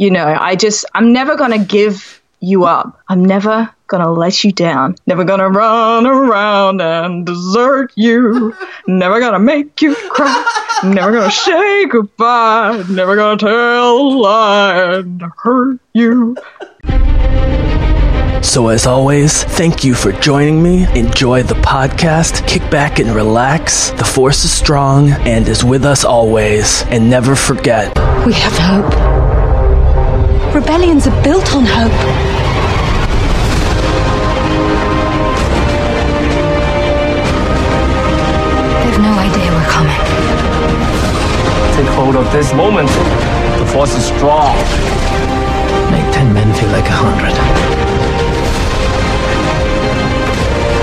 you know, I just, I'm never going to give you up. I'm never going to let you down. Never going to run around and desert you. Never going to make you cry. Never going to say goodbye. Never going to tell a lie and hurt you. So, as always, thank you for joining me. Enjoy the podcast, kick back and relax. The Force is strong and is with us always. And never forget We have hope. Rebellions are built on hope. They've no idea we're coming. Take hold of this moment. The force is strong. make 10 men feel like a 100.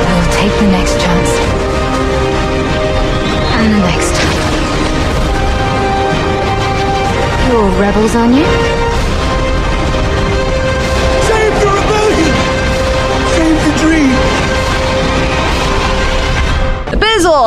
We'll take the next chance. And the next. You're rebels, aren't you?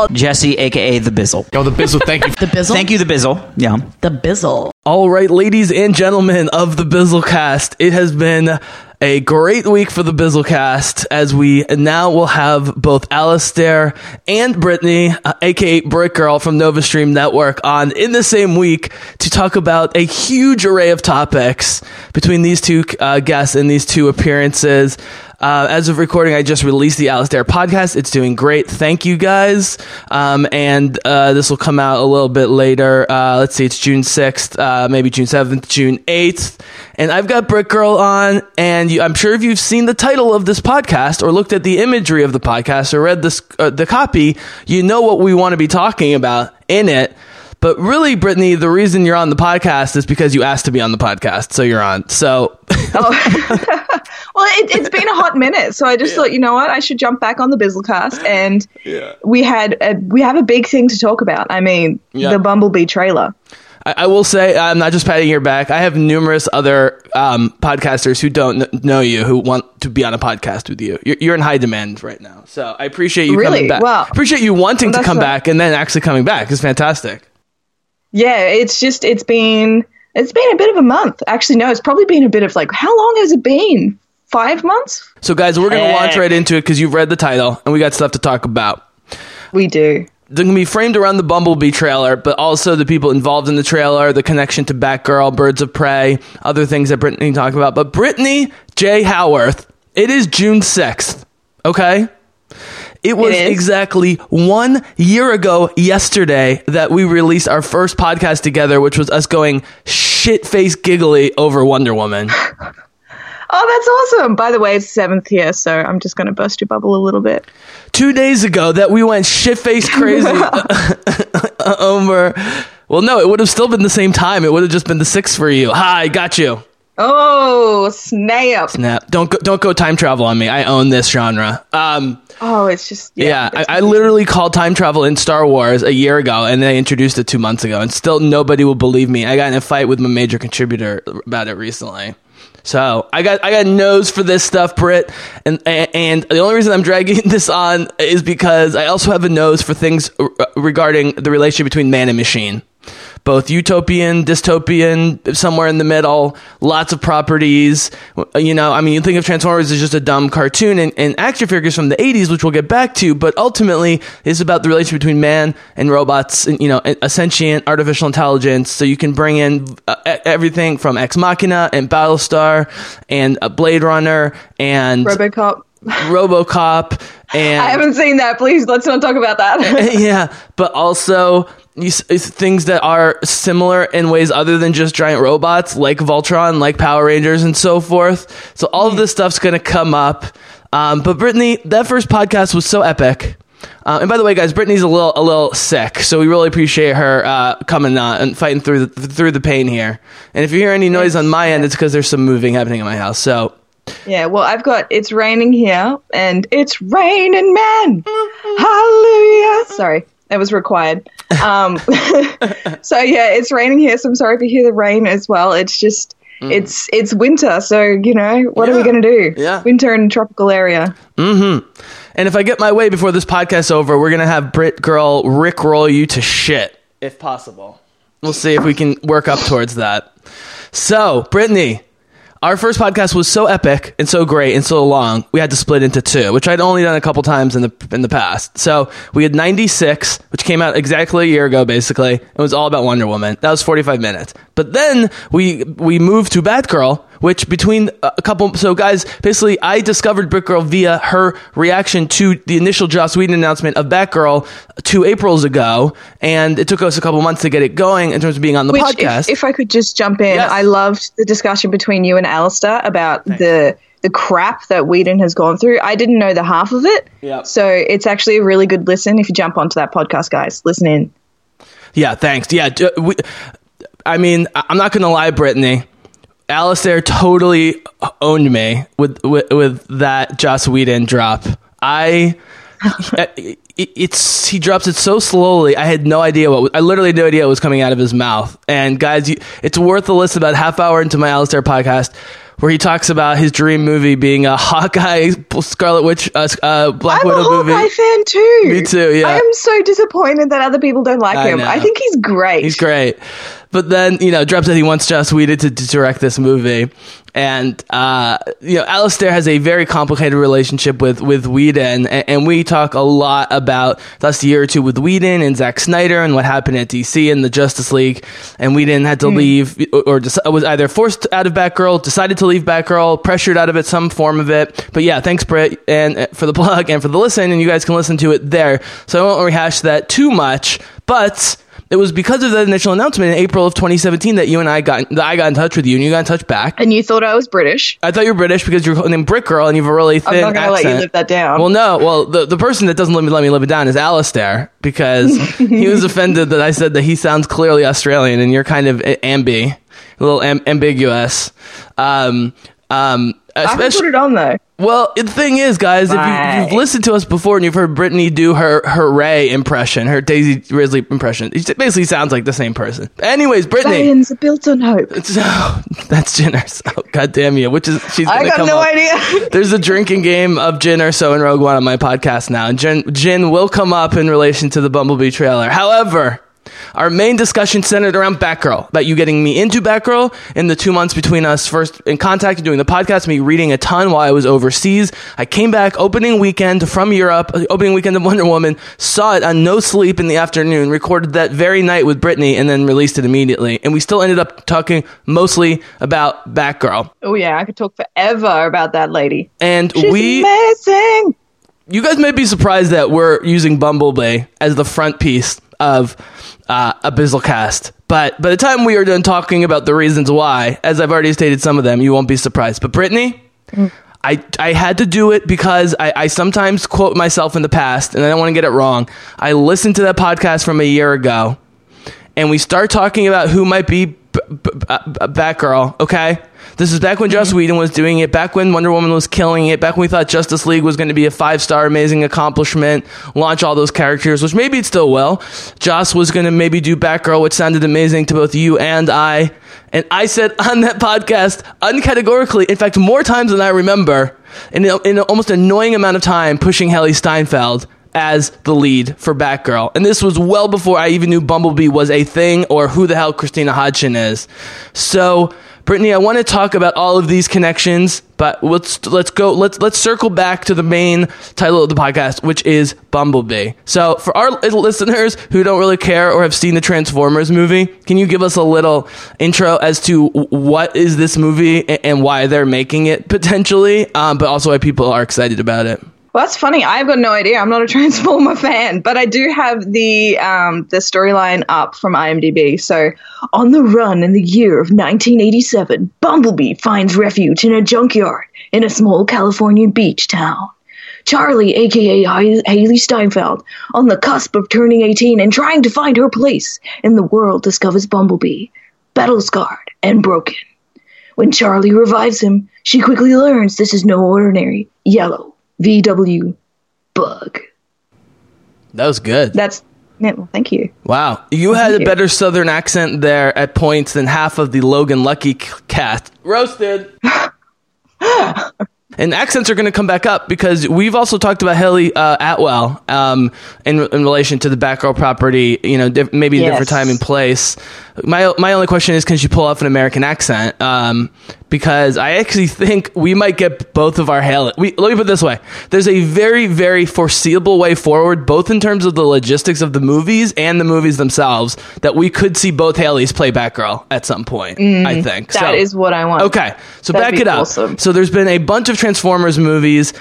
The Bizzle. Jesse, aka the Bizzle. Oh, the Bizzle, thank you. The Bizzle. Thank you, the Bizzle. Yeah. The Bizzle. All right, ladies and gentlemen of the Bizzlecast, it has been a great week for the Bizzlecast as we now will have both Alistair and Brittany, uh, aka Brick Girl from Nova Stream Network, on in the same week to talk about a huge array of topics between these two uh, guests and these two appearances. Uh, as of recording, I just released the Alistair podcast. It's doing great. Thank you guys. Um, and uh, this will come out a little bit later. Uh, let's see, it's June 6th, uh, maybe June 7th, June 8th. And I've got Brick Girl on, and you, I'm sure if you've seen the title of this podcast or looked at the imagery of the podcast or read this, uh, the copy, you know what we want to be talking about in it. But really, Brittany, the reason you're on the podcast is because you asked to be on the podcast, so you're on. So Well, it, it's been a hot minute, so I just thought, you know what, I should jump back on the Bizzlecast, and we had a, we have a big thing to talk about. I mean, Yeah. the Bumblebee trailer. I, I will say I'm not just patting your back. I have numerous other um, podcasters who don't kn- know you who want to be on a podcast with you. You're, you're in high demand right now, so I appreciate you Really? coming back. Wow. Appreciate you wanting Well, to come back and then actually coming back is fantastic. Yeah, it's just it's been it's been a bit of a month. Actually, no, it's probably been a bit of like how long has it been? Five months? So, guys, we're going to launch right into it because you've read the title and we got stuff to talk about. We do. They're going to be framed around the Bumblebee trailer, but also the people involved in the trailer, the connection to Batgirl, Birds of Prey, other things that Brittany talked about. But Brittany J. Howarth, it is June 6th, okay? It was is. exactly one year ago yesterday that we released our first podcast together, which was us going shit face giggly over Wonder Woman. Oh, that's awesome. By the way, it's seventh year, so I'm just going to burst your bubble a little bit. two days ago that we went shit faced crazy over. Well, no, it would have still been the same time. It would have just been the six for you. Hi, got you. Oh, snap. Snap. Don't go, don't go time travel on me. I own this genre. Um, Oh, it's just yeah, yeah. I, I literally called time travel in Star Wars a year ago, and they introduced it two months ago, and still nobody will believe me. I got in a fight with my major contributor about it recently. So I got I got nose for this stuff, Britt, and and the only reason I'm dragging this on is because I also have a nose for things r- regarding the relationship between man and machine, both utopian, dystopian, somewhere in the middle. Lots of properties. You know, I mean, you think of Transformers as just a dumb cartoon and, and action figures from the '80s, which we'll get back to, but ultimately it's about the relationship between man and robots, and you know, a sentient artificial intelligence. So you can bring in uh, everything from Ex Machina and Battlestar and uh, Blade Runner and RoboCop. RoboCop and I haven't seen that. Please, let's not talk about that. yeah, but also things that are similar in ways other than just giant robots, like Voltron, like Power Rangers, and so forth. So all of this stuff's going to come up. Um, but Brittany, that first podcast was so epic. Uh, and by the way, guys, Brittany's a little a little sick, so we really appreciate her uh, coming on and fighting through the through the pain here. And if you hear any noise on my end, it's because there's some moving happening in my house. So yeah, well, I've got it's raining here, and it's raining men. Hallelujah. Sorry, that was required. Um, so yeah, it's raining here. So I'm sorry if you hear the rain as well. It's just. It's it's winter, so you know what are we going to do? Yeah. winter in a tropical area. And if I get my way before this podcast's over, we're gonna have Brick Girl Rick roll you to shit, if possible. We'll see if we can work up towards that. So, Brittany, our first podcast was so epic and so great and so long, we had to split into two, which I'd only done a couple times in the in the past. So we had 96, which came out exactly a year ago, basically. It was all about Wonder Woman. That was 45 minutes. But then we we moved to Batgirl, which between a couple so guys basically i discovered Batgirl via her reaction to the initial joss whedon announcement of batgirl two aprils ago and it took us a couple months to get it going in terms of being on the Which, podcast if, if I could just jump in, Yes. I loved the discussion between you and Alistair about the the crap that Whedon has gone through. I didn't know the half of it, Yep. so it's actually a really good listen. If you jump onto that podcast, guys, listen in. Yeah, thanks. Yeah, we, I mean, I'm not gonna lie, Brittany. Alistair totally owned me with with, with that Joss Whedon drop. I. It's he drops it so slowly. I had no idea what I literally had no idea what was coming out of his mouth. And guys, you, it's worth a listen. About half hour into my Alistair podcast, where he talks about his dream movie being a Hawkeye, Scarlet Witch, uh, uh, Black I'm Widow a movie. Hawkeye fan too. Me too, yeah. I am so disappointed that other people don't like I him. know. I think he's great. He's great. But then, you know, drops that he wants Joss Whedon to, to direct this movie. And, uh, you know, Alistair has a very complicated relationship with, with Whedon. And, and we talk a lot about the last year or two with Whedon and Zack Snyder and what happened at DC and the Justice League. And Whedon had to leave or, or dec- was either forced out of Batgirl, decided to leave Batgirl, pressured out of it, some form of it. But yeah, thanks, Britt, and uh, for the plug and for the listen. And you guys can listen to it there. So I won't rehash that too much. But it was because of that initial announcement in April of 2017 that you and I got that I got in touch with you and you got in touch back. and you thought I was British. I thought you were British because you're named Brick Girl and you have a really thin I'm not going to let you live that down. Well, no. Well, the, the person that doesn't let me let me live it down is Alistair because he was offended that I said that he sounds clearly Australian and you're kind of ambi, a little am- ambiguous. Um, um, I can put it on though. well, the thing is, guys, if Right. you, you've listened to us before and you've heard Brittany do her her Ray impression, her Daisy Ridley impression, it basically sounds like the same person. Anyways, Brittany, Aliens are built on hope. so, that's Jyn Erso. God damn you! Which is she's I gonna got no up. idea. There's a drinking game of Jyn Erso in Rogue One on my podcast now, and Jyn, Jyn will come up in relation to the Bumblebee trailer. However. Our main discussion centered around Batgirl, about you getting me into Batgirl in the two months between us first in contact and doing the podcast, me reading a ton while I was overseas. I came back opening weekend from Europe, uh, opening weekend of Wonder Woman, saw it on no sleep in the afternoon, recorded that very night with Brittany, and then released it immediately. And we still ended up talking mostly about Batgirl. Oh yeah, I could talk forever about that lady. And She's we amazing. you guys may be surprised that we're using Bumblebee as the front piece of uh, Abyssal Cast. But by the time we are done talking about the reasons why, as I've already stated some of them, you won't be surprised. But Brittany, I, I had to do it because I, I sometimes quote myself in the past and I don't want to get it wrong. I listened to that podcast from a year ago and we start talking about who might be B- B- B- Batgirl, okay? This is back when Joss Whedon was doing it, back when Wonder Woman was killing it, back when we thought Justice League was going to be a five star amazing accomplishment, launch all those characters, which maybe it still will. Joss was going to maybe do Batgirl, which sounded amazing to both you and I. And I said on that podcast, uncategorically, in fact, more times than I remember, in, in an almost annoying amount of time, pushing Hailee Steinfeld as the lead for Batgirl. And this was well before I even knew Bumblebee was a thing or who the hell Christina Hodson is. So, Brittany, I want to talk about all of these connections, but let's let's go let's let's circle back to the main title of the podcast, which is Bumblebee. So, for our listeners who don't really care or have seen the Transformers movie, can you give us a little intro as to what is this movie and why they're making it potentially, um, but also why people are excited about it? Well, that's funny. I've got no idea. I'm not a Transformer fan, but I do have the um, the storyline up from IMDb. So, on the run in the year of 1987, Bumblebee finds refuge in a junkyard in a small Californian beach town. Charlie, aka Hailee Steinfeld, on the cusp of turning 18 and trying to find her place in the world, discovers Bumblebee, battle scarred and broken. When Charlie revives him, she quickly learns this is no ordinary yellow VW bug. That was good. That's yeah, well, thank you. Wow, you had a you. better Southern accent there at points than half of the Logan Lucky cast. Roasted. and accents are going to come back up because we've also talked about Hayley uh, Atwell um, in, in relation to the Batgirl property. You know, diff- maybe a different time and place. My my only question is, can she pull off an American accent? Um, because I actually think we might get both of our Haley. We, let me put it this way: there's a very very foreseeable way forward, both in terms of the logistics of the movies and the movies themselves, that we could see both Haleys play Batgirl at some point. I think That is so. what I want. Okay, so That'd back it up. awesome. So there's been a bunch of Transformers movies.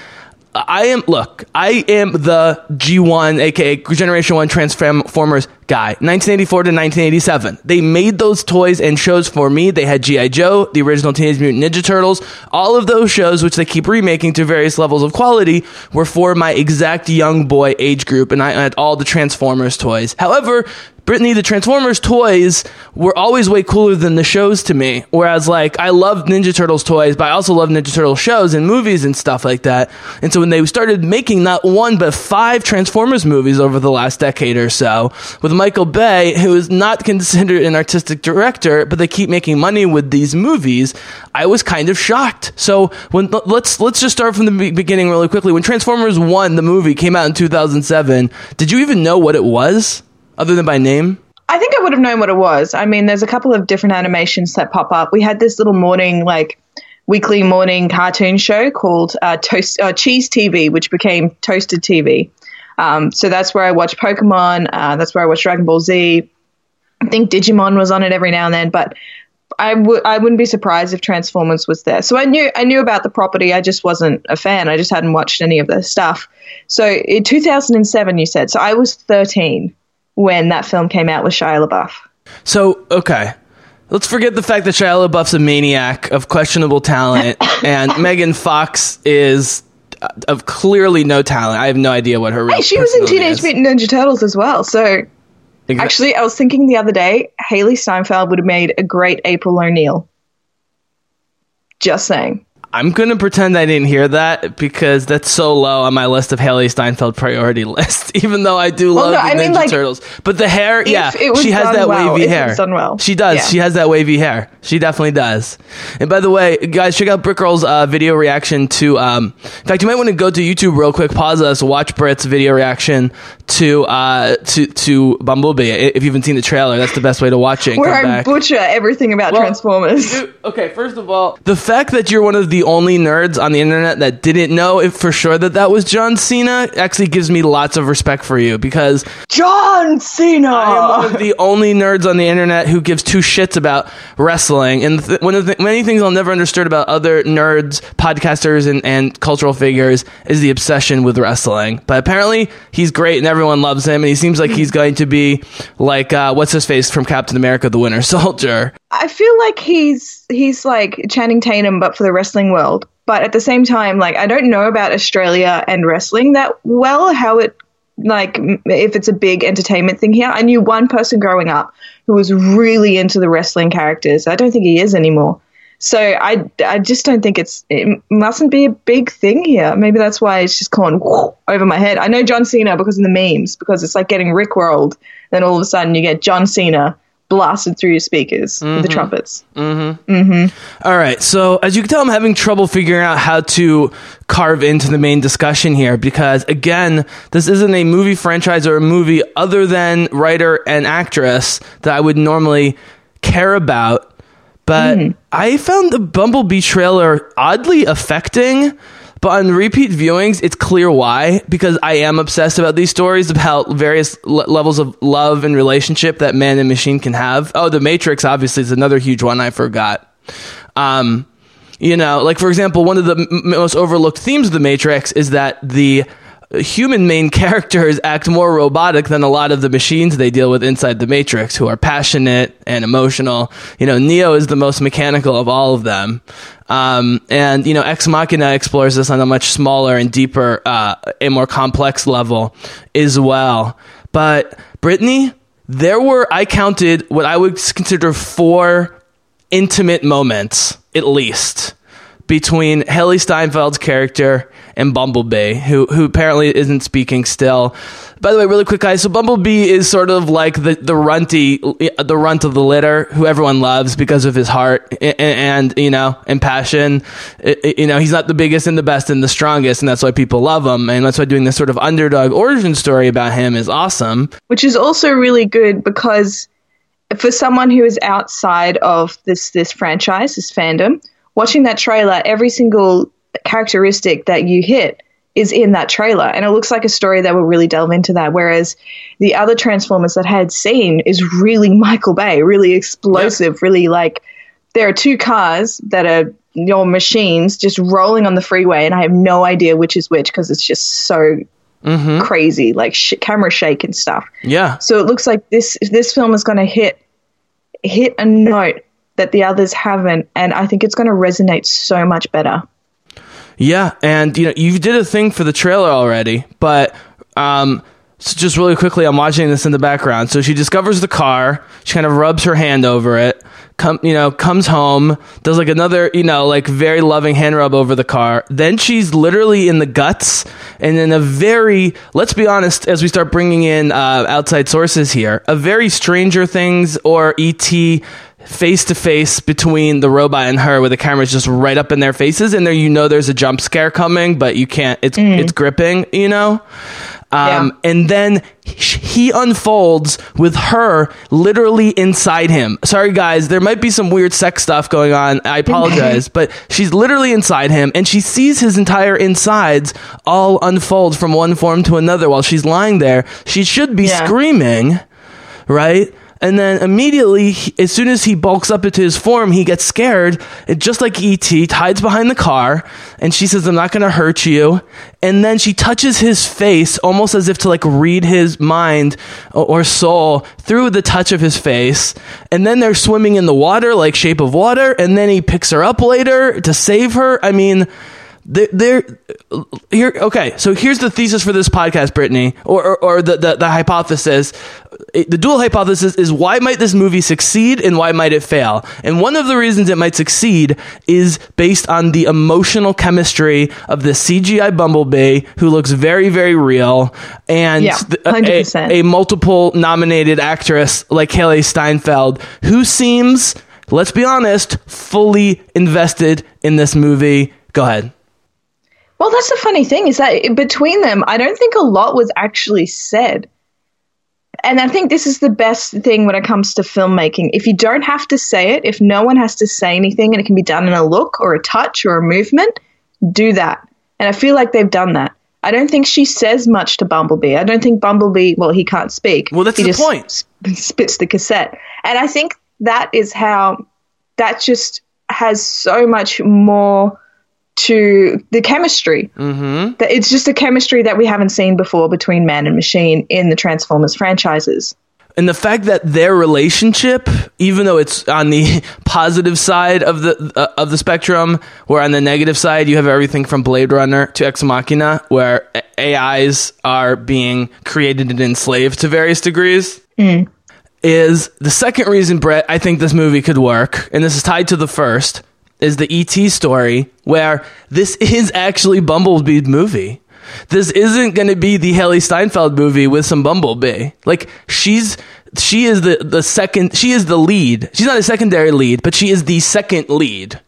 I am look. I am the G1, aka Generation One Transformers guy. 1984 to 1987. They made those toys and shows for me. They had GI Joe, the original Teenage Mutant Ninja Turtles. All of those shows, which they keep remaking to various levels of quality, were for my exact young boy age group, and I had all the Transformers toys. However, Brittany, the Transformers toys were always way cooler than the shows to me. Whereas, like, I loved Ninja Turtles toys, but I also loved Ninja Turtles shows and movies and stuff like that. And so when they started making not one, but five Transformers movies over the last decade or so, with Michael Bay, who is not considered an artistic director, but they keep making money with these movies, I was kind of shocked. So when let's let's just start from the beginning really quickly. When Transformers One, the movie, came out in 2007, did you even know what it was? Other than by name? I think I would have known what it was. I mean, there's a couple of different animations that pop up. We had this little morning, like weekly morning cartoon show called uh, Toast uh, Cheez TV, which became Toasted TV. Um, so that's where I watch Pokemon. Uh, that's where I watch Dragon Ball Z. I think Digimon was on it every now and then, but I would I wouldn't be surprised if Transformers was there. So I knew I knew about the property. I just wasn't a fan. I just hadn't watched any of the stuff. So in 2007, you said. So I was 13 when that film came out with Shia LaBeouf. So, okay. Let's forget the fact that Shia LaBeouf's a maniac of questionable talent and Megan Fox is uh, of clearly no talent. I have no idea what her real Hey, she was in Teenage is. Mutant Ninja Turtles as well. So Exa- actually, I was thinking the other day, Hailee Steinfeld would have made a great April O'Neil. Just saying. I'm going to pretend I didn't hear that because that's so low on my list of Hailee Steinfeld priority list, even though I do Well, love no, the I Ninja mean, like, Turtles. But the hair, yeah, she has that well, wavy hair. done well. She does. Yeah. She has that wavy hair. She definitely does. And by the way, guys, check out Brick Girl's uh, video reaction to. Um, in fact, you might want to go to YouTube real quick, pause us, watch Britt's video reaction to uh, to to Bumblebee. If you haven't seen the trailer, that's the best way to watch it. Where I back. butcher everything about Well, Transformers. Dude, okay, first of all, the fact that you're one of the only nerds on the internet that didn't know if for sure that that was John Cena actually gives me lots of respect for you because John Cena! I am one of the only nerds on the internet who gives two shits about wrestling. And th- one of the many things I'll never understood about other nerds, podcasters, and, and cultural figures is the obsession with wrestling. But apparently, he's great and everyone loves him. And he seems like he's going to be like, uh, what's his face from Captain America the Winter Soldier. I feel like he's he's like Channing Tatum, but for the wrestling world. But at the same time, like I don't know about Australia and wrestling that well. How it like if it's a big entertainment thing here. I knew one person growing up who was really into the wrestling characters. I don't think he is anymore. So I, I just don't think it's it mustn't be a big thing here. Maybe that's why it's just gone over my head. I know John Cena because of the memes because it's like getting Rick rickrolled. Then all of a sudden you get John Cena blasted through your speakers with the mm-hmm. trumpets. Mm-hmm. Mm-hmm. All right. So, as you can tell, I'm having trouble figuring out how to carve into the main discussion here because, again, this isn't a movie franchise or a movie other than writer and actress that I would normally care about. But I found the Bumblebee trailer oddly affecting. But on repeat viewings, it's clear why. Because I am obsessed about these stories about various le- levels of love and relationship that man and machine can have. Oh, The Matrix obviously is another huge one I forgot. Um, you know, like for example, one of the m- most overlooked themes of The Matrix is that the human main characters act more robotic than a lot of the machines they deal with inside the Matrix, who are passionate and emotional. You know, Neo is the most mechanical of all of them. Um, and, you know, Ex Machina explores this on a much smaller and deeper, uh, a more complex level as well. But Brittany, there were, I counted what I would consider four intimate moments, at least, between Hailee Steinfeld's character and Bumblebee, who who apparently isn't speaking still. By the way, really quick, guys. So Bumblebee is sort of like the the runty, the runt of the litter, who everyone loves because of his heart and, and you know and passion. I- you know, he's not the biggest and the best and the strongest, and that's why people love him, and that's why doing this sort of underdog origin story about him is awesome. which is also really good because for someone who is outside of this this franchise, this fandom, watching that trailer, every single characteristic that you hit is in that trailer, and it looks like a story that will really delve into that. Whereas the other Transformers that I had seen is really Michael Bay, really explosive, really like there are two cars that are your machines just rolling on the freeway, and I have no idea which is which because it's just so mm-hmm. crazy, like sh- camera shake and stuff. Yeah, So it looks like this this film is going to hit hit a note that the others haven't, and I think it's going to resonate so much better. Yeah, and you know you did a thing for the trailer already, but um, so just really quickly, I'm watching this in the background. So she discovers the car. She kind of rubs her hand over it. Come, you know, comes home, does like another, you know, like very loving hand rub over the car. Then she's literally in the guts, and in a very, let's be honest, as we start bringing in uh, outside sources here, a very Stranger Things or ET face to face between the robot and her where the camera's just right up in their faces and there you know there's a jump scare coming but you can't it's it's gripping you know? Um, and then he he unfolds with her literally inside him. Sorry guys there might be some weird sex stuff going on i apologize but she's literally inside him and she sees his entire insides all unfold from one form to another while she's lying there. She should be Yeah. screaming right? And then immediately, as soon as he bulks up into his form, he gets scared. And just like E.T., hides behind the car, and she says, I'm not going to hurt you. And then she touches his face, almost as if to like read his mind or or soul through the touch of his face. And then they're swimming in the water, like Shape of Water. And then he picks her up later to save her. I mean, there, here okay so here's the thesis for this podcast brittany or, or, or the, the, the hypothesis. The dual hypothesis is why might this movie succeed and why might it fail? And one of the reasons it might succeed is based on the emotional chemistry of the cgi bumblebee who looks very very real and Yeah, a, 100%. a multiple nominated actress like hailee steinfeld who seems let's be honest fully invested in this movie. Go ahead Well, that's the funny thing is that between them, I don't think a lot was actually said. And I think this is the best thing when it comes to filmmaking. If you don't have to say it, if no one has to say anything and it can be done in a look or a touch or a movement, do that. And I feel like they've done that. I don't think she says much to Bumblebee. I don't think Bumblebee, well, he can't speak. Well, that's he the just point. sp- spits the cassette. And I think that is how that just has so much more to the chemistry. Mm-hmm. It's just a chemistry that we haven't seen before between man and machine in the Transformers franchises. and the fact that their relationship, even though it's on the positive side of the uh, of the spectrum, where on the negative side you have everything from Blade Runner to Ex Machina, where AIs are being created and enslaved to various degrees. Is the second reason, Brett, I think this movie could work, and this is tied to the first, is the ET story, where this is actually Bumblebee's movie. This isn't going to be the Hailee Steinfeld movie with some Bumblebee. Like she's she is the the second she is the lead. She's not a secondary lead, but she is the second lead.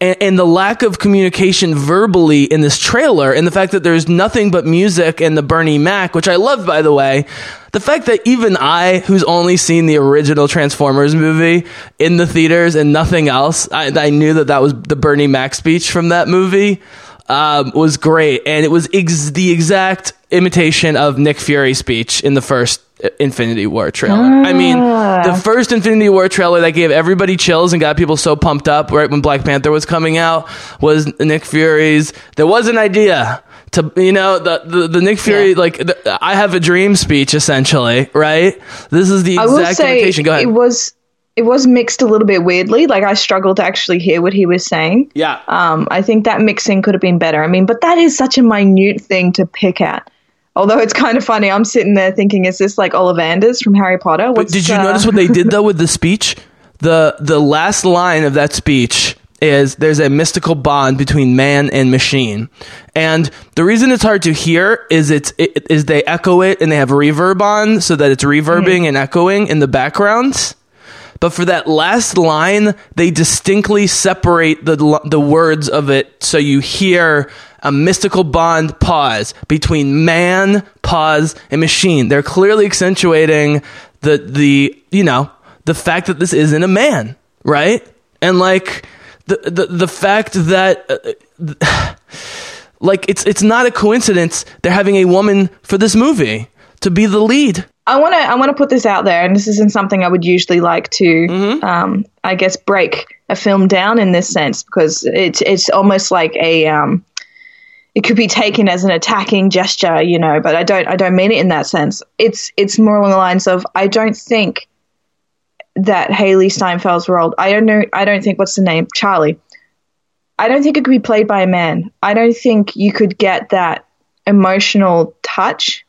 And, and the lack of communication verbally in this trailer, and the fact that there's nothing but music and the Bernie Mac, which I love, by the way, the fact that even I, who's only seen the original Transformers movie in the theaters and nothing else, I, I knew that that was the Bernie Mac speech from that movie um, was great, and it was ex- the exact imitation of Nick Fury's speech in the first Infinity War trailer. I mean, the first Infinity War trailer that gave everybody chills and got people so pumped up right when Black Panther was coming out was Nick Fury's. There was an idea. To you know the the, the Nick Fury Yeah. like the, I have a dream speech essentially right this is the I will exact say imitation go ahead it was it was mixed a little bit weirdly. Like I struggled to actually hear what he was saying. yeah Um, I think that mixing could have been better. I mean, but that is such a minute thing to pick at. Although it's kind of funny, I'm sitting there thinking, is this like Ollivanders from Harry Potter? But did you uh, notice what they did though with the speech? The the last line of that speech is there's a mystical bond between man and machine. And the reason it's hard to hear is it's it, is they echo it and they have reverb on so that it's reverbing mm-hmm. and echoing in the background. But for that last line, they distinctly separate the the words of it so you hear a mystical bond pause between man pause and machine. They're clearly accentuating the the you know the fact that this isn't a man, right? And like the the the fact that. Uh, like it's it's not a coincidence they're having a woman for this movie to be the lead. I want to I want to put this out there, and this isn't something I would usually like to, um, I guess, break a film down in this sense because it's it's almost like a um, it could be taken as an attacking gesture, you know. But I don't I don't mean it in that sense. It's it's more along the lines of I don't think that Hailee Steinfeld's role. I don't know. I don't think what's the name Charlie. I don't think it could be played by a man. I don't think you could get that emotional touch,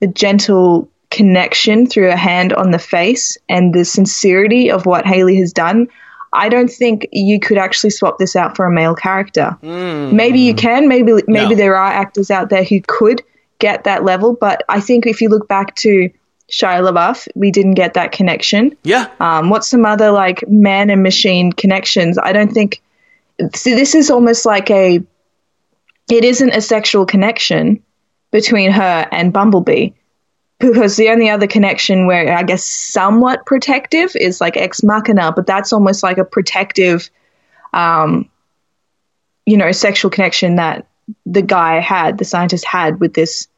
the gentle connection through a hand on the face, and the sincerity of what Hailee has done. I don't think you could actually swap this out for a male character. Hmm. Maybe you can. Maybe maybe No. there are actors out there who could get that level, but I think if you look back to Shia LaBeouf, we didn't get that connection. Yeah. Um, what's some other like man and machine connections? I don't think. See, this is almost like a. It isn't a sexual connection between her and Bumblebee, because the only other connection where I guess somewhat protective is like Ex Machina, but that's almost like a protective, um, you know, sexual connection that the guy had, the scientist had with this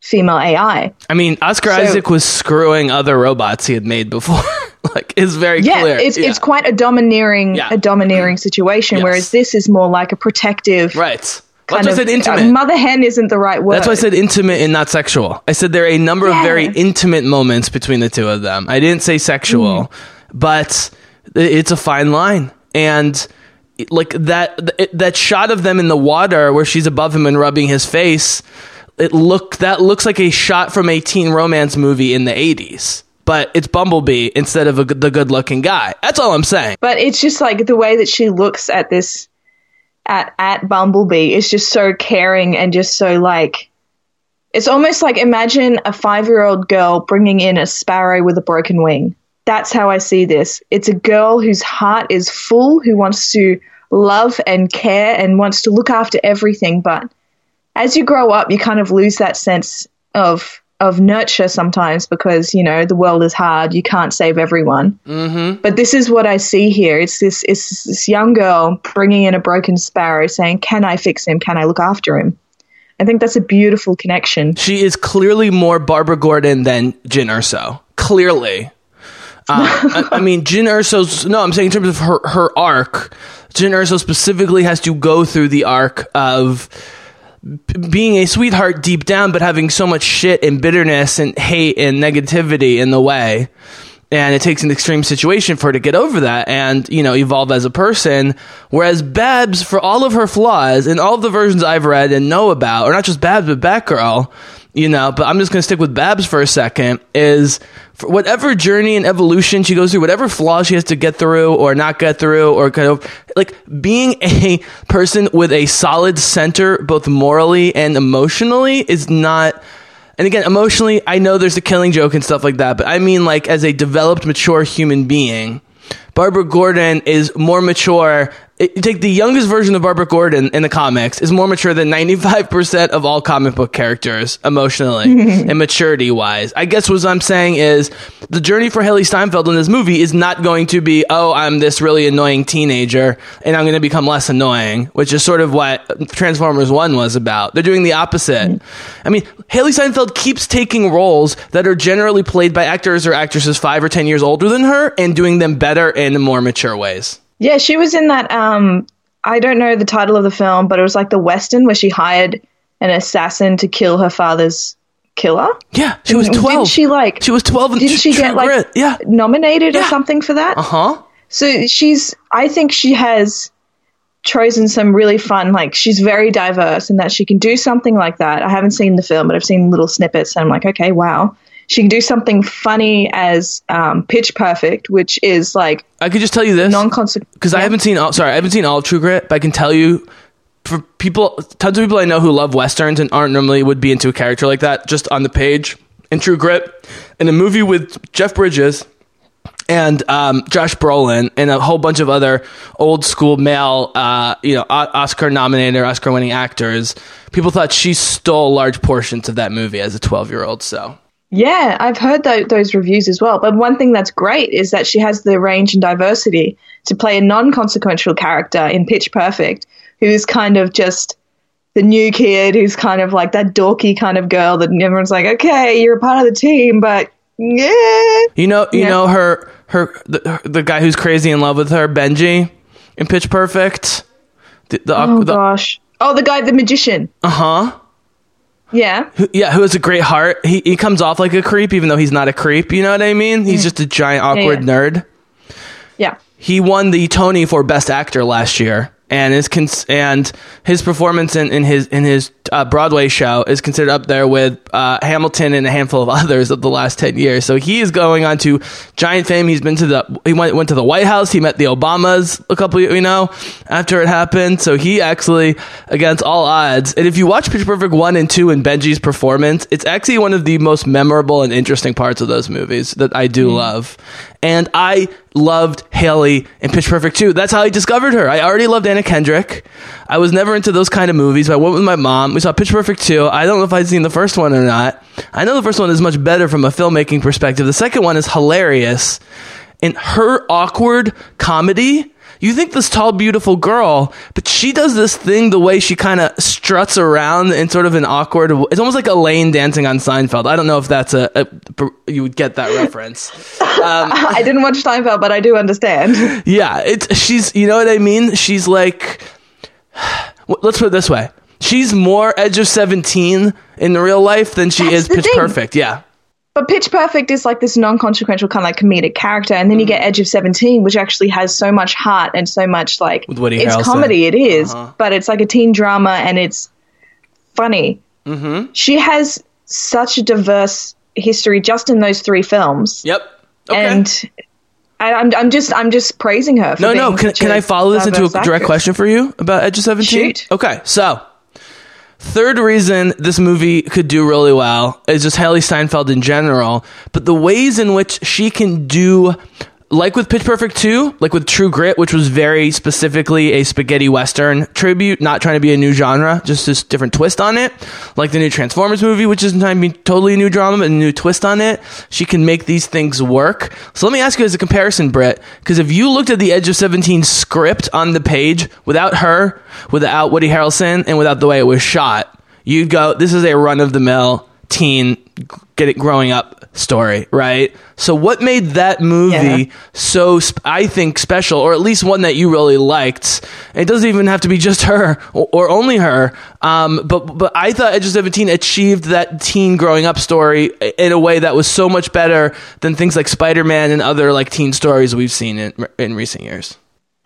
female AI. I mean, Oscar So- Isaac was screwing other robots he had made before. like, it's very yeah, clear. it's Yeah. it's quite a domineering Yeah. a domineering situation, Yes. whereas this is more like a protective right. That's why I said intimate. uh, mother hen isn't the right word. That's why I said intimate and not sexual. I said there are a number of very intimate moments between the two of them. I didn't say sexual, Mm. but it's a fine line. And like that that shot of them in the water where she's above him and rubbing his face, it look that looks like a shot from a teen romance movie in the 80s. But it's Bumblebee instead of a, the good-looking guy. That's all I'm saying. but it's just like the way that she looks at this at at Bumblebee is just so caring and just so like it's almost like imagine a 5-year-old girl bringing in a sparrow with a broken wing. That's how I see this. It's a girl whose heart is full, who wants to love and care and wants to look after everything, but as you grow up, you kind of lose that sense of of nurture sometimes because you know the world is hard. You can't save everyone. Mm-hmm. But this is what I see here. It's this it's this young girl bringing in a broken sparrow, saying, "Can I fix him? Can I look after him?" I think that's a beautiful connection. She is clearly more Barbara Gordon than Jyn Erso. Clearly. Uh, I, I mean, Jyn Erso's. No, I'm saying in terms of her, her arc, Jyn Erso specifically has to go through the arc of being a sweetheart deep down, but having so much shit and bitterness and hate and negativity in the way. And it takes an extreme situation for her to get over that and, you know, evolve as a person. Whereas Babs, for all of her flaws and all of the versions I've read and know about, or not just Babs, but Batgirl, you know, but I'm just going to stick with Babs for a second, is whatever journey and evolution she goes through, whatever flaws she has to get through or not get through, or kind of like being a person with a solid center, both morally and emotionally, is not. And again, emotionally, I know there's a killing joke and stuff like that, but I mean, like, as a developed, mature human being, Barbara Gordon is more mature. It, you take the youngest version of Barbara Gordon in the comics is more mature than 95% of all comic book characters emotionally and maturity wise. I guess what I'm saying is the journey for Hailee Steinfeld in this movie is not going to be, oh, I'm this really annoying teenager and I'm going to become less annoying, which is sort of what Transformers 1 was about. They're doing the opposite. Mm. I mean, Hailee Steinfeld keeps taking roles that are generally played by actors or actresses five or 10 years older than her and doing them better in more mature ways. Yeah, she was in that. Um, I don't know the title of the film, but it was like the western where she hired an assassin to kill her father's killer. Yeah, she was Didn't 12. she, like- She was 12 and Didn't she get like. Yeah. nominated or something for that? Uh-huh. So she's. I think she has chosen some really fun. Like she's very diverse in that she can do something like that. I haven't seen the film, but I've seen little snippets, and I'm like, okay, wow. She can do something funny as um, Pitch Perfect, which is like I could just tell you this non-consequential. because I haven't seen all. Sorry, I haven't seen all of True Grit, but I can tell you for people, tons of people I know who love westerns and aren't normally would be into a character like that just on the page in True Grit, in a movie with Jeff Bridges and um, Josh Brolin and a whole bunch of other old school male, uh, you know, Oscar nominated Oscar winning actors. People thought she stole large portions of that movie as a 12 year old. So. Yeah, I've heard tho- those reviews as well. But one thing that's great is that she has the range and diversity to play a non consequential character in Pitch Perfect, who's kind of just the new kid who's kind of like that dorky kind of girl that everyone's like, okay, you're a part of the team, but yeah. You know, you Yeah. know her, her, the, the guy who's crazy in love with her, Benji, in Pitch Perfect. The, the, Oh the gosh. Oh, the guy, the magician. uh huh. Yeah. Who- Yeah, who has a great heart. He he comes off like a creep, even though he's not a creep. You know what I mean? He's just a giant awkward Mm. yeah. nerd. Yeah. He won the Tony for Best Actor last year, and is cons- and his performance in, in his in his uh, Broadway show is considered up there with uh, Hamilton and a handful of others of the last ten years. So he is going on to giant fame. He's been to the he went went to the White House. He met the Obamas a couple you know after it happened. So he actually against all odds. And if you watch Pitch Perfect one and two and Benji's performance, it's actually one of the most memorable and interesting parts of those movies that I do love. And I loved Hailee in Pitch Perfect 2. That's how I discovered her. I already loved Anna Kendrick. I was never into those kind of movies. But I went with my mom. We saw Pitch Perfect 2. I don't know if I'd seen the first one or not. I know the first one is much better from a filmmaking perspective. The second one is hilarious. And her awkward comedy, you think this tall, beautiful girl, but she does this thing the way she kind of struts around in sort of an awkward. It's almost like Elaine dancing on Seinfeld. I don't know if that's a, a you would get that reference. Um, I didn't watch Seinfeld, but I do understand. Yeah, it's she's you know what I mean. She's like, let's put it this way: she's more Edge of Seventeen in real life than she That's is Pitch thing. Perfect. Yeah, But Pitch Perfect is like this non-consequential kind of like comedic character, and then Mm. you get Edge of Seventeen, which actually has so much heart and so much like With Woody it's Harrelson. comedy. It is, Uh-huh. but it's like a teen drama, and it's funny. Mm-hmm. She has such a diverse history just in those three films, yep. Okay. and I, I'm I'm just I'm just praising her. For no, no. Can, can I follow this into a direct actress. question for you about Edge of Seventeen? Shoot. Okay, so third reason this movie could do really well is just Hailee Steinfeld in general, but the ways in which she can do. Like with Pitch Perfect 2, like with True Grit, which was very specifically a spaghetti western tribute, not trying to be a new genre, just this different twist on it. Like the new Transformers movie, which isn't trying to be totally a new drama, but a new twist on it. She can make these things work. So let me ask you as a comparison, Britt, because if you looked at the Edge of 17 script on the page without her, without Woody Harrelson, and without the way it was shot, you'd go, this is a run of the mill teen get it growing up story, right? So what made that movie Yeah. so sp- I think special or at least one that you really liked? It doesn't even have to be just her or, or only her. Um, but but I thought Edge of 17 achieved that teen growing up story in a way that was so much better than things like Spider-Man and other like teen stories we've seen in in recent years.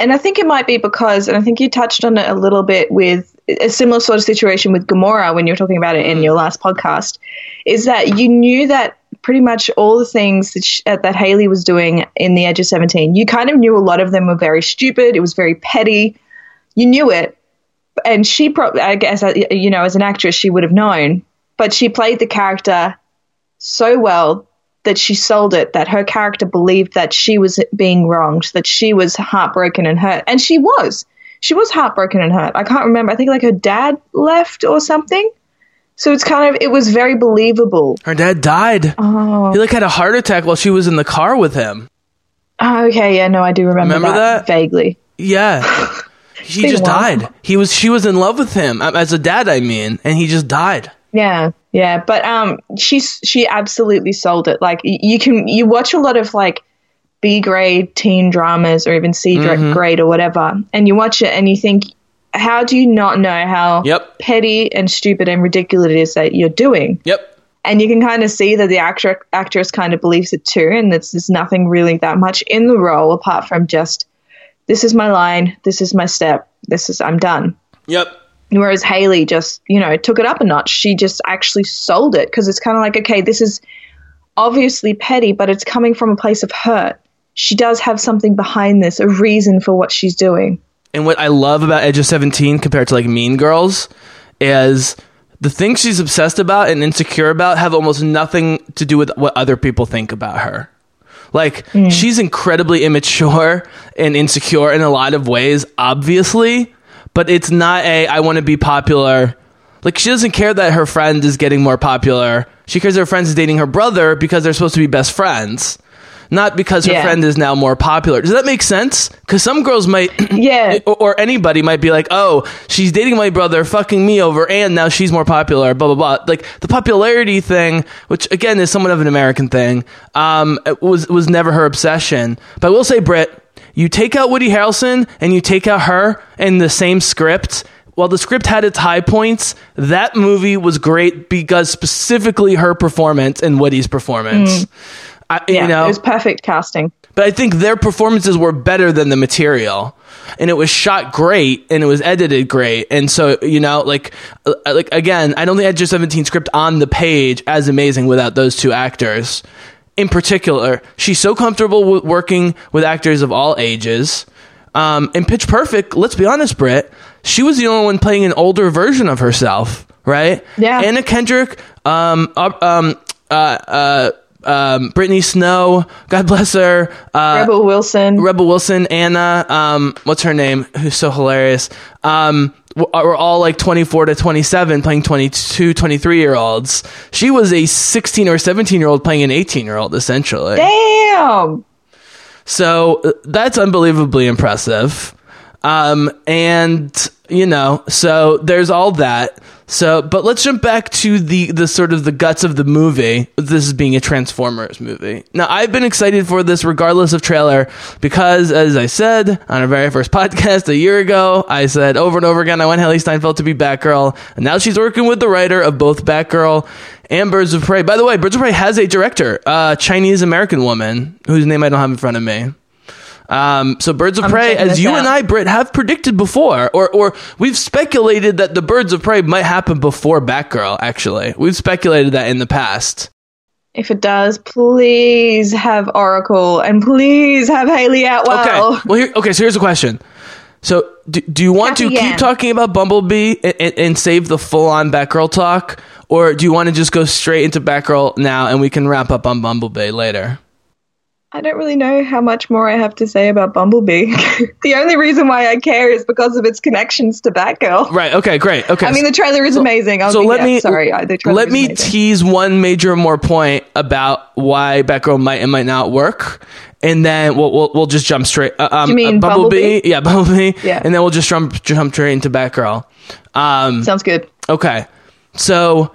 And I think it might be because, and I think you touched on it a little bit with a similar sort of situation with Gamora when you were talking about it in your last podcast, is that you knew that pretty much all the things that, sh- uh, that Hailee was doing in The Edge of 17, you kind of knew a lot of them were very stupid. It was very petty. You knew it. And she probably, I guess, uh, you know, as an actress, she would have known. But she played the character so well that she sold it that her character believed that she was being wronged that she was heartbroken and hurt and she was she was heartbroken and hurt i can't remember i think like her dad left or something so it's kind of it was very believable Her dad died. oh, He like had a heart attack while she was in the car with him. oh okay yeah no i do remember, Remember that? vaguely Yeah. He just a while. died. He was she was in love with him as a dad, I mean, and he just died. Yeah, yeah, but um, she's she absolutely sold it. Like you can you watch a lot of like B grade teen dramas or even C Mm-hmm. grade or whatever, and you watch it and you think, how do you not know how Yep. petty and stupid and ridiculous it is that you're doing? Yep. And you can kind of see that the actor actress kind of believes it too, and there's, there's nothing really that much in the role apart from just this is my line, this is my step, this is I'm done. Yep. Whereas Hailee just, you know, took it up a notch. She just actually sold it because it's kind of like, okay, this is obviously petty, but it's coming from a place of hurt. She does have something behind this, a reason for what she's doing. And what I love about Edge of 17 compared to like Mean Girls is the things she's obsessed about and insecure about have almost nothing to do with what other people think about her. Like mm. she's incredibly immature and insecure in a lot of ways, obviously, but it's not a I want to be popular. Like she doesn't care that her friend is getting more popular. She cares her friend is dating her brother because they're supposed to be best friends. Not because her Yeah. friend is now more popular. Does that make sense? Because some girls might Yeah. or, or anybody might be like, oh, she's dating my brother, fucking me over, and now she's more popular, blah, blah, blah. Like, the popularity thing, which again is somewhat of an American thing, um, it was, was never her obsession. But I will say, Britt, you take out Woody Harrelson and you take out her in the same script. While the script had its high points, that movie was great because specifically her performance and Woody's performance. I, Yeah, you know, it was perfect casting. but I think their performances were better than the material, and it was shot great and it was edited great. And so you know, like, uh, like again, I don't think Edge of Seventeen script on the page as amazing without those two actors. In particular, she's so comfortable with working with actors of all ages. Um, in Pitch Perfect, let's be honest, Britt, she was the only one playing an older version of herself, right? Yeah. Anna Kendrick, um, uh, um, uh, uh, um, Brittany Snow, God bless her. Uh, Rebel Wilson. Rebel Wilson, Anna, um, what's her name? Who's so hilarious. Um, w- are all like 24 to 27 playing 22, 23 year olds. She was a 16 or 17 year old playing an 18 year old, essentially. Damn. So uh, that's unbelievably impressive. Um, and you know, so there's all that. So, but let's jump back to the the sort of the guts of the movie. This is being a Transformers movie. Now, I've been excited for this regardless of trailer because, as I said on our very first podcast a year ago, I said over and over again I want Hailee Steinfeld to be Batgirl, and now she's working with the writer of both Batgirl and Birds of Prey. By the way, Birds of Prey has a director, uh, a Chinese American woman whose name I don't have in front of me. Um, so Birds of I'm Prey, as you out. and I, Britt, have predicted before, or or we've speculated that the Birds of Prey might happen before Batgirl. Actually, we've speculated that in the past. If it does, please have Oracle and please have Hayley Atwell. Okay. Well, here, okay. So here's a question. So, do, do you want to keep Yan. talking about Bumblebee and, and, and save the full on Batgirl talk, or do you want to just go straight into Batgirl now and we can wrap up on Bumblebee later? I don't really know how much more I have to say about Bumblebee. the only reason why I care is because of its connections to Batgirl. Right. Okay. Great. Okay. I mean, the trailer is amazing. I'll so be- let yeah, me sorry. The trailer let me amazing. tease one major more point about why Batgirl might and might not work, and then we'll we'll, we'll just jump straight. Uh, um, You mean uh, Bumblebee? Yeah, Bumblebee. Yeah. and then we'll just jump jump straight into Batgirl. Um, Sounds good. Okay. So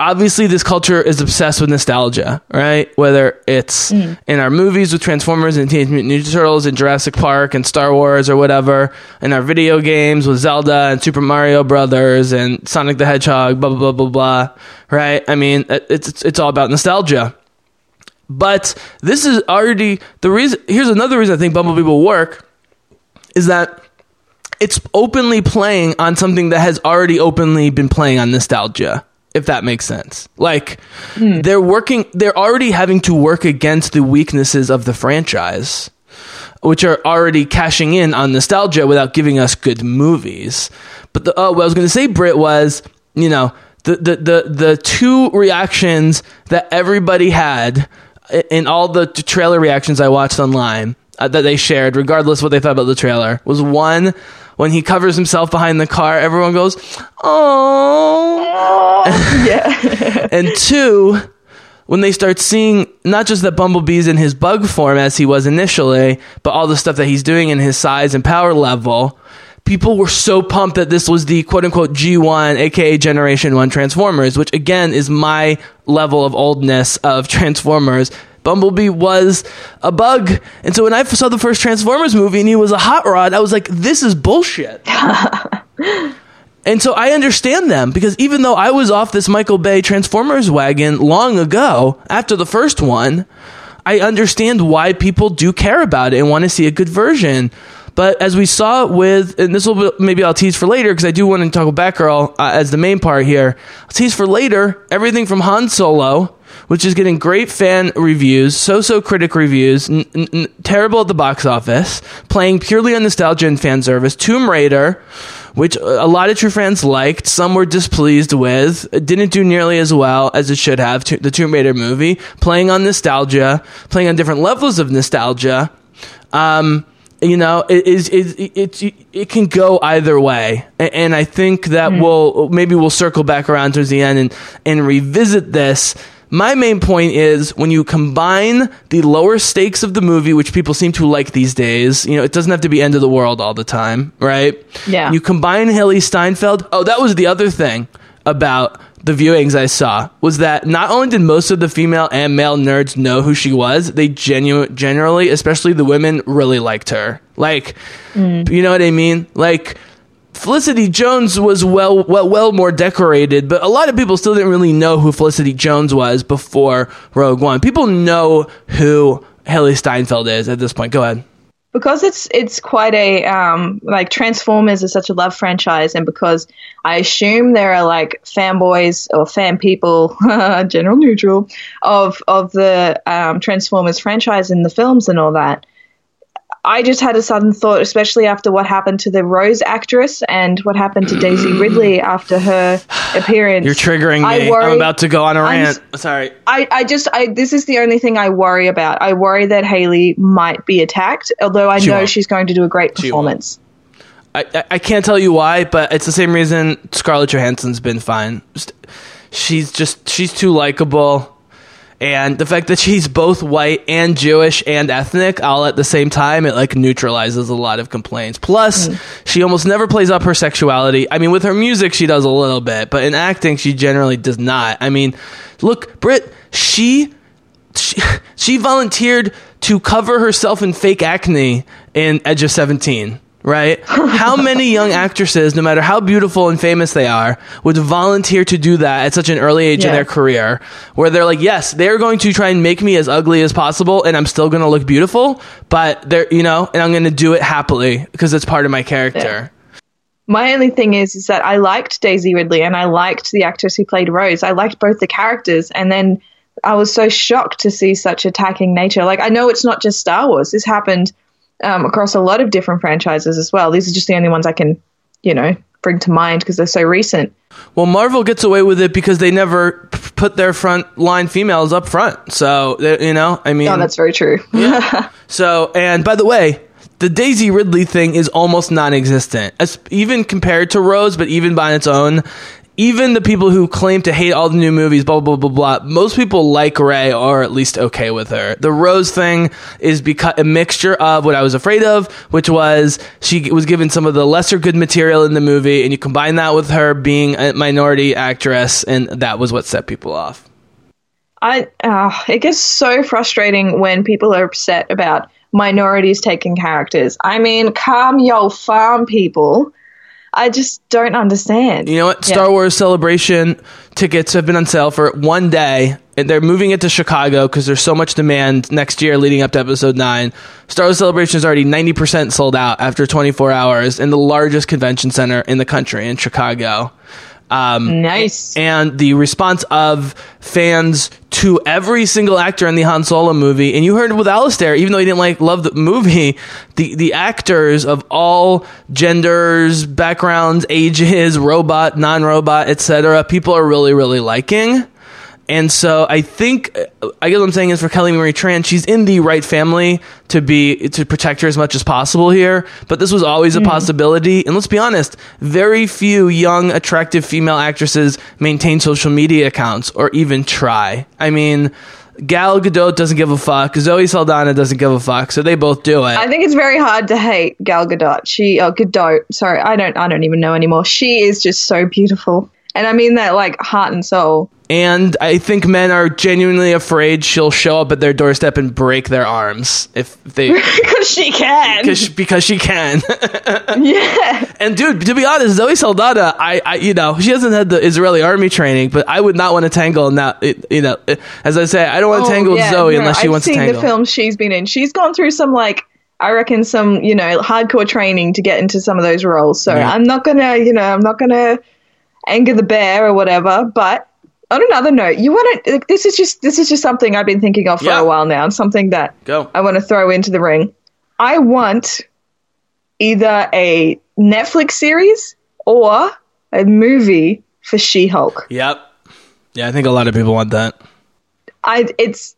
obviously this culture is obsessed with nostalgia, right? Whether it's Mm. in our movies with Transformers and Teenage Mutant Ninja Turtles and Jurassic Park and Star Wars or whatever, in our video games with Zelda and Super Mario Brothers and Sonic the Hedgehog, blah blah blah blah blah, right? I mean, it's it's, it's all about nostalgia. But this is already the reason here's another reason I think Bumblebee will work is that it's openly playing on something that has already openly been playing on nostalgia if that makes sense. Like they're working they're already having to work against the weaknesses of the franchise which are already cashing in on nostalgia without giving us good movies. But the oh what i was going to say Britt was you know the, the the the two reactions that everybody had in all the trailer reactions i watched online uh, that they shared regardless what they thought about the trailer was one when he covers himself behind the car everyone goes oh Yeah. and two, when they start seeing not just that Bumblebee's in his bug form as he was initially, but all the stuff that he's doing in his size and power level, people were so pumped that this was the quote unquote G1, aka Generation 1 Transformers, which again is my level of oldness of Transformers. Bumblebee was a bug. And so when I saw the first Transformers movie and he was a hot rod, I was like, this is bullshit. And so I understand them because even though I was off this Michael Bay Transformers wagon long ago after the first one, I understand why people do care about it and want to see a good version. But as we saw with, and this will be, maybe I'll tease for later because I do want to talk about Batgirl uh, as the main part here. I'll tease for later everything from Han Solo which is getting great fan reviews, so-so critic reviews, n- n- terrible at the box office, playing purely on nostalgia and fan service. Tomb Raider, which a lot of true fans liked, some were displeased with, it didn't do nearly as well as it should have. To- the Tomb Raider movie, playing on nostalgia, playing on different levels of nostalgia. Um, you know, it is it, it, it, it can go either way, and I think that we'll maybe we'll circle back around towards the end and and revisit this. My main point is when you combine the lower stakes of the movie, which people seem to like these days. You know, it doesn't have to be end of the world all the time, right? Yeah. You combine Hailee Steinfeld. Oh, that was the other thing about the viewings I saw was that not only did most of the female and male nerds know who she was, they genu- generally, especially the women, really liked her. Like, mm. you know what I mean? Like. Felicity Jones was well, well, well more decorated, but a lot of people still didn't really know who Felicity Jones was before Rogue One. People know who Hailee Steinfeld is at this point. Go ahead. because it's it's quite a um like Transformers is such a love franchise, and because I assume there are like fanboys or fan people, general neutral, of of the um, Transformers franchise and the films and all that. I just had a sudden thought, especially after what happened to the Rose actress and what happened to Daisy Ridley after her appearance. You're triggering I me. worry- I'm about to go on a I'm rant. Sorry. I, I just I this is the only thing I worry about. I worry that Hailee might be attacked, although I She know won't. she's going to do a great performance. I, I- I can't tell you why, but it's the same reason Scarlett Johansson's been fine. She's just she's too likable, and the fact that she's both white and Jewish and ethnic all at the same time, it like neutralizes a lot of complaints. Plus, mm. she almost never plays up her sexuality. I mean, with her music, she does a little bit, but in acting, she generally does not. I mean, look, Britt, she she, she volunteered to cover herself in fake acne in Edge of 17, right? how many young actresses, no matter how beautiful and famous they are, would volunteer to do that at such an early age in their career where they're like, yes, they're going to try and make me as ugly as possible and I'm still going to look beautiful, but they're, you know, and I'm going to do it happily because it's part of my character. My only thing is, is that I liked Daisy Ridley and I liked the actress who played Rose. I liked both the characters, and then I was so shocked to see such attacking nature. Like I know it's not just Star Wars. This happened um, across a lot of different franchises as well. These are just the only ones I can, you know, bring to mind because they're so recent. Well, Marvel gets away with it because they never p- put their front line females up front. So, you know, I mean, Oh, that's very true. yeah. So, and by the way, the Daisy Ridley thing is almost non-existent, even compared to Rose, but even by its own. Even the people who claim to hate all the new movies, blah blah blah blah. most people like Rey, or at least okay with her. The Rose thing is because a mixture of what I was afraid of, which was she was given some of the lesser good material in the movie, and you combine that with her being a minority actress, and that was what set people off. I uh, it gets so frustrating when people are upset about minorities taking characters. I mean, calm your farm people. I just don't understand. You know what? Yeah. Star Wars Celebration tickets have been on sale for one day, and they're moving it to Chicago because there's so much demand next year leading up to Episode Nine. Star Wars Celebration is already 90% sold out after 24 hours in the largest convention center in the country in Chicago. Um, Nice. and the response of fans to every single actor in the Han Solo movie. And you heard with Alistair, even though he didn't like love the movie, the the actors of all genders, backgrounds, ages, robot, non-robot, etc. People are really really liking. And so I think uh, I guess what I'm saying is for Kelly Marie Tran, she's in the right family to be to protect her as much as possible here. But this was always a mm-hmm. possibility. And let's be honest, very few young, attractive female actresses maintain social media accounts or even try. I mean, Gal Gadot doesn't give a fuck. Zoe Saldana doesn't give a fuck. So they both do it. I think it's very hard to hate Gal Gadot. She, oh, Gadot. Sorry, I don't, I don't even know anymore. She is just so beautiful, and I mean that like heart and soul. And I think men are genuinely afraid she'll show up at their doorstep and break their arms if they Because she can. because because she can. yeah. And dude, to be honest, Zoe Saldana, I, I, you know, she hasn't had the Israeli army training, but I would not want to tangle now. You know, as I say, I don't want to Oh, tangle with yeah, Zoe no, unless she I've wants to seen tangle. the films she's been in. She's gone through some like I reckon some you know hardcore training to get into some of those roles. So Yeah. I'm not gonna you know I'm not gonna anger the bear or whatever. But on another note, you want to? This is just this is just something I've been thinking of for Yeah. a while now, and something that Go. I want to throw into the ring. I want either a Netflix series or a movie for She-Hulk. Yep. Yeah, I think a lot of people want that. I it's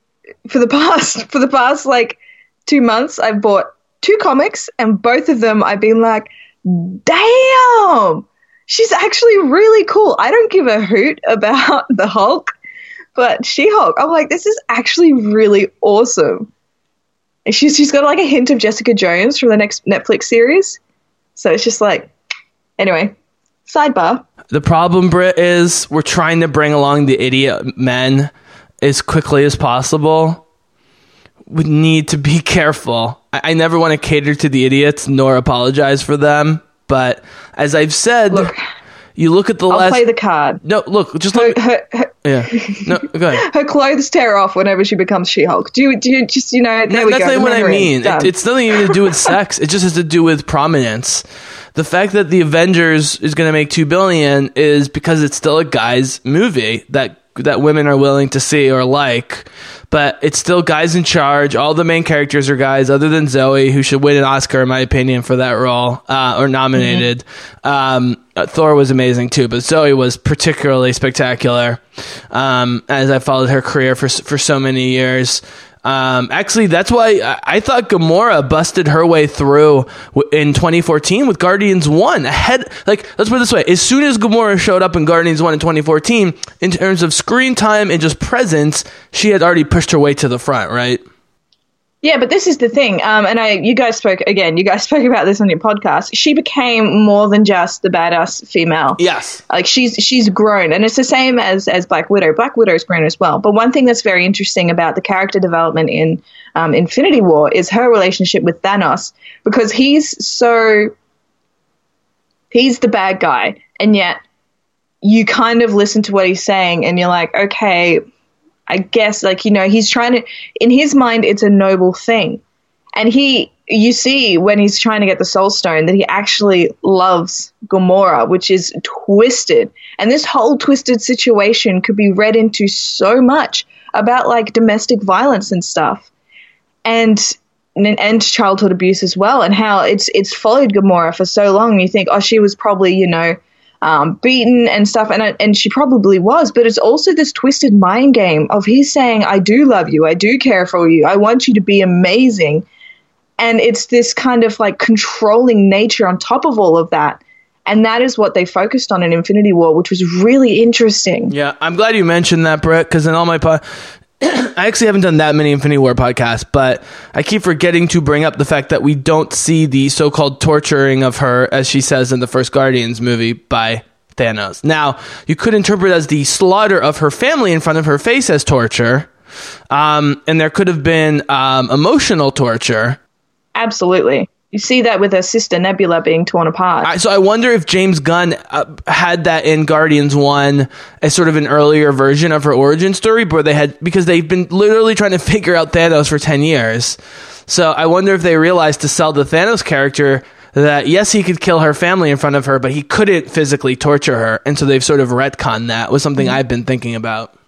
for the past for the past like two months I've bought two comics and both of them I've been like, damn, she's actually really cool. I don't give a hoot about the Hulk, but She Hulk, I'm like, this is actually really awesome. And she's she's got like a hint of Jessica Jones from the next Netflix series. So it's just like anyway, sidebar. The problem, Britt, is we're trying to bring along the idiot men as quickly as possible. We need to be careful. I, I never want to cater to the idiots nor apologize for them. But as I've said, Look, you look at the I'll last. play the card. no, look, just Her, look. her, her, yeah, no, go ahead. her clothes tear off whenever she becomes She-Hulk. Do you, do you just you know? There No, we that's not what I men are in. mean. It, it's nothing even to do with sex. It just has to do with prominence. The fact that the Avengers is going to make two billion is because it's still a guys' movie that that women are willing to see or like. But it's still guys in charge. All the main characters are guys, other than Zoe, who should win an Oscar, in my opinion, for that role uh, or nominated. Um, uh, Thor was amazing too, but Zoe was particularly spectacular. Um, as I followed her career for for so many years. Um, actually, that's why I, I thought Gamora busted her way through w- in 2014 with Guardians 1 ahead. Like, let's put it this way. As soon as Gamora showed up in Guardians 1 in 2014, in terms of screen time and just presence, she had already pushed her way to the front, right? Yeah, but this is the thing. Um, and I, you guys spoke again. You guys spoke about this on your podcast. She became more than just the badass female. Yes. Like she's she's grown, and it's the same as as Black Widow. Black Widow's grown as well. But one thing that's very interesting about the character development in um, Infinity War is her relationship with Thanos, because he's so he's the bad guy, and yet you kind of listen to what he's saying, and you're like, okay, I guess like you know he's trying to in his mind it's a noble thing, and he you see when he's trying to get the Soul Stone that he actually loves Gamora, which is twisted, and this whole twisted situation could be read into so much about like domestic violence and stuff, and and childhood abuse as well, and how it's it's followed Gamora for so long. You think, oh, she was probably you know um, beaten and stuff, and and she probably was. But it's also this twisted mind game of he's saying, "I do love you, I do care for you, I want you to be amazing," and it's this kind of like controlling nature on top of all of that. And that is what they focused on in Infinity War, which was really interesting. Yeah, I'm glad you mentioned that, Britt, because in all my po- I actually haven't done that many Infinity War podcasts, but I keep forgetting to bring up the fact that we don't see the so-called torturing of her, as she says in the first Guardians movie, by Thanos. Now, you could interpret as the slaughter of her family in front of her face as torture, um, and there could have been um, emotional torture. Absolutely. You see that with her sister Nebula being torn apart. I, so I wonder if James Gunn uh, had that in Guardians One as sort of an earlier version of her origin story, where they had because they've been literally trying to figure out Thanos for ten years. So I wonder if they realized to sell the Thanos character that yes, he could kill her family in front of her, but he couldn't physically torture her, and so they've sort of retconned that. Was something I've been thinking about.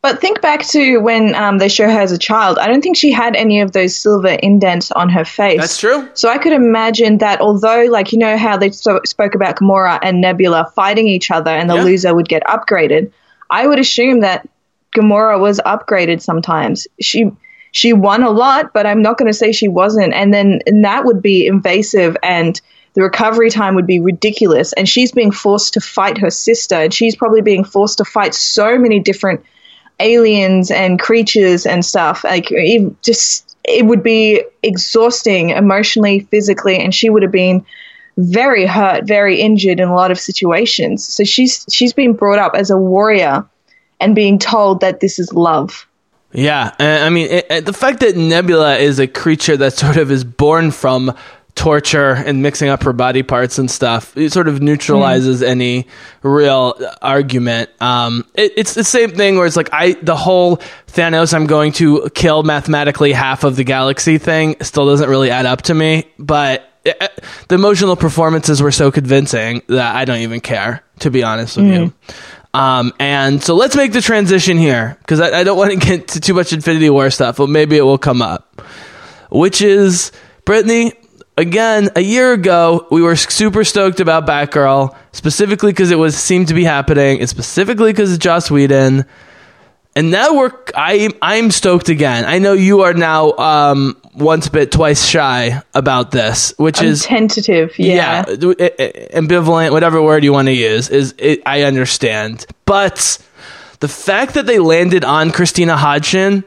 But think back to when um, they show her as a child. I don't think she had any of those silver indents on her face. That's true. So I could imagine that although, like, you know how they so- spoke about Gamora and Nebula fighting each other and the Yeah. loser would get upgraded, I would assume that Gamora was upgraded sometimes. She she won a lot, but I'm not going to say she wasn't. And then and that would be invasive and the recovery time would be ridiculous. And she's being forced to fight her sister, and she's probably being forced to fight so many different aliens and creatures and stuff. Like it just it would be exhausting emotionally, physically, and she would have been very hurt, very injured in a lot of situations. So she's she's been brought up as a warrior and being told that this is love. Yeah, I mean it, it- the fact that Nebula is a creature that sort of is born from torture and mixing up her body parts and stuff. It sort of neutralizes any real argument. Um, it, it's the same thing where it's like I the whole Thanos I'm going to kill mathematically half of the galaxy thing still doesn't really add up to me, but. it- the emotional performances were so convincing that I don't even care, to be honest with you. Um, and so let's make the transition here because I, I don't want to get to too much Infinity War stuff, but maybe it will come up. Which is Brittany. Again, a year ago, we were super stoked about Batgirl, specifically because it was seemed to be happening, and specifically because of Joss Whedon. And now we're I I'm stoked again. I know you are now um, once bit twice shy about this, which I'm is tentative. Yeah. yeah, ambivalent, whatever word you want to use, is it, I understand. But the fact that they landed on Christina Hodson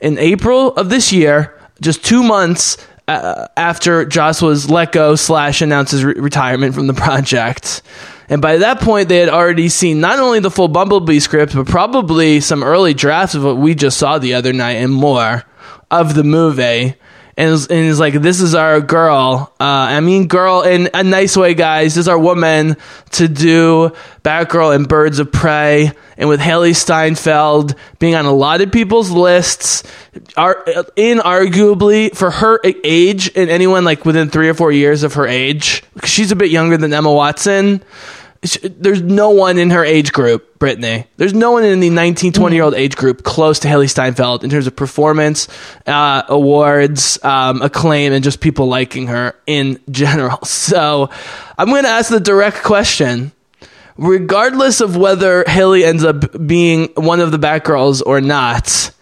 in April of this year, just two months uh, after Joss was let go slash announced his re- retirement from the project. And by that point, they had already seen not only the full Bumblebee script, but probably some early drafts of what we just saw the other night and more of the movie and it's, and it's like this is our girl. Uh, I mean, girl in a nice way, guys. This is our woman to do Batgirl and Birds of Prey, and with Hailee Steinfeld being on a lot of people's lists, are inarguably for her age and anyone like within three or four years of her age, she's a bit younger than Emma Watson there's no one in her age group, Brittany. There's no one in the 19, 20 year old age group close to Hailee Steinfeld in terms of performance, uh, awards, um, acclaim, and just people liking her in general. So I'm going to ask the direct question. Regardless of whether Hailee ends up being one of the Batgirls or not,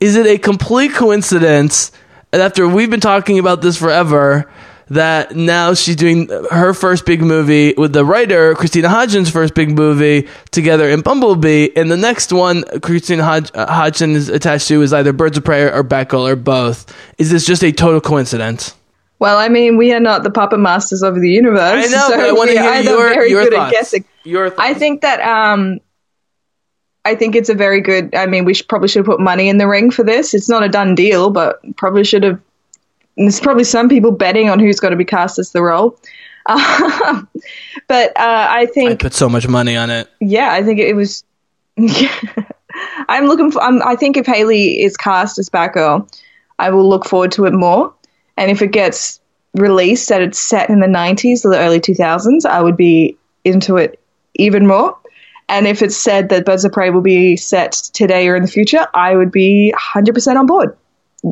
is it a complete coincidence that after we've been talking about this forever, that now she's doing her first big movie with the writer Christina Hodson's first big movie together in Bumblebee, and the next one Christina Hodg- uh, Hodson is attached to is either Birds of Prey or Batgirl or both. Is this just a total coincidence? Well, I mean, we are not the puppet masters of the universe. I know, so but I want to hear your, very your good thoughts. at guessing. Your thoughts. I think that um, I think it's a very good. I mean, we should, probably should have put money in the ring for this. It's not a done deal, but probably should have. There's probably some people betting on who's going to be cast as the role. Um, but uh, I I think, put so much money on it. yeah, I think it was. I'm looking for. I'm, I think if Hailee is cast as Batgirl, I will look forward to it more. And if it gets released that it's set in the 90s or the early 2000s, I would be into it even more. And if it's said that Birds of Prey will be set today or in the future, I would be 100% on board.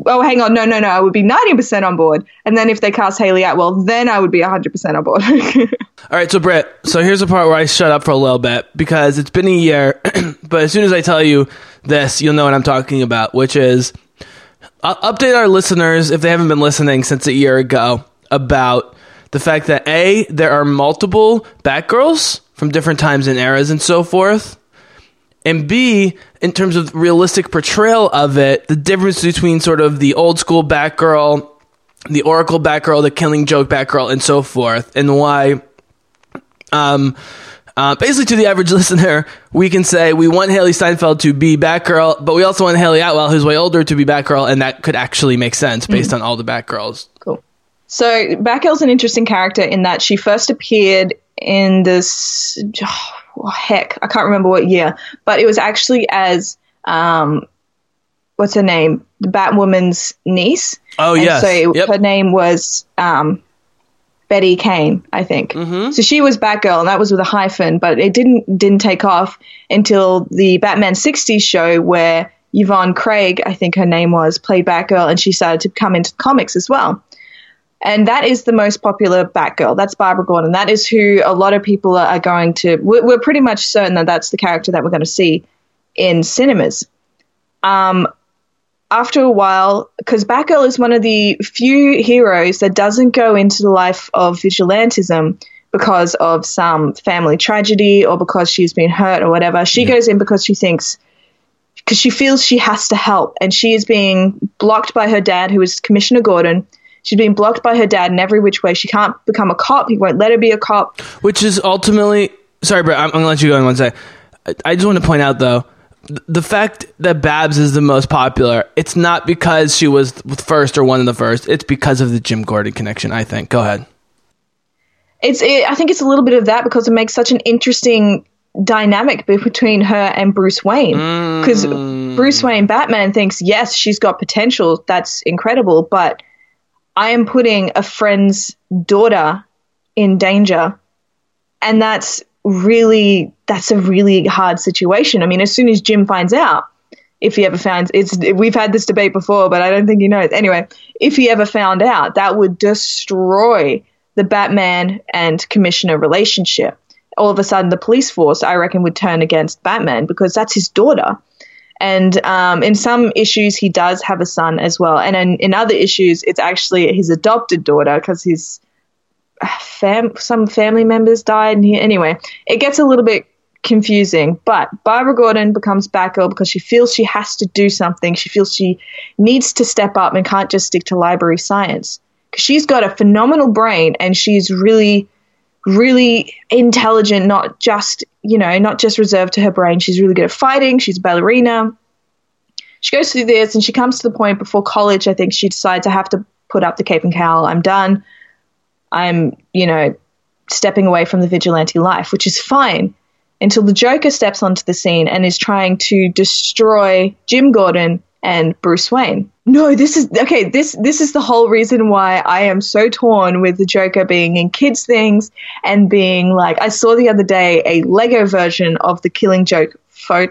Oh, hang on. No, no, no. I would be 90% on board. And then if they cast Hayley Atwell, then I would be 100% on board. All right, so Britt, so here's the part where I shut up for a little bit because it's been a year, but as soon as I tell you this, you'll know what I'm talking about, which is I'll update our listeners if they haven't been listening since a year ago about the fact that A, there are multiple Batgirls from different times and eras and so forth. And B, in terms of realistic portrayal of it, the difference between sort of the old school Batgirl, the Oracle Batgirl, the Killing Joke Batgirl, and so forth, and why um, uh, basically, to the average listener, we can say we want Hailee Steinfeld to be Batgirl, but we also want Hayley Atwell, who's way older, to be Batgirl, and that could actually make sense based on all the Batgirls. Cool. So Batgirl's an interesting character in that she first appeared in this oh, heck, I can't remember what year, but it was actually as um, what's her name, the Batwoman's niece. Oh, yes. So it- Yep. her name was um, Betty Kane, I think. Mm-hmm. So she was Batgirl, and that was with a hyphen, but it didn't didn't take off until the Batman '60s show where Yvonne Craig, I think her name was, played Batgirl, and she started to come into comics as well. And that is the most popular Batgirl. That's Barbara Gordon. That is who a lot of people are going to. We're, we're pretty much certain that that's the character that we're going to see in cinemas. Um, after a while, because Batgirl is one of the few heroes that doesn't go into the life of vigilantism because of some family tragedy or because she's been hurt or whatever. She goes in because she thinks, because she feels she has to help, and she is being blocked by her dad, who is Commissioner Gordon. She's being blocked by her dad in every which way. She can't become a cop. He won't let her be a cop. Which is ultimately sorry, Britt. I'm, I'm gonna let you go in one second. I, I just want to point out though, the fact that Babs is the most popular, it's not because she was first or one of the first. It's because of the Jim Gordon connection. I think. Go ahead. it's it, I think it's a little bit of that because it makes such an interesting dynamic between her and Bruce Wayne mm. because Bruce Wayne Batman thinks yes she's got potential that's incredible but I am putting a friend's daughter in danger and that's really that's a really hard situation. I mean, as soon as Jim finds out, if he ever finds it's we've had this debate before, but I don't think he knows. Anyway, if he ever found out, that would destroy the Batman and Commissioner relationship. All of a sudden, the police force, I reckon, would turn against Batman because that's his daughter. And um, in some issues, he does have a son as well. And in, in other issues, it's actually his adopted daughter because his fam- some family members died. And he, anyway, it gets a little bit confusing. But Barbara Gordon becomes Batgirl because she feels she has to do something. She feels she needs to step up and can't just stick to library science. Because she's got a phenomenal brain and she's really, really intelligent, not just, you know, not just reserved to her brain. She's really good at fighting. She's a ballerina. She goes through this and she comes to the point before college, I think she decides I have to put up the cape and cowl. I'm done. I'm, you know, stepping away from the vigilante life, which is fine until the Joker steps onto the scene and is trying to destroy Jim Gordon and Bruce Wayne. No, this is okay. This this is the whole reason why I am so torn with the Joker being in kids things and being like I saw the other day a Lego version of the Killing Joke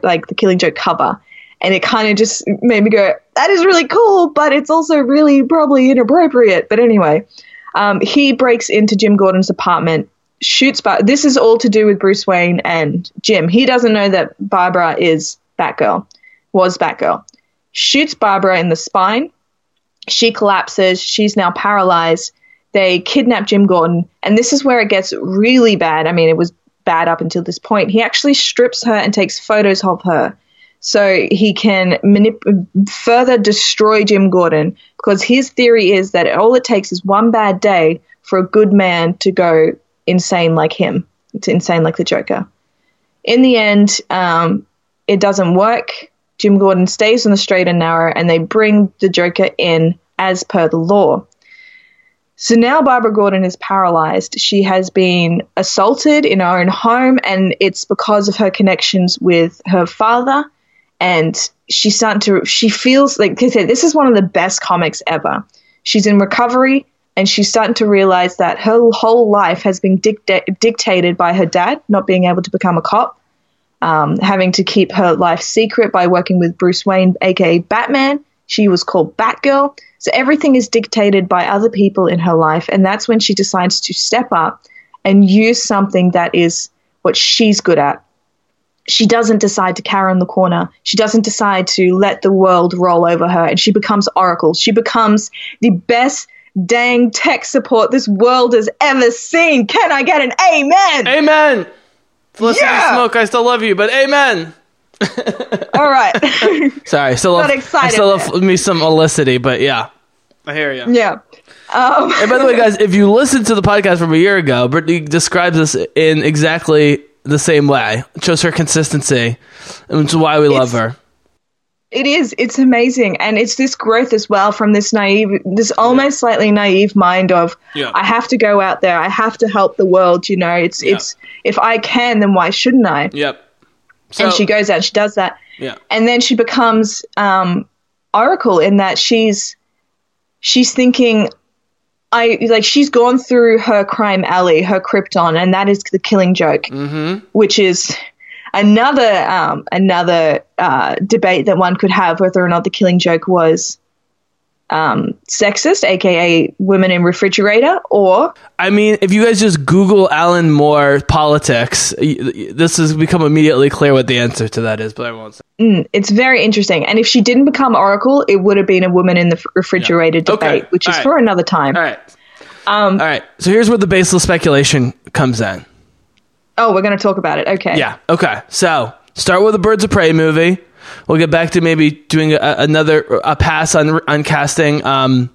like the Killing Joke cover, and it kind of just made me go, "That is really cool," but it's also really probably inappropriate. But anyway, um, he breaks into Jim Gordon's apartment shoots but this is all to do with Bruce Wayne and Jim. He doesn't know that Barbara is Batgirl, was Batgirl. Shoots Barbara in the spine. She collapses. She's now paralyzed. They kidnap Jim Gordon, and this is where it gets really bad. I mean, it was bad up until this point. He actually strips her and takes photos of her so he can manip- further destroy Jim Gordon because his theory is that all it takes is one bad day for a good man to go insane like him. It's insane like the Joker. In the end, um, it doesn't work. Jim Gordon stays on the straight and narrow, and they bring the Joker in as per the law. So now Barbara Gordon is paralyzed. She has been assaulted in her own home, and it's because of her connections with her father. And she's starting to, she feels like, I said, this is one of the best comics ever. She's in recovery, and she's starting to realize that her whole life has been dicta- dictated by her dad not being able to become a cop, um, having to keep her life secret by working with Bruce Wayne, aka Batman. She was called Batgirl. So everything is dictated by other people in her life. And that's when she decides to step up and use something that is what she's good at. She doesn't decide to carry on the corner. She doesn't decide to let the world roll over her. And she becomes Oracle. She becomes the best dang tech support this world has ever seen. Can I get an amen? Amen. Listen Yeah. to smoke. I still love you, but amen. All right. Sorry, still love, Not I excited still love me some Olicity, but yeah, I hear you. yeah. Um, And by the way, guys, if you listened to the podcast from a year ago, Brittany describes this in exactly the same way. It shows her consistency, which is why we love her. It is. It's amazing, and it's this growth as well from this naive, this almost slightly naive mind of Yeah. I have to go out there, I have to help the world. You know, it's Yeah. it's if I can, then why shouldn't I? Yep. So, and she goes out, she does that, Yeah. and then she becomes um, Oracle in that she's she's thinking. I like she's gone through her crime alley, her Krypton, and that is the Killing Joke, Mm-hmm. which is another um, another uh, debate that one could have whether or not the Killing Joke was um, sexist, aka women in refrigerator, or I mean, if you guys just Google Alan Moore politics, this has become immediately clear what the answer to that is. But I won't say. it's very interesting. And if she didn't become Oracle, it would have been a woman in the refrigerator Yeah. Okay. debate, which is right. for another time. All right. Um, All right. So here's where the baseless speculation comes in. Oh, we're going to talk about it. Okay. Yeah. Okay. So start with the Birds of Prey movie. We'll get back to maybe doing a, another a pass on on casting um,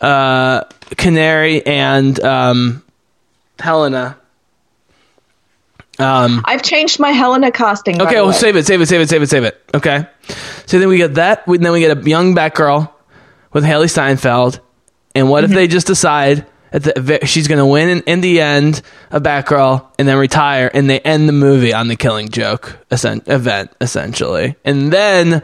uh, Canary and um, Helena. Um, I've changed my Helena casting. okay, well, save it, save it, save it, save it, save it. Okay. So then we get that. We, then we get a young Batgirl with Hailee Steinfeld. And what Mm-hmm. if they just decide the, she's going to win in, in the end a Batgirl and then retire, and they end the movie on the Killing Joke event essentially, and then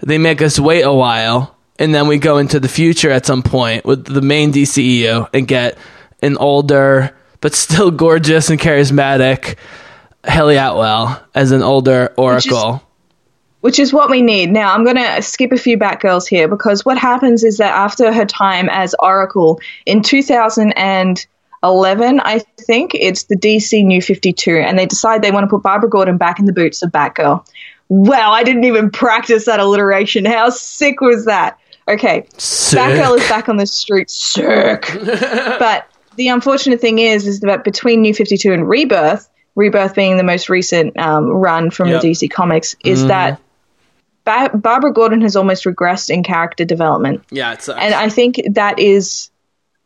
they make us wait a while, and then we go into the future at some point with the main DCEU and get an older but still gorgeous and charismatic Hayley Atwell as an older Oracle. Which is what we need. Now, I'm going to skip a few Batgirls here because what happens is that after her time as Oracle in 2011, I think it's the DC New 52, and they decide they want to put Barbara Gordon back in the boots of Batgirl. Wow, I didn't even practice that alliteration. How sick was that? Okay, Sick. Batgirl is back on the street. Sick. but the unfortunate thing is, is that between New 52 and Rebirth, Rebirth being the most recent um, run from Yep. the DC Comics, is that ba- Barbara Gordon has almost regressed in character development, Yeah, it sucks. and I think that is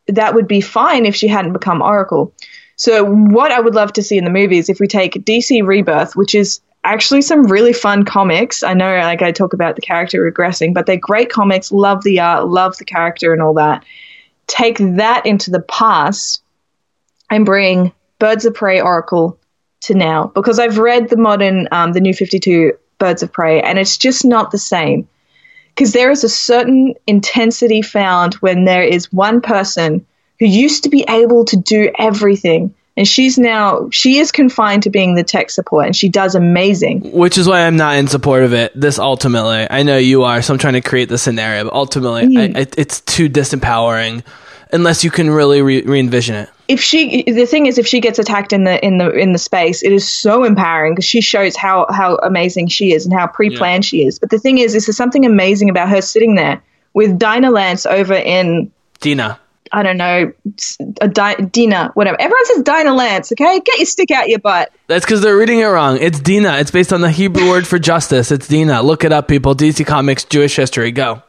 that would be fine if she hadn't become Oracle. So what I would love to see in the movies, if we take DC Rebirth, which is actually some really fun comics. I know, like I talk about the character regressing, but they're great comics. Love the art, love the character, and all that. Take that into the past and bring Birds of Prey Oracle to now because I've read the modern, um, the new 52 Birds of Prey, and it's just not the same. Because there is a certain intensity found when there is one person who used to be able to do everything, and she's now she is confined to being the tech support, and she does amazing. Which is why I'm not in support of it. This ultimately, I know you are, so I'm trying to create the scenario. But ultimately, I, mm. I, it's too disempowering unless you can really re- re-envision it. if she the thing is if she gets attacked in the in the in the space it is so empowering because she shows how how amazing she is and how pre-planned she is but the thing is is there's something amazing about her sitting there with Dinah Lance over in Dina, I don't know a Di- Dina whatever everyone says Dinah Lance okay get your stick out your butt that's because they're reading it wrong. It's Dina. It's based on the Hebrew word for justice. It's Dina. Look it up, people. DC Comics, Jewish history. Go.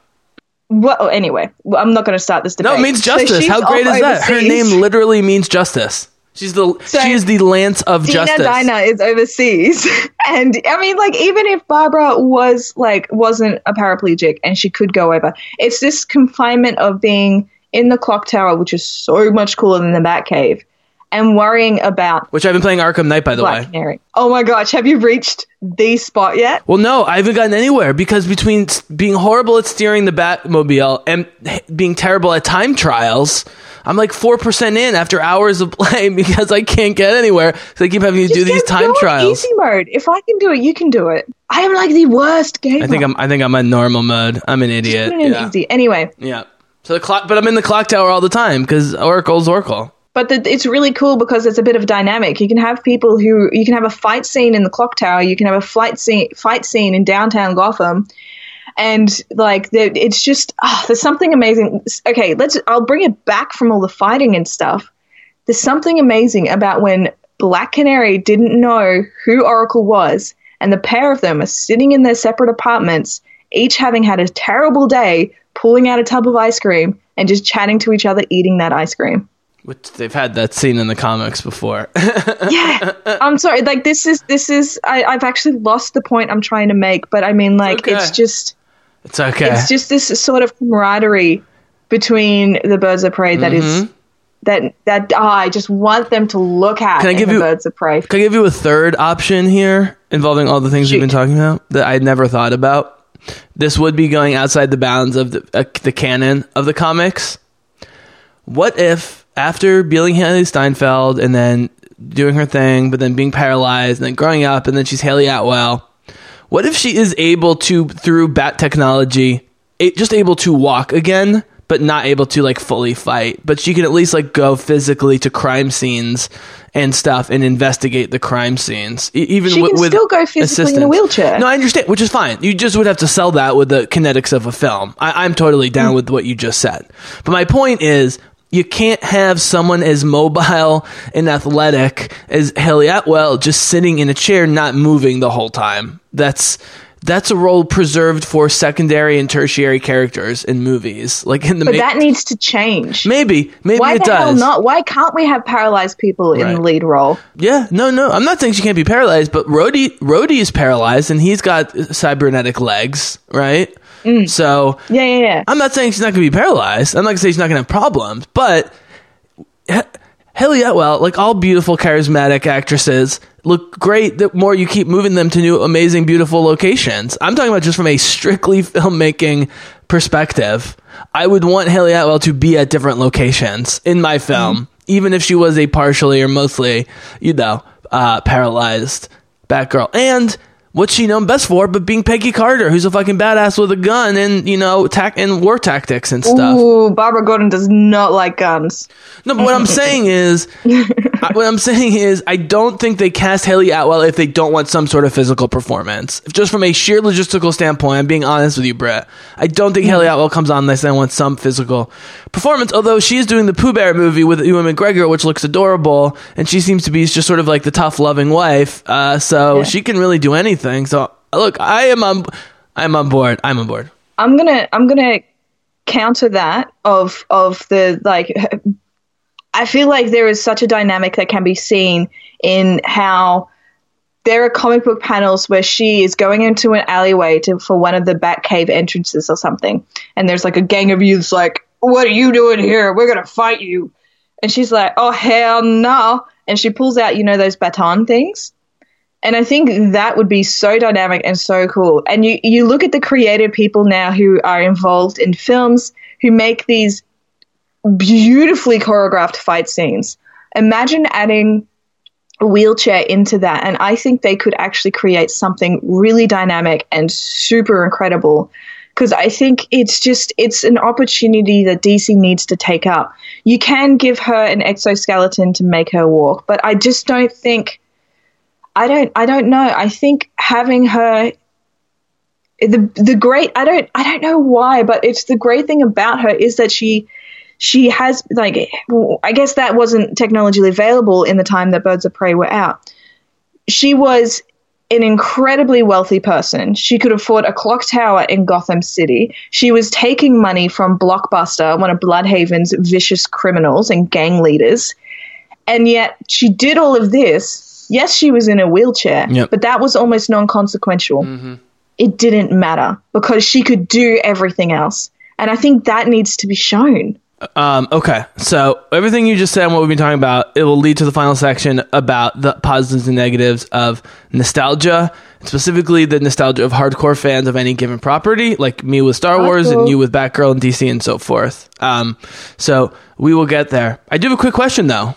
Well anyway well, I'm not going to start this debate No, it means justice. she's How great is that? Her name literally means justice. She's the So, she is the Lance of Dina justice. Dinah is overseas, and I mean, like, even if Barbara was like wasn't a paraplegic and she could go over, it's this confinement of being in the clock tower, which is so much cooler than the Batcave, and worrying about Which I've been playing Arkham Knight, by the Black way. Canary. Oh my gosh, have you reached the spot yet? Well, no, I haven't gotten anywhere because between being horrible at steering the Batmobile and being terrible at time trials, I'm like four percent in after hours of play because I can't get anywhere. So I keep having to do these time trials. Easy mode. If I can do it, you can do it. I am like the worst gamer. I think I'm. I think I'm on normal mode. I'm an idiot. In Yeah. easy. Anyway, yeah. So the clock, but I'm in the clock tower all the time because Oracle's Oracle. But the, it's really cool because it's a bit of dynamic. You can have people who you can have a fight scene in the clock tower. You can have a flight scene fight scene in downtown Gotham, and like it's just ah, there's something amazing. Okay, let's. I'll bring it back from all the fighting and stuff. There's something amazing about when Black Canary didn't know who Oracle was, and the pair of them are sitting in their separate apartments, each having had a terrible day, pulling out a tub of ice cream and just chatting to each other, eating that ice cream. Which they've had that scene in the comics before. yeah i'm sorry like this is this is I, i've actually lost the point i'm trying to make but i mean like Okay. it's just it's okay. it's just this sort of camaraderie between the birds of prey that is Mm-hmm. that that ah, i just want them to look at Can I give the you- birds of prey Can I give you a third option here involving all the things we've been talking about that I'd never thought about? This would be going outside the bounds of the, uh, the canon of the comics. What if after being Hailee Steinfeld and then doing her thing, but then being paralyzed and then growing up and then she's Hayley Atwell, what if she is able to, through bat technology, just able to walk again, but not able to like fully fight? But she can at least like go physically to crime scenes and stuff and investigate the crime scenes, e- even She can with still go physically in a wheelchair. No, I understand, which is fine. You just would have to sell that with the kinetics of a film. I, I'm totally down mm. with what you just said. But my point is, you can't have someone as mobile and athletic as Hayley Atwell just sitting in a chair, not moving the whole time. That's that's a role preserved for secondary and tertiary characters in movies, like in the but ma- that needs to change maybe maybe why it the does. hell not why can't we have paralyzed people in the lead role Yeah, no, no. I'm not saying she can't be paralyzed, but Rhodey, Rhodey is paralyzed and he's got cybernetic legs, right? So yeah yeah yeah I'm not saying she's not going to be paralyzed. I'm not going to say she's not going to have problems, but H- Hayley Atwell, like all beautiful, charismatic actresses, look great the more you keep moving them to new, amazing, beautiful locations. I'm talking about just from a strictly filmmaking perspective. I would want Hayley Atwell to be at different locations in my film, even if she was a partially or mostly, you know. uh, paralyzed Batgirl. And what's she known best for but being Peggy Carter, who's a fucking badass with a gun and, you know, tac- and war tactics and stuff. Ooh, Barbara Gordon does not like guns. No, but what I'm saying is, I- what I'm saying is, I don't think they cast Hayley Atwell if they don't want some sort of physical performance. If Just from a sheer logistical standpoint, I'm being honest with you, Britt. I don't think Hayley Atwell comes on unless they want some physical performance. Although she is doing the Pooh Bear movie with Ewan McGregor, which looks adorable, and she seems to be just sort of like the tough, loving wife. Uh, so Yeah. she can really do anything. So look, I am on, I'm on board. I'm on board. I'm gonna I'm gonna counter that of of the like I feel like there is such a dynamic that can be seen in how there are comic book panels where she is going into an alleyway to for one of the Batcave entrances or something, and there's like a gang of youths like, "What are you doing here? We're gonna fight you," and she's like, "Oh hell no!" and she pulls out you know those baton things. And I think that would be so dynamic and so cool. And you, you look at the creative people now who are involved in films who make these beautifully choreographed fight scenes. Imagine adding a wheelchair into that. And I think they could actually create something really dynamic and super incredible. Because I think it's just, it's an opportunity that DC needs to take up. You can give her an exoskeleton to make her walk, but I just don't think I don't I don't know. I think having her the the great I don't I don't know why, but it's the great thing about her is that she she has like I guess that wasn't technologically available in the time that Birds of Prey were out. She was an incredibly wealthy person. She could afford a clock tower in Gotham City. She was taking money from Blockbuster, one of Blüdhaven's vicious criminals and gang leaders. And yet she did all of this. Yes, she was in a wheelchair, Yep. but that was almost non consequential. It didn't matter because she could do everything else. And I think that needs to be shown. Um, okay, so everything you just said and what we've been talking about, it will lead to the final section about the positives and negatives of nostalgia, specifically the nostalgia of hardcore fans of any given property, like me with Star Wars and you with Batgirl and DC and so forth. Um, so we will get there. I do have a quick question though.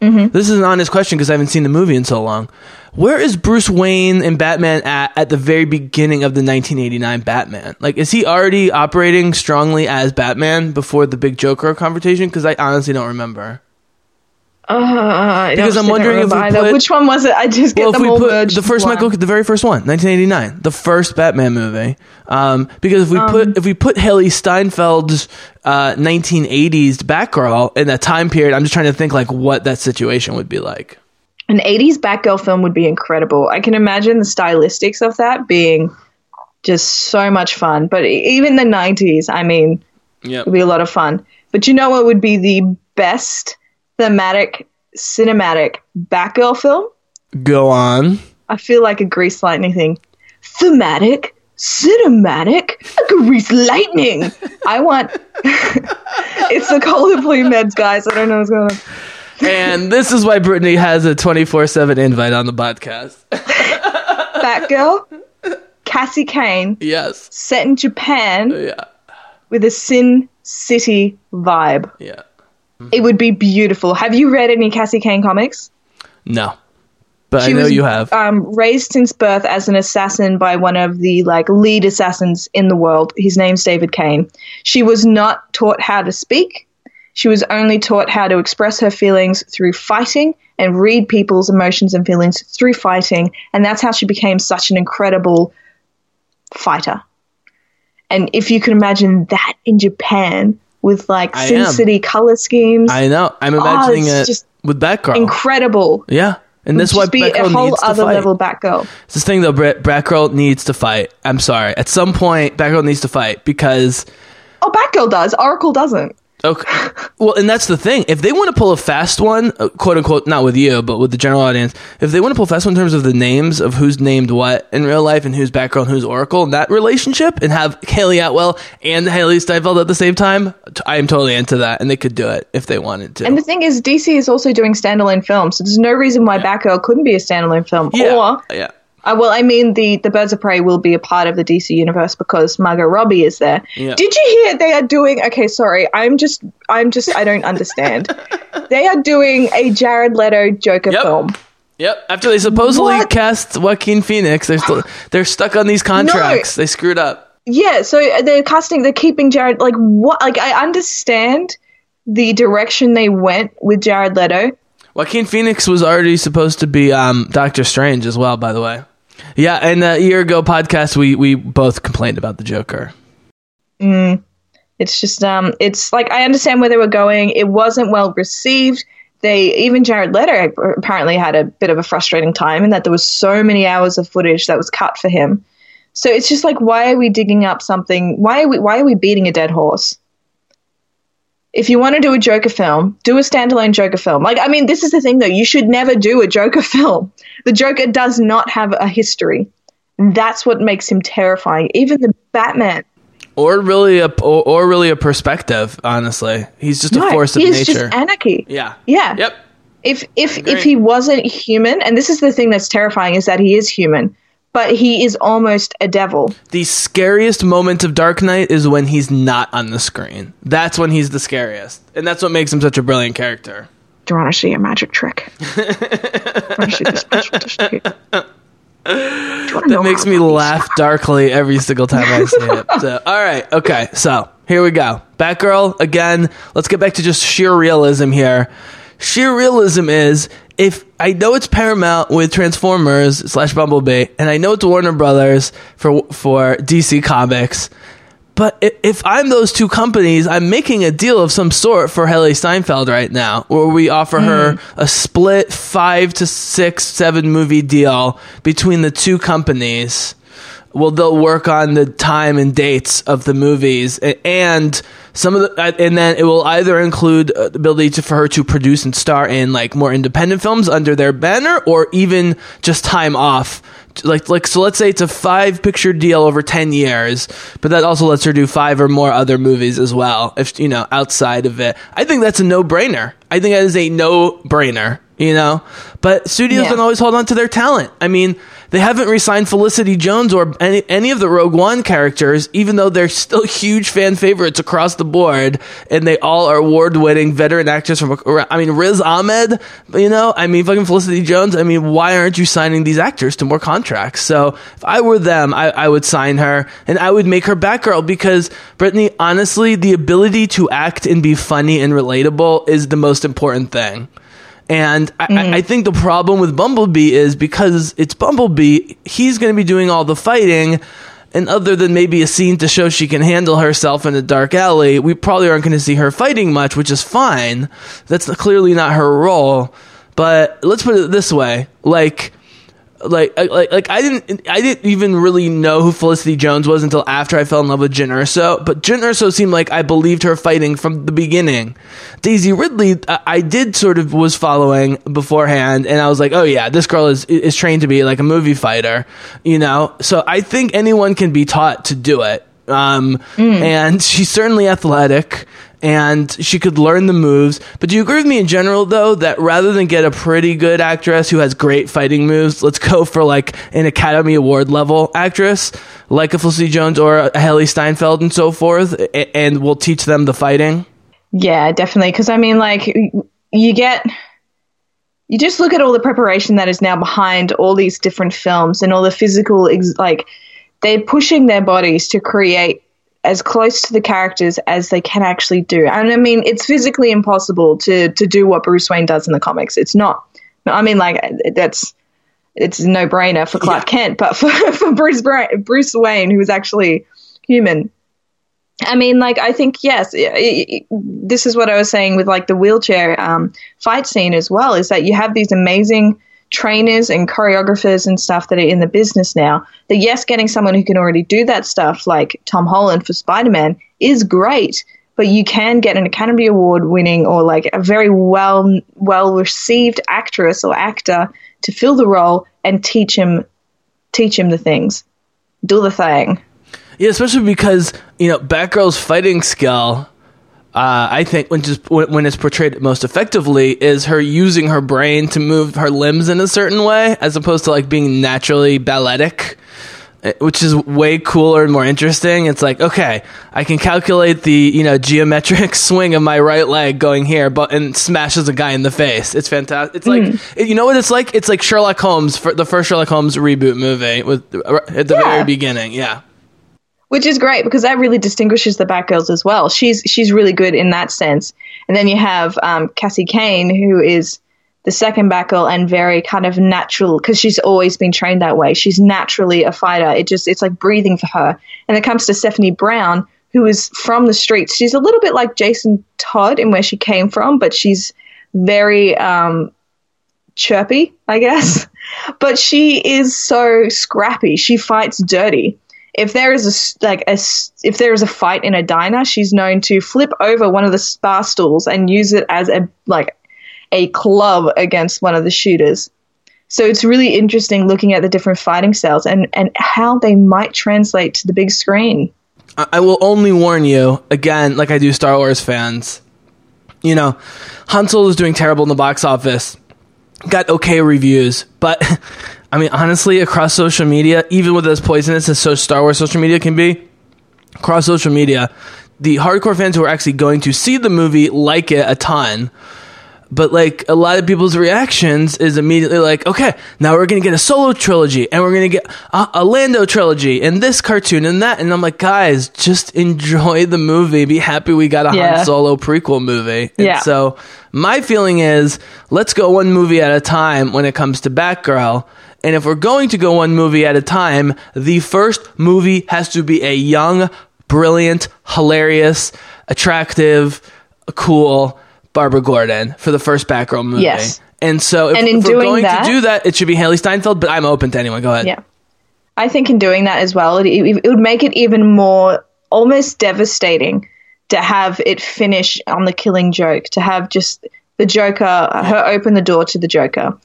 Mm-hmm. This is an honest question because I haven't seen the movie in so long. Where is Bruce Wayne and Batman at at the very beginning of the 1989 Batman? Like, is he already operating strongly as Batman before the big Joker confrontation? Because I honestly don't remember. Uh, Because I'm wondering if we put- which one was it? I just get Well, if them we all put merged the first Michael, the very first one, 1989, the first Batman movie. Um, because if we Um, put if we put Hailee Steinfeld's uh, 1980s Batgirl in that time period, I'm just trying to think like what that situation would be like. An 80s Batgirl film would be incredible. I can imagine the stylistics of that being just so much fun. But even the 90s, I mean, Yeah. would be a lot of fun. But you know what would be the best thematic, cinematic Batgirl film? Go on. I feel like a Grease Lightning thing. Thematic, cinematic, Grease Lightning. I want. it's the Cold Blue Meds, guys. I don't know what's going on. and this is why Brittany has a 24 7 invite on the podcast. Batgirl, Cassie Cain, Yes. set in Japan Yeah. with a Sin City vibe. Yeah. It would be beautiful. Have you read any Cassie Cain comics? No. But I know was, you have. Um, raised since birth as an assassin by one of the like lead assassins in the world. His name's David Cain. She was not taught how to speak. She was only taught how to express her feelings through fighting and read people's emotions and feelings through fighting, and that's how she became such an incredible fighter. And if you can imagine that in Japan with like I Sin am. City color schemes, I know. I'm ah, imagining Oh, it just with Batgirl. incredible. yeah. And this is why be a Batgirl whole needs to other fight. level Batgirl. It's this thing though, Batgirl needs to fight. I'm sorry. At some point, Batgirl needs to fight because Oh, Batgirl does. Oracle doesn't. Okay. Well, and that's the thing. If they want to pull a fast one, uh, quote unquote, not with you, but with the general audience, if they want to pull a fast one in terms of the names of who's named what in real life and who's background, and who's Oracle in that relationship, and have Hayley Atwell and Hailee Steinfeld at the same time, I am totally into that, and they could do it if they wanted to. And the thing is, DC is also doing standalone films, so there's no reason why Batgirl couldn't be a standalone film. yeah, Or, yeah. Uh, well, I mean, the the Birds of Prey will be a part of the DC universe because Margot Robbie is there. Yeah. Did you hear they are doing? Okay, sorry, I'm just, I'm just, I don't understand. they are doing a Jared Leto Joker Yep. film. Yep. After they supposedly What? cast Joaquin Phoenix, they're still they're stuck on these contracts. They screwed up. Yeah, so they're casting, they're keeping Jared. Like what? Like I understand the direction they went with Jared Leto. Joaquin Phoenix was already supposed to be um, Doctor Strange as well, by the way. Yeah, and a year ago podcast, we we both complained about the Joker. It's just um, it's like I understand where they were going. It wasn't well received. They even Jared Leto apparently had a bit of a frustrating time in that there was so many hours of footage that was cut for him. So it's just like, why are we digging up something? Why are we why are we beating a dead horse? If you want to do a Joker film, do a standalone Joker film. Like, I mean, this is the thing though. You should never do a Joker film. The Joker does not have a history. That's what makes him terrifying. Even the Batman. Or really a or, or really a perspective. Honestly, he's just a force of nature. just anarchy. yeah. Yeah. Yep. If if if he wasn't human, and this is the thing that's terrifying, is that he is human, but he is almost a devil. The scariest moment of Dark Knight is when he's not on the screen. That's when he's the scariest, and that's what makes him such a brilliant character. Do you want to see a magic trick? Do you want to see this magic trick? Do you want to know That makes me laugh darkly every single time I see it. So, all right, okay, so here we go. Batgirl again. Let's get back to just sheer realism here. Sheer realism is if I know it's Paramount with Transformers slash Bumblebee, and I know it's Warner Brothers for for DC Comics. But if I'm those two companies, I'm making a deal of some sort for Hailee Steinfeld right now, where we offer her hmm. a split five to six, seven movie deal between the two companies. Well, they'll work on the time and dates of the movies, and some of the, uh, and then it will either include uh, the ability to, for her to produce and star in like more independent films under their banner, or even just time off. Like like so let's say it's a five picture deal over 10 years but that also lets her do five or more other movies as well if you know outside of it. I think that's a no-brainer. I think that is a no-brainer you know? But studios Yeah. don't always hold on to their talent. I mean they haven't re-signed felicity jones or any, any of the rogue one characters even though they're still huge fan favorites across the board and they all are award-winning veteran actors from i mean riz ahmed you know? I mean fucking felicity jones i mean why aren't you signing these actors to more contracts? So if i were them i, I would sign her and i would make her batgirl because brittany honestly the ability to act and be funny and relatable is the most important thing and I, I I mm-hmm. think the problem with Bumblebee is because it's Bumblebee, he's going to be doing all the fighting. And other than maybe a scene to show she can handle herself in a dark alley, we probably aren't going to see her fighting much, which is fine. That's clearly not her role. But let's put it this way: like, like, like, like, I didn't, I didn't even really know who Felicity Jones was until after I fell in love with Jyn Erso. But Jyn Erso seemed like I believed her fighting from the beginning. Daisy Ridley, I, I did sort of was following beforehand, and I was like, oh yeah, this girl is is trained to be like a movie fighter, you know. So I think anyone can be taught to do it. Um, and she's certainly athletic and she could learn the moves. But do you agree with me in general, though, that rather than get a pretty good actress who has great fighting moves, let's go for like an Academy Award level actress, like a Felicity Jones or a Hailee Steinfeld and so forth, and we'll teach them the fighting? Yeah, definitely. Because I mean, like, you get, you just look at all the preparation that is now behind all these different films and all the physical, ex- like, they're pushing their bodies to create as close to the characters as they can actually do. And I mean, it's physically impossible to to do what Bruce Wayne does in the comics. It's not. I mean, like, that's it's a no brainer for Clark Kent, but for, for Bruce Bra- Bruce Wayne, who is actually human, I mean, like, I think, yes, i- i- i- this is what I was saying with like the wheelchair um, fight scene as well, is that you have these amazing trainers and choreographers and stuff that are in the business now. That, yes, getting someone who can already do that stuff, like Tom Holland for Spider Man, is great. But you can get an Academy Award winning or like a very well well received actress or actor to fill the role and teach him teach him the things. Do the thing. Yeah, especially because you know Batgirl's fighting skill. Uh, I think when just when, when it's portrayed most effectively is her using her brain to move her limbs in a certain way, as opposed to like being naturally balletic. eh, which is way cooler and more interesting. It's like, okay, I can calculate the, you know, geometric swing of my right leg going here, but and smashes a guy in the face. It's fantastic. It's like, it- you know what it's like? It's like Sherlock Holmes for the first Sherlock Holmes reboot movie with at the Yeah. very beginning. Yeah. Which is great because that really distinguishes the Batgirls as well. She's she's really good in that sense. And then you have um, Cassie Cain, who is the second Batgirl and very kind of natural because she's always been trained that way. She's naturally a fighter. It just it's like breathing for her. And it comes to Stephanie Brown, who is from the streets. She's a little bit like Jason Todd in where she came from, but she's very um, chirpy, I guess. But she is so scrappy. She fights dirty. If there is a like a if there is a fight in a diner, she's known to flip over one of the bar stools and use it as a like a club against one of the shooters. So it's really interesting looking at the different fighting styles and and how they might translate to the big screen. I I will only warn you again, like I do Star Wars fans. You know, Han Solo is doing terrible in the box office. Got okay reviews, but I mean, honestly, across social media, even with as poisonous as so Star Wars social media can be, across social media, the hardcore fans who are actually going to see the movie like it a ton. But like a lot of people's reactions is immediately like, okay, now we're gonna get a solo trilogy, and we're gonna get a, a Lando trilogy, and this cartoon and that, and I'm like, guys, just enjoy the movie. Be happy we got a Yeah. Han Solo prequel movie. And Yeah. so my feeling is, let's go one movie at a time when it comes to Batgirl. And if we're going to go one movie at a time, the first movie has to be a young, brilliant, hilarious, attractive, cool Barbara Gordon for the first Batgirl movie. Yes. And so if, And in if we're doing going that- to do that, it should be Hailee Steinfeld, but I'm open to anyone. Go ahead. Yeah. I think in doing that as well, it, it would make it even more almost devastating to have it finish on the killing joke, to have just the Joker, her open the door to the Joker,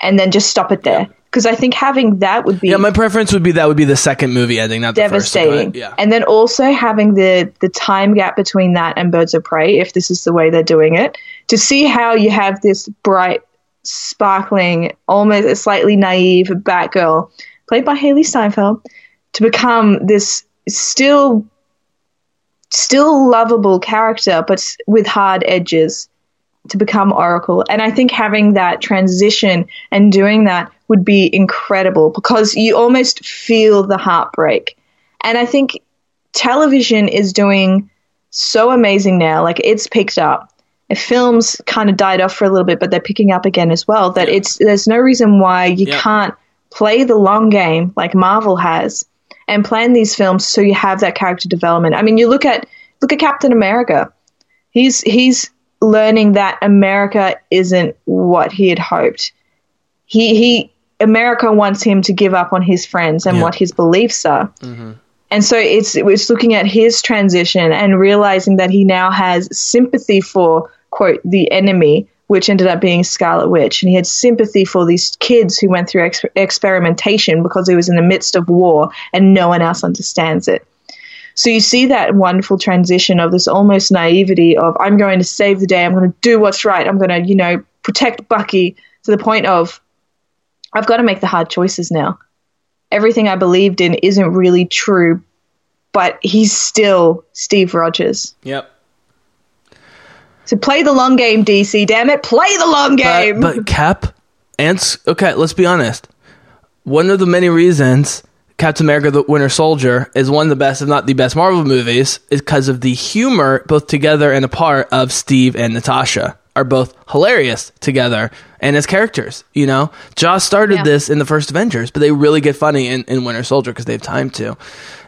and then just stop it there. Because I think having that would be Yeah, my preference would be that would be the second movie ending, not the first. Devastating. Yeah. And then also having the the time gap between that and Birds of Prey, if this is the way they're doing it, to see how you have this bright, sparkling, almost slightly naive Batgirl, played by Hailee Steinfeld, to become this still still lovable character, but with hard edges to become Oracle. And I think having that transition and doing that would be incredible because you almost feel the heartbreak. And I think television is doing so amazing now. Like it's picked up. Films kind of died off for a little bit, but they're picking up again as well. That it's there's no reason why you Yeah. can't play the long game like Marvel has and plan these films so you have that character development. I mean, you look at look at Captain America. He's he's learning that America isn't what he had hoped. He he America wants him to give up on his friends and Yeah. what his beliefs are. Mm-hmm. And so it's it's looking at his transition and realizing that he now has sympathy for quote the enemy, which ended up being Scarlet Witch, and he had sympathy for these kids who went through ex- experimentation because he was in the midst of war and no one else understands it. So you see that wonderful transition of this almost naivety of I'm going to save the day, I'm going to do what's right, I'm going to you know protect Bucky to the point of I've got to make the hard choices now everything I believed in isn't really true, but he's still Steve Rogers. Yep. So play the long game, DC. Damn it, play the long game. But, but Cap and S- okay, let's be honest. One of the many reasons Captain America: The Winter Soldier is one of the best, if not the best, Marvel movies is because of the humor, both together and apart, of Steve and Natasha are both hilarious together and as characters. You know, Joss started Yeah. this in the first Avengers, but they really get funny in, in Winter Soldier because they have time to.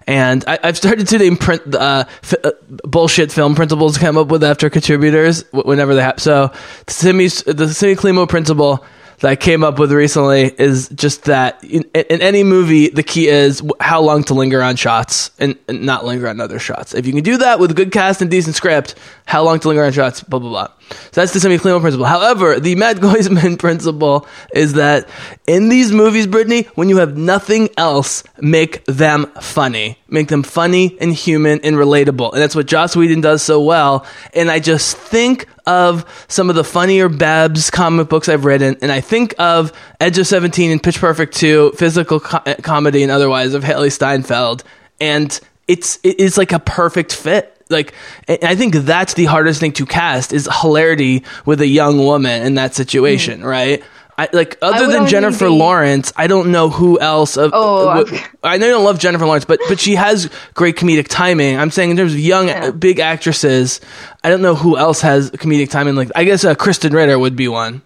And I, I've started to imprint uh, f- uh, bullshit film principles to come up with after contributors whenever they have. So the Simi the Simi Climo principle that I came up with recently is just that in, in any movie, the key is how long to linger on shots and, and not linger on other shots. If you can do that with a good cast and decent script, how long to linger on shots, blah blah blah. So that's the Semi Clemo principle. However, the Matt Goisman principle is that in these movies, Brittany, when you have nothing else, make them funny. Make them funny and human and relatable. And that's what Joss Whedon does so well. And I just think of some of the funnier Babs comic books I've written, and I think of Edge of 17 and Pitch Perfect 2, physical co- comedy and otherwise of Hailee Steinfeld. And it's it's like a perfect fit like i think that's the hardest thing to cast is hilarity with a young woman in that situation mm. right I, like other than Jennifer be... Lawrence, I don't know who else. Of, oh, uh, I know you don't love Jennifer Lawrence, but but she has great comedic timing. I'm saying in terms of young, yeah. big actresses, I don't know who else has comedic timing. Like I guess uh, Krysten Ritter would be one.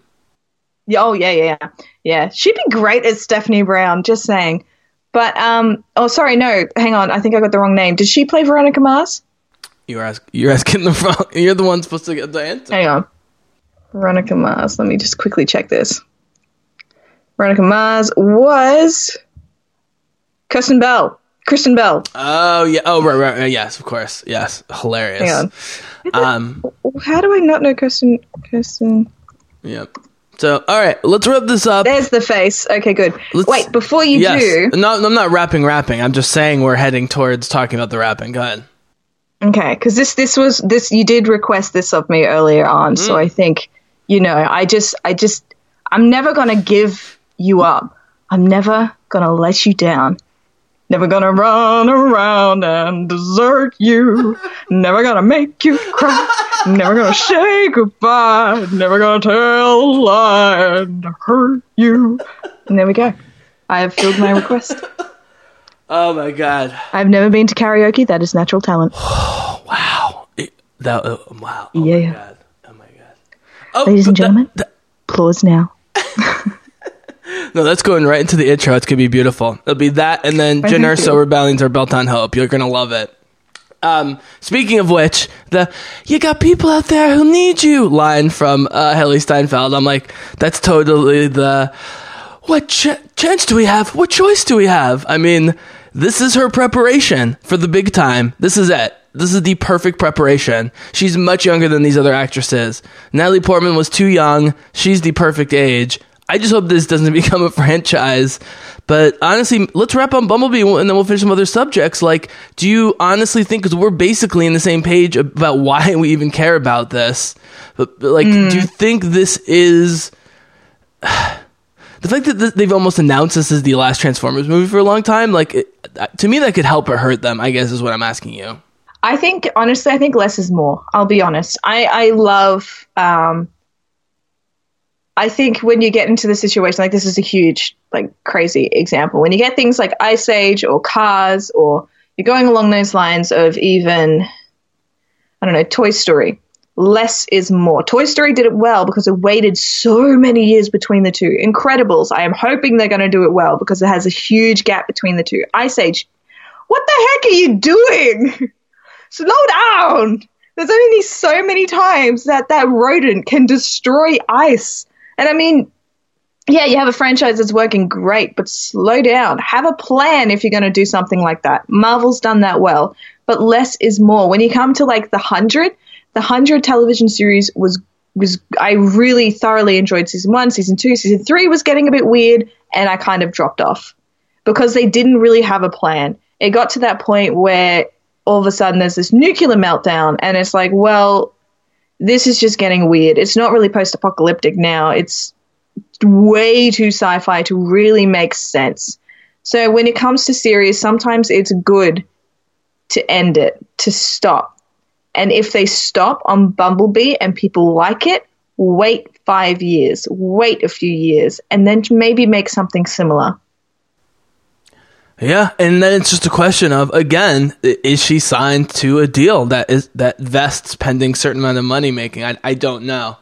Yeah, oh yeah, yeah, yeah. She'd be great as Stephanie Brown. Just saying. But um, oh sorry, no, hang on. I think I got the wrong name. Did she play Veronica Mars? You're asking. You're asking the wrong. You're the one supposed to get the answer. Hang on. Veronica Mars. Let me just quickly check this. Veronica Mars was Kristen Bell. Kristen Bell. Oh yeah. Oh right, right, right. Yes, of course. Yes. Hilarious. Hang on. Um. How do I not know Kristen? Kristen. Yep. So, all right, let's wrap this up. There's the face. Okay, good. Let's, Wait, before you yes. do, no, I'm not rapping, rapping. I'm just saying we're heading towards talking about the rapping. Go ahead. Okay, because this this was this you did request this of me earlier on, mm. so I think you know I just I just I'm never gonna give you up. I'm never gonna let you down. Never gonna run around and desert you. Never gonna make you cry. Never gonna say goodbye. Never gonna tell a lie and hurt you. And there we go. I have filled my request. Oh my god! I've never been to karaoke. That is natural talent. wow! It, that uh, wow! Oh yeah. My god. Oh my god! Oh, Ladies and gentlemen, that, that, applause now. no, that's going right into the intro. It's gonna be beautiful. It'll be that, and then Erso rebellions are built on hope. You're gonna love it. Um, speaking of which, the "you got people out there who need you" line from uh, Hailee Steinfeld. I'm like, that's totally the what ch- chance do we have? What choice do we have? I mean, this is her preparation for the big time. This is it. This is the perfect preparation. She's much younger than these other actresses. Natalie Portman was too young. She's the perfect age. I just hope this doesn't become a franchise. But honestly, let's wrap on Bumblebee and then we'll finish some other subjects. Like, do you honestly think, because we're basically in the same page about why we even care about this, but, but like, mm. do you think this is the fact that they've almost announced this as the last Transformers movie for a long time, like it, to me, that could help or hurt them. I guess is what I'm asking you. I think honestly, I think less is more. I'll be honest. I I love. Um, I think when you get into the situation like this is a huge, like crazy example. When you get things like Ice Age or Cars, or you're going along those lines of even, I don't know, Toy Story less is more. Toy Story did it well because it waited so many years between the two. Incredibles, I am hoping they're going to do it well because it has a huge gap between the two. Ice Age, what the heck are you doing? Slow down. There's only so many times that that rodent can destroy ice. And I mean, yeah, you have a franchise that's working great, but slow down. Have a plan if you're going to do something like that. Marvel's done that well, but less is more. When you come to like the 100, the Hundred television series was was I really thoroughly enjoyed season one, season two, season three was getting a bit weird, and I kind of dropped off because they didn't really have a plan. It got to that point where all of a sudden there's this nuclear meltdown, and it's like, well, this is just getting weird. It's not really post apocalyptic now. It's way too sci fi to really make sense. So when it comes to series, sometimes it's good to end it, to stop and if they stop on Bumblebee and people like it, wait five years, wait a few years, and then maybe make something similar. Yeah, and then it's just a question of again, is she signed to a deal that is that vests pending certain amount of money making? I I don't know,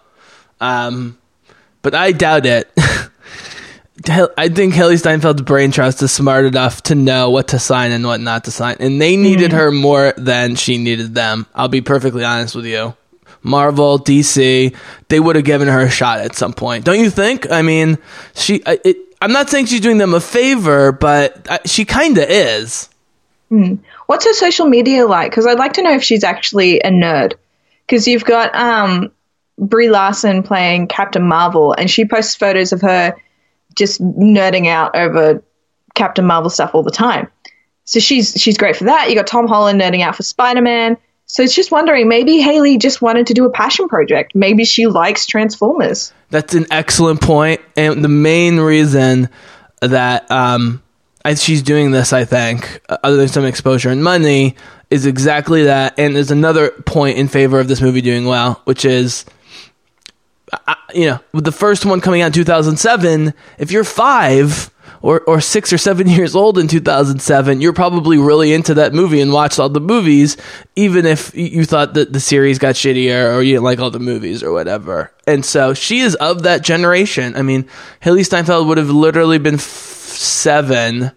um, but I doubt it. I think Hailee Steinfeld's brain trust is smart enough to know what to sign and what not to sign, and they needed mm. her more than she needed them. I'll be perfectly honest with you. Marvel, DC, they would have given her a shot at some point, don't you think? I mean, she. It, I'm not saying she's doing them a favor, but she kind of is. Mm. What's her social media like? Because I'd like to know if she's actually a nerd. Because you've got um, Brie Larson playing Captain Marvel, and she posts photos of her just nerding out over Captain Marvel stuff all the time. So she's she's great for that. You got Tom Holland nerding out for Spider Man. So it's just wondering, maybe Hailee just wanted to do a passion project. Maybe she likes Transformers. That's an excellent point, and the main reason that um, she's doing this, I think, uh, other than some exposure and money, is exactly that. And there's another point in favor of this movie doing well, which is, uh, you know, with the first one coming out in 2007, if you're five or, or six or seven years old in 2007, you're probably really into that movie and watched all the movies, even if you thought that the series got shittier or you didn't like all the movies or whatever. And so she is of that generation. I mean, Hailee Steinfeld would have literally been f- seven,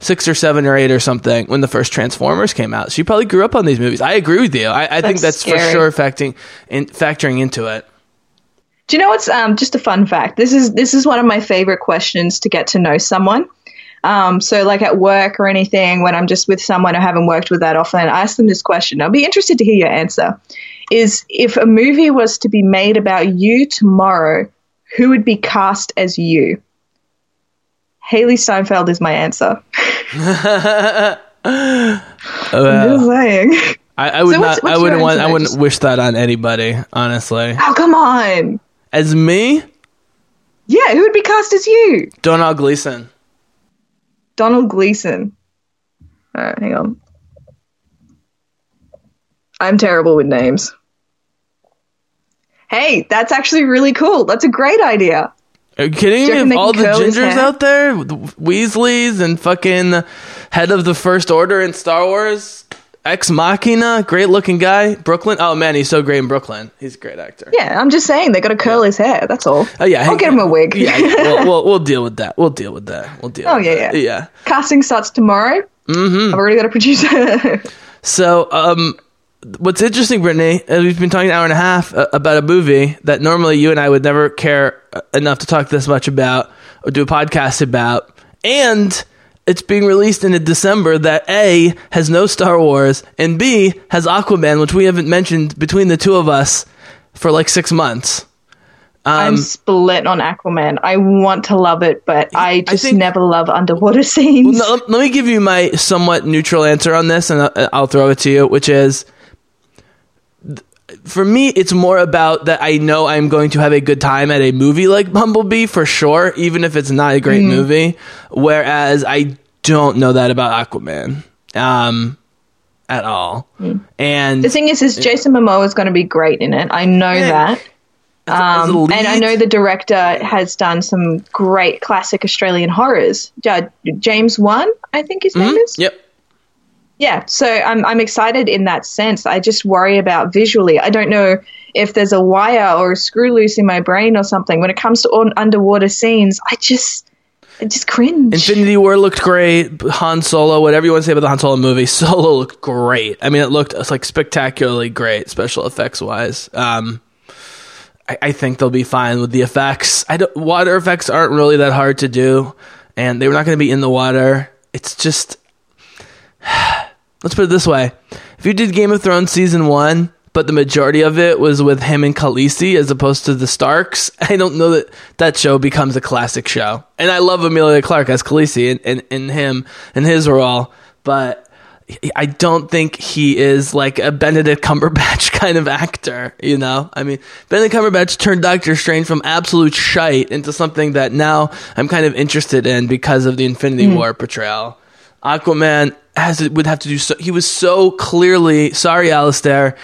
six or seven or eight or something when the first Transformers came out. She probably grew up on these movies. I agree with you. I, I think That's that's for sure factoring, in, factoring into it. Do you know what's um, just a fun fact? This is this is one of my favorite questions to get to know someone. Um, so, like at work or anything, when I'm just with someone I haven't worked with that often, I ask them this question. I'll be interested to hear your answer. Is if a movie was to be made about you tomorrow, who would be cast as you? Hailee Steinfeld is my answer. I'm just saying. I, I would So what's- not. I wouldn't want. I wouldn't Just- wish that on anybody. Honestly, Oh, come on. As me, Yeah, who would be cast as you? Domhnall Gleeson. Domhnall Gleeson. All right, hang on. I'm terrible with names. Hey, that's actually really cool. That's a great idea. Are you kidding me? reckon Of they all the gingers out there, the Weasleys and fucking head of the First Order in Star Wars, Ex Machina, great looking guy. Brooklyn. Oh man, he's so great in Brooklyn. He's a great actor. Yeah, I'm just saying they got to curl his hair. That's all. Oh yeah, I'll get him a wig. Yeah, yeah. We'll, we'll, we'll deal with that. We'll deal with that. We'll deal. Oh, with yeah, that. yeah. yeah. Casting starts tomorrow. Mm-hmm. I've already got a producer. So, um, what's interesting, Brittany, is we've been talking an hour and a half uh, about a movie that normally you and I would never care uh, enough to talk this much about or do a podcast about, and it's being released in a December that A has no Star Wars and B has Aquaman, which we haven't mentioned between the two of us for like six months. I'm um, split on Aquaman. I want to love it, but I just think- never love underwater scenes. No, let, me give you my somewhat neutral answer on this, and I'll, throw it to you, which is for me, it's more about that I know I'm going to have a good time at a movie like Bumblebee for sure, even if it's not a great movie. Whereas I don't know that about Aquaman um, at all. And the thing is, is Jason Momoa is going to be great in it. I know Yeah. that. Um, and I know the director has done some great classic Australian horrors. Ja- James Wan, I think his name is. Mm-hmm. Yep. Yeah, so I'm I'm excited in that sense. I just worry about visually. I don't know if there's a wire or a screw loose in my brain or something. When it comes to un- underwater scenes, I just I just cringe. Infinity War looked great. Han Solo, whatever you want to say about the Han Solo movie, Solo looked great. I mean, it looked like spectacularly great, special effects wise. Um, I, I think they'll be fine with the effects. I don't, water effects aren't really that hard to do, and they were not going to be in the water. It's just let's put it this way: if you did Game of Thrones season one, but the majority of it was with him and Khaleesi as opposed to the Starks, I don't know that that show becomes a classic show. And I love Emilia Clarke as Khaleesi and, and, and him and his role, but I don't think he is like a Benedict Cumberbatch kind of actor, you know? I mean, Benedict Cumberbatch turned Doctor Strange from absolute shite into something that now I'm kind of interested in because of the Infinity hmm. War portrayal. Aquaman has would have to do so. He was so clearly sorry, Alistair.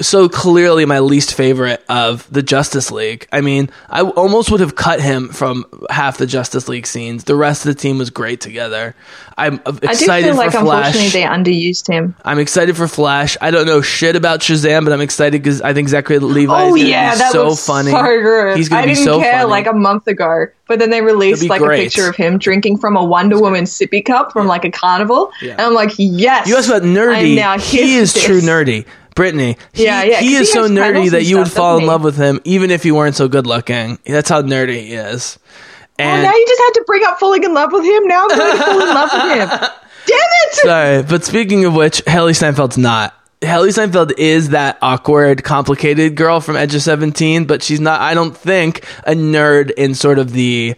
So clearly my least favorite of the Justice League. I mean, I almost would have cut him from half the Justice League scenes. The rest of the team was great together. I'm I do excited feel like Flash. unfortunately they underused him. I'm excited for Flash. I don't know shit about Shazam, but I'm excited because I think Zachary Levi Oh is yeah, be that so funny. so good. He's going I be didn't so care funny. like a month ago, but then they released like great. a picture of him drinking from a Wonder Woman sippy cup from like a carnival, Yeah. and I'm like, yes. you asked about nerdy. now He is true nerdy. Brittany, he, Yeah, yeah, he is he so nerdy that you would stuff, fall in he? love with him, even if you weren't so good looking. That's how nerdy he is. Oh, And now you just had to bring up falling in love with him. Now I'm going to fall in love with him. Damn it! sorry, but speaking of which, Hailee Steinfeld's not. Hailee Steinfeld is that awkward, complicated girl from Edge of Seventeen, but she's not. I don't think a nerd in sort of the.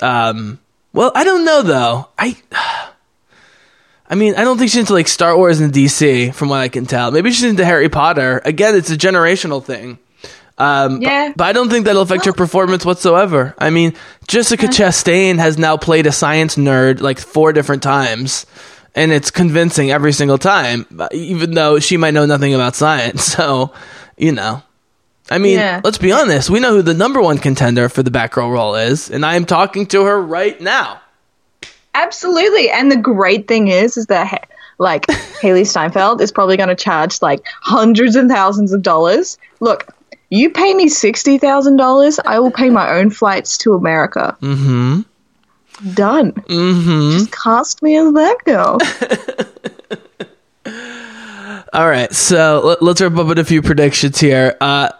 Um. Well, I don't know though. I. I mean, I don't think she's into like Star Wars and DC, from what I can tell. Maybe she's into Harry Potter. Again, it's a generational thing. Um, Yeah. But, but I don't think that'll affect her performance whatsoever. I mean, Jessica Chastain has now played a science nerd like four different times, and it's convincing every single time, even though she might know nothing about science. So, you know. I mean, Yeah. let's be honest. We know who the number one contender for the Batgirl role is, and I am talking to her right now. Absolutely. And the great thing is, is that like Hailee Steinfeld is probably going to charge like hundreds and thousands of dollars. Look, you pay me sixty thousand dollars, I will pay my own flights to America. Mm-hmm. Done. Mm-hmm. Just cast me as that girl. All right, so let, let's wrap up with a few predictions here. Uh,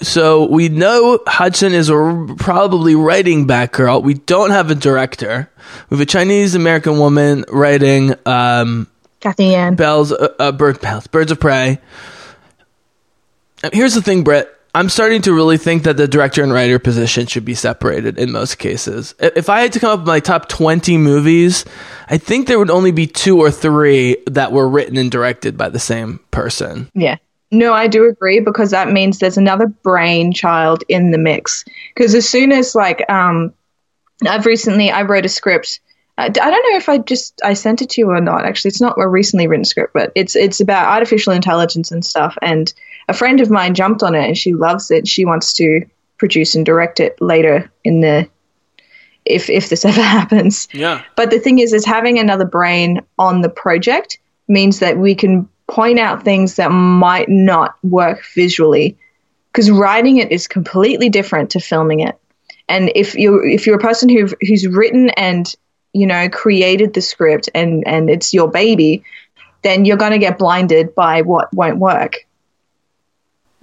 so we know Hodson is r- probably writing Batgirl. We don't have a director. We have a Chinese American woman writing um, Cathy Yan. Bells, uh, uh, bird bells, Birds of Prey. Here's the thing, Brett. I'm starting to really think that the director and writer position should be separated in most cases. If I had to come up with my top 20 movies, I think there would only be two or three that were written and directed by the same person. Yeah. No, I do agree because that means there's another brainchild in the mix. Because as soon as like um, I've recently I wrote a script. I I don't know if I just I sent it to you or not. Actually, it's not a recently written script, but it's it's about artificial intelligence and stuff. And a friend of mine jumped on it and she loves it. She wants to produce and direct it later in the if if this ever happens. Yeah. But the thing is, is having another brain on the project means that we can point out things that might not work visually, because writing it is completely different to filming it. And if you if you're a person who who's written and you know created the script and and it's your baby, then you're going to get blinded by what won't work.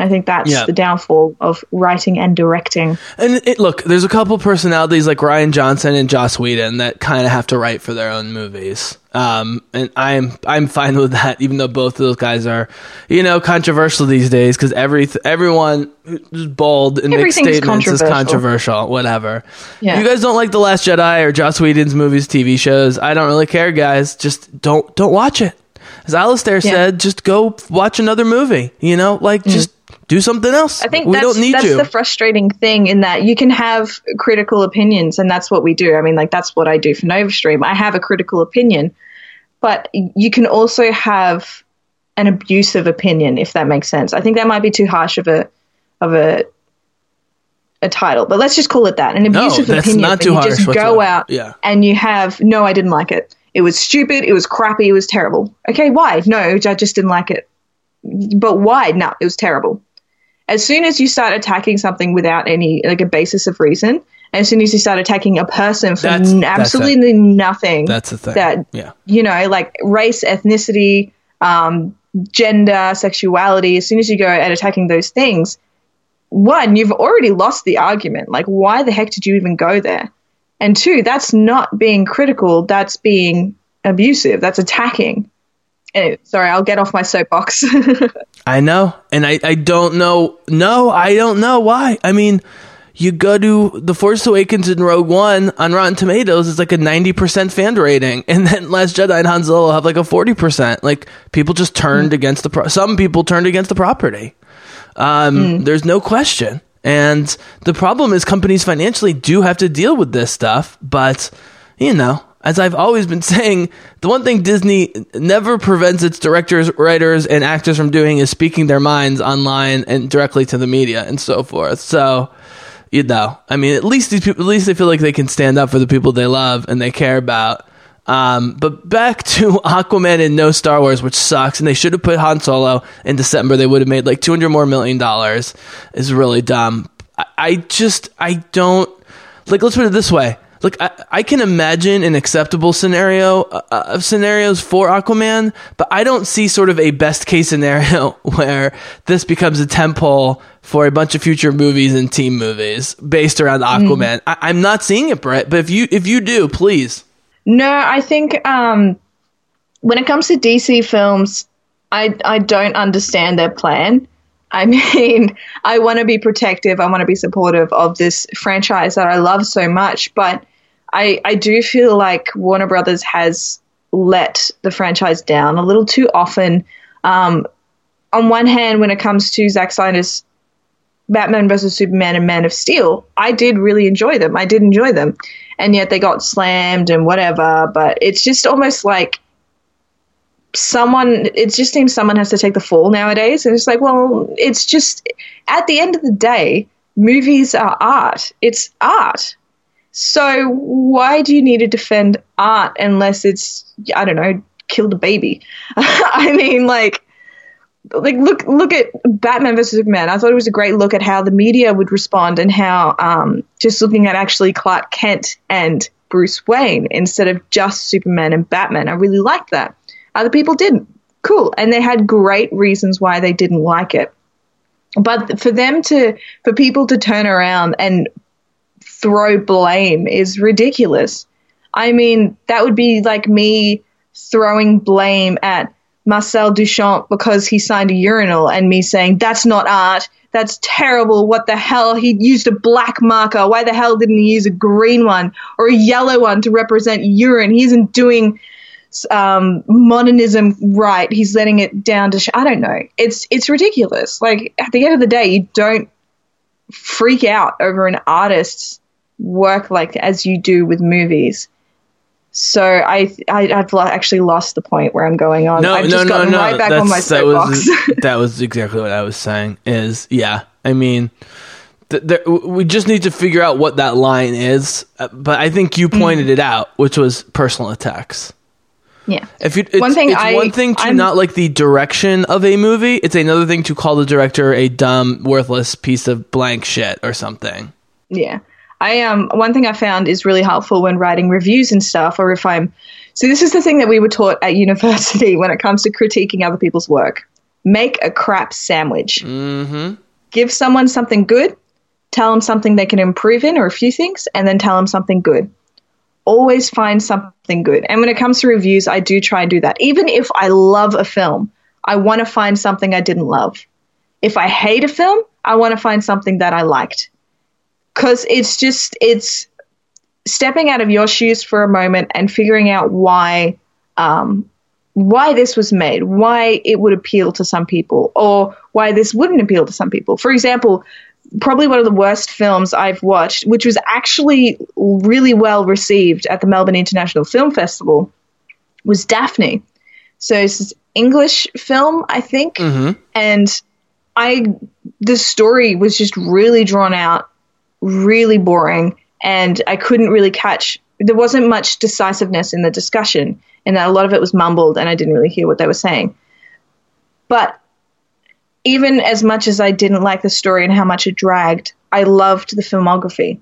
I think that's Yeah. the downfall of writing and directing. And it, look, there's a couple personalities like Rian Johnson and Joss Whedon that kind of have to write for their own movies. Um, and I'm I'm fine with that, even though both of those guys are, you know, controversial these days because every everyone who's bold and makes statements is controversial. Whatever. Yeah. You guys don't like the Last Jedi or Joss Whedon's movies, TV shows. I don't really care, guys. Just don't don't watch it. As Alistair Yeah. Said, just go watch another movie. You know, like just do something else. I think we that's, don't need that's you. the frustrating thing in that you can have critical opinions, and that's what we do. I mean, like that's what I do for NovaStream. I have a critical opinion, but you can also have an abusive opinion, if that makes sense. I think that might be too harsh of a of a a title, but let's just call it that. An No, abusive that's opinion. not too you just go out Yeah. and you have no, I didn't like it. It was stupid. It was crappy. It was terrible. Okay, why? No, I just didn't like it. But why? No, it was terrible as soon as you start attacking something without any like a basis of reason, as soon as you start attacking a person for That's- n- that's absolutely nothing, That's the thing. that Yeah. you know, like race, ethnicity, um, gender, sexuality. As soon as you go at attacking those things, one, you've already lost the argument. Like, why the heck did you even go there? And two, that's not being critical. That's being abusive. That's attacking. Anyway, sorry, I'll get off my soapbox. I know, and I, I don't know. No, I don't know why. I mean, you go to The Force Awakens and Rogue One on Rotten Tomatoes, it's like a 90% fan rating. And then Last Jedi and Han Solo have like a 40%. Like, people just turned against the, pro- some people turned against the property. Um, There's no question. And the problem is companies financially do have to deal with this stuff, but, you know, as I've always been saying, the one thing Disney never prevents its directors, writers, and actors from doing is speaking their minds online and directly to the media and so forth. So, you know, I mean, at least these people, at least they feel like they can stand up for the people they love and they care about. Um, but back to Aquaman and no Star Wars, which sucks, and they should have put Han Solo in December. They would have made like two hundred more million dollars. Is really dumb. I, I just I don't like. Let's put it this way. Like I, I can imagine an acceptable scenario uh, of scenarios for Aquaman, but I don't see sort of a best case scenario where this becomes a temple for a bunch of future movies and team movies based around Aquaman. I, I'm not seeing it, Brett. But if you if you do, please. No, I think um, when it comes to DC films, I I don't understand their plan. I mean, I want to be protective. I want to be supportive of this franchise that I love so much, but I I do feel like Warner Brothers has let the franchise down a little too often. Um, on one hand, when it comes to Zack Snyder's Batman vs Superman and Man of Steel, I did really enjoy them. I did enjoy them, and yet they got slammed and whatever. But it's just almost like someone. It just seems someone has to take the fall nowadays, and it's like, well, it's just at the end of the day, movies are art. It's art. So why do you need to defend art unless it's I don't know, kill the baby? I mean, like like look look at Batman versus Superman. I thought it was a great look at how the media would respond and how um, just looking at actually Clark Kent and Bruce Wayne instead of just Superman and Batman. I really liked that. Other people didn't. Cool, and they had great reasons why they didn't like it. But for them to for people to turn around and throw blame is ridiculous. I mean, that would be like me throwing blame at Marcel Duchamp because he signed a urinal and me saying, that's not art. That's terrible. What the hell? He used a black marker. Why the hell didn't he use a green one or a yellow one to represent urine? He isn't doing um, modernism right. He's letting it down to. Sh- I don't know. It's it's ridiculous. Like at the end of the day, you don't freak out over an artist's work like as you do with movies. So I, I have actually lost the point where I'm going on. No, I've no, just no, gotten no. right back on my that was that was exactly what I was saying. Is yeah. I mean, th- there, we just need to figure out what that line is. Uh, But I think you pointed it out, which was personal attacks. yeah. If you, it's, One thing it's I- one thing to I'm- not like the direction of a movie. It's another thing to call the director a dumb, worthless piece of blank shit or something. Yeah. I um one thing I found is really helpful when writing reviews and stuff, or if I'm so this is the thing that we were taught at university when it comes to critiquing other people's work. Make a crap sandwich. Mm-hmm. Give someone something good, tell them something they can improve in or a few things, and then tell them something good. Always find something good. And when it comes to reviews, I do try and do that. Even if I love a film, I want to find something I didn't love. If I hate a film, I want to find something that I liked because it's just it's stepping out of your shoes for a moment and figuring out why um, why this was made, why it would appeal to some people, or why this wouldn't appeal to some people. For example, probably one of the worst films I've watched, which was actually really well received at the Melbourne International Film Festival, was Daphne. So it's this English film, I think, and I the story was just really drawn out really boring and I couldn't really catch there wasn't much decisiveness in the discussion and that a lot of it was mumbled and I didn't really hear what they were saying. But even as much as I didn't like the story and how much it dragged, I loved the filmography.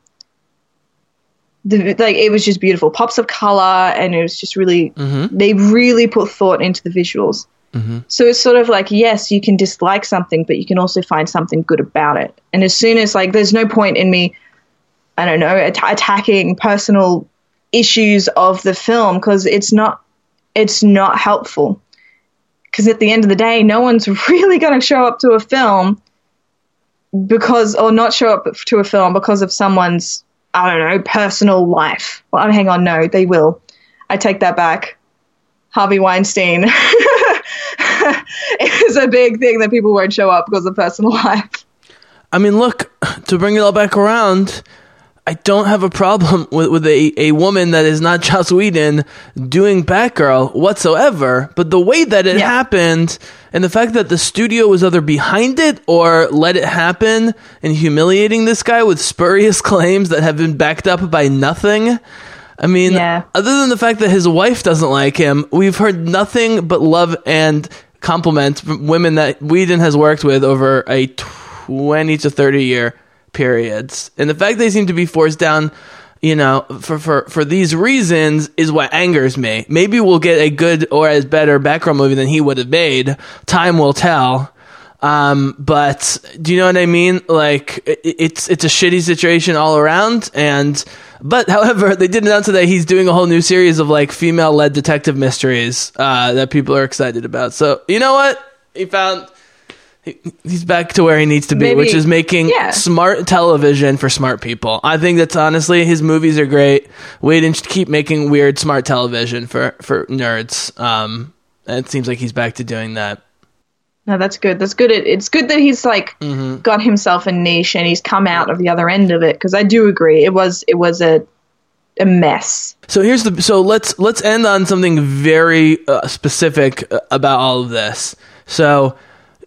The, like it was just beautiful, pops of color, and it was just really. Mm-hmm. They really put thought into the visuals. Mm-hmm. So it's sort of like, yes, you can dislike something, but you can also find something good about it. And as soon as, like, there's no point in me, I don't know, at- attacking personal issues of the film because it's not, it's not helpful. Because at the end of the day, no one's really going to show up to a film because, or not show up to a film because of someone's, I don't know, personal life. Well, hang on, no, they will. I take that back. Harvey Weinstein. it was a big thing that people won't show up because of personal life. I mean, look, to bring it all back around, I don't have a problem with, with a, a woman that is not Joss Whedon doing Batgirl whatsoever. But the way that it Yeah. happened and the fact that the studio was either behind it or let it happen and humiliating this guy with spurious claims that have been backed up by nothing. I mean, Yeah. other than the fact that his wife doesn't like him, we've heard nothing but love and compliments from women that Whedon has worked with over a 20 to 30 year periods. And the fact they seem to be forced down, you know, for, for, for these reasons is what angers me. Maybe we'll get a good or as better background movie than he would have made. Time will tell. Um, but do you know what I mean? Like it, it's it's a shitty situation all around. And but however, they did announce today he's doing a whole new series of like female led detective mysteries uh, that people are excited about. So you know what? He found he- he's back to where he needs to be, Maybe- which is making yeah. smart television for smart people. I think that's honestly his movies are great. We Wait and keep making weird smart television for for nerds. Um, it seems like he's back to doing that. No, that's good. That's good. It, it's good that he's like Mm-hmm. got himself a niche and he's come out of the other end of it. Because I do agree, it was it was a a mess. So here's the so let's let's end on something very uh, specific uh, about all of this. So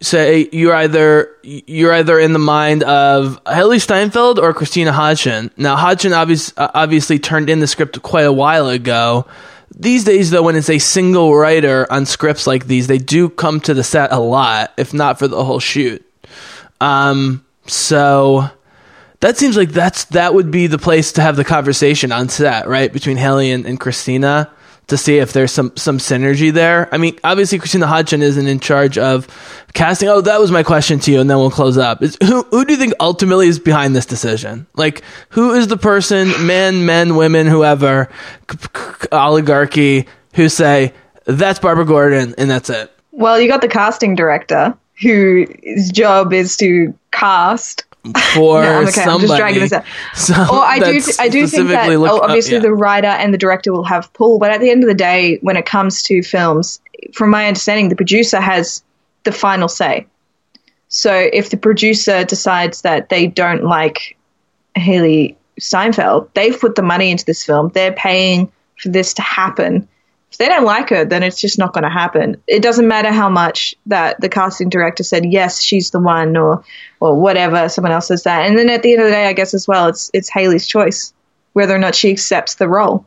say you're either you're either in the mind of Hailee Steinfeld or Christina Hodson. Now Hodson obvious, uh, obviously turned in the script quite a while ago. These days, though, when it's a single writer on scripts like these, they do come to the set a lot, if not for the whole shoot. Um, so that seems like that's that would be the place to have the conversation on set, right, between Hailee and, and Christina to see if there's some some synergy there. I mean, obviously Christina Hodson isn't in charge of casting. Oh, that was my question to you, and then we'll close up. Is, who who do you think ultimately is behind this decision? Like, who is the person, men, men, women, whoever, c- c- oligarchy, who say that's Barbara Gordon and that's it? Well, you got the casting director whose job is to cast. For No, okay. I'm just dragging this out. So Or I do, I do think that oh, look- oh, obviously yeah. the writer and the director will have pull, but at the end of the day, when it comes to films, from my understanding, the producer has the final say. So if the producer decides that they don't like Hailee Steinfeld, they've put the money into this film. They're paying for this to happen. If they don't like her, then it's just not going to happen. It doesn't matter how much that the casting director said, yes, she's the one, or or whatever. Someone else says that, and then at the end of the day, I guess as well, it's it's Hailee's choice whether or not she accepts the role.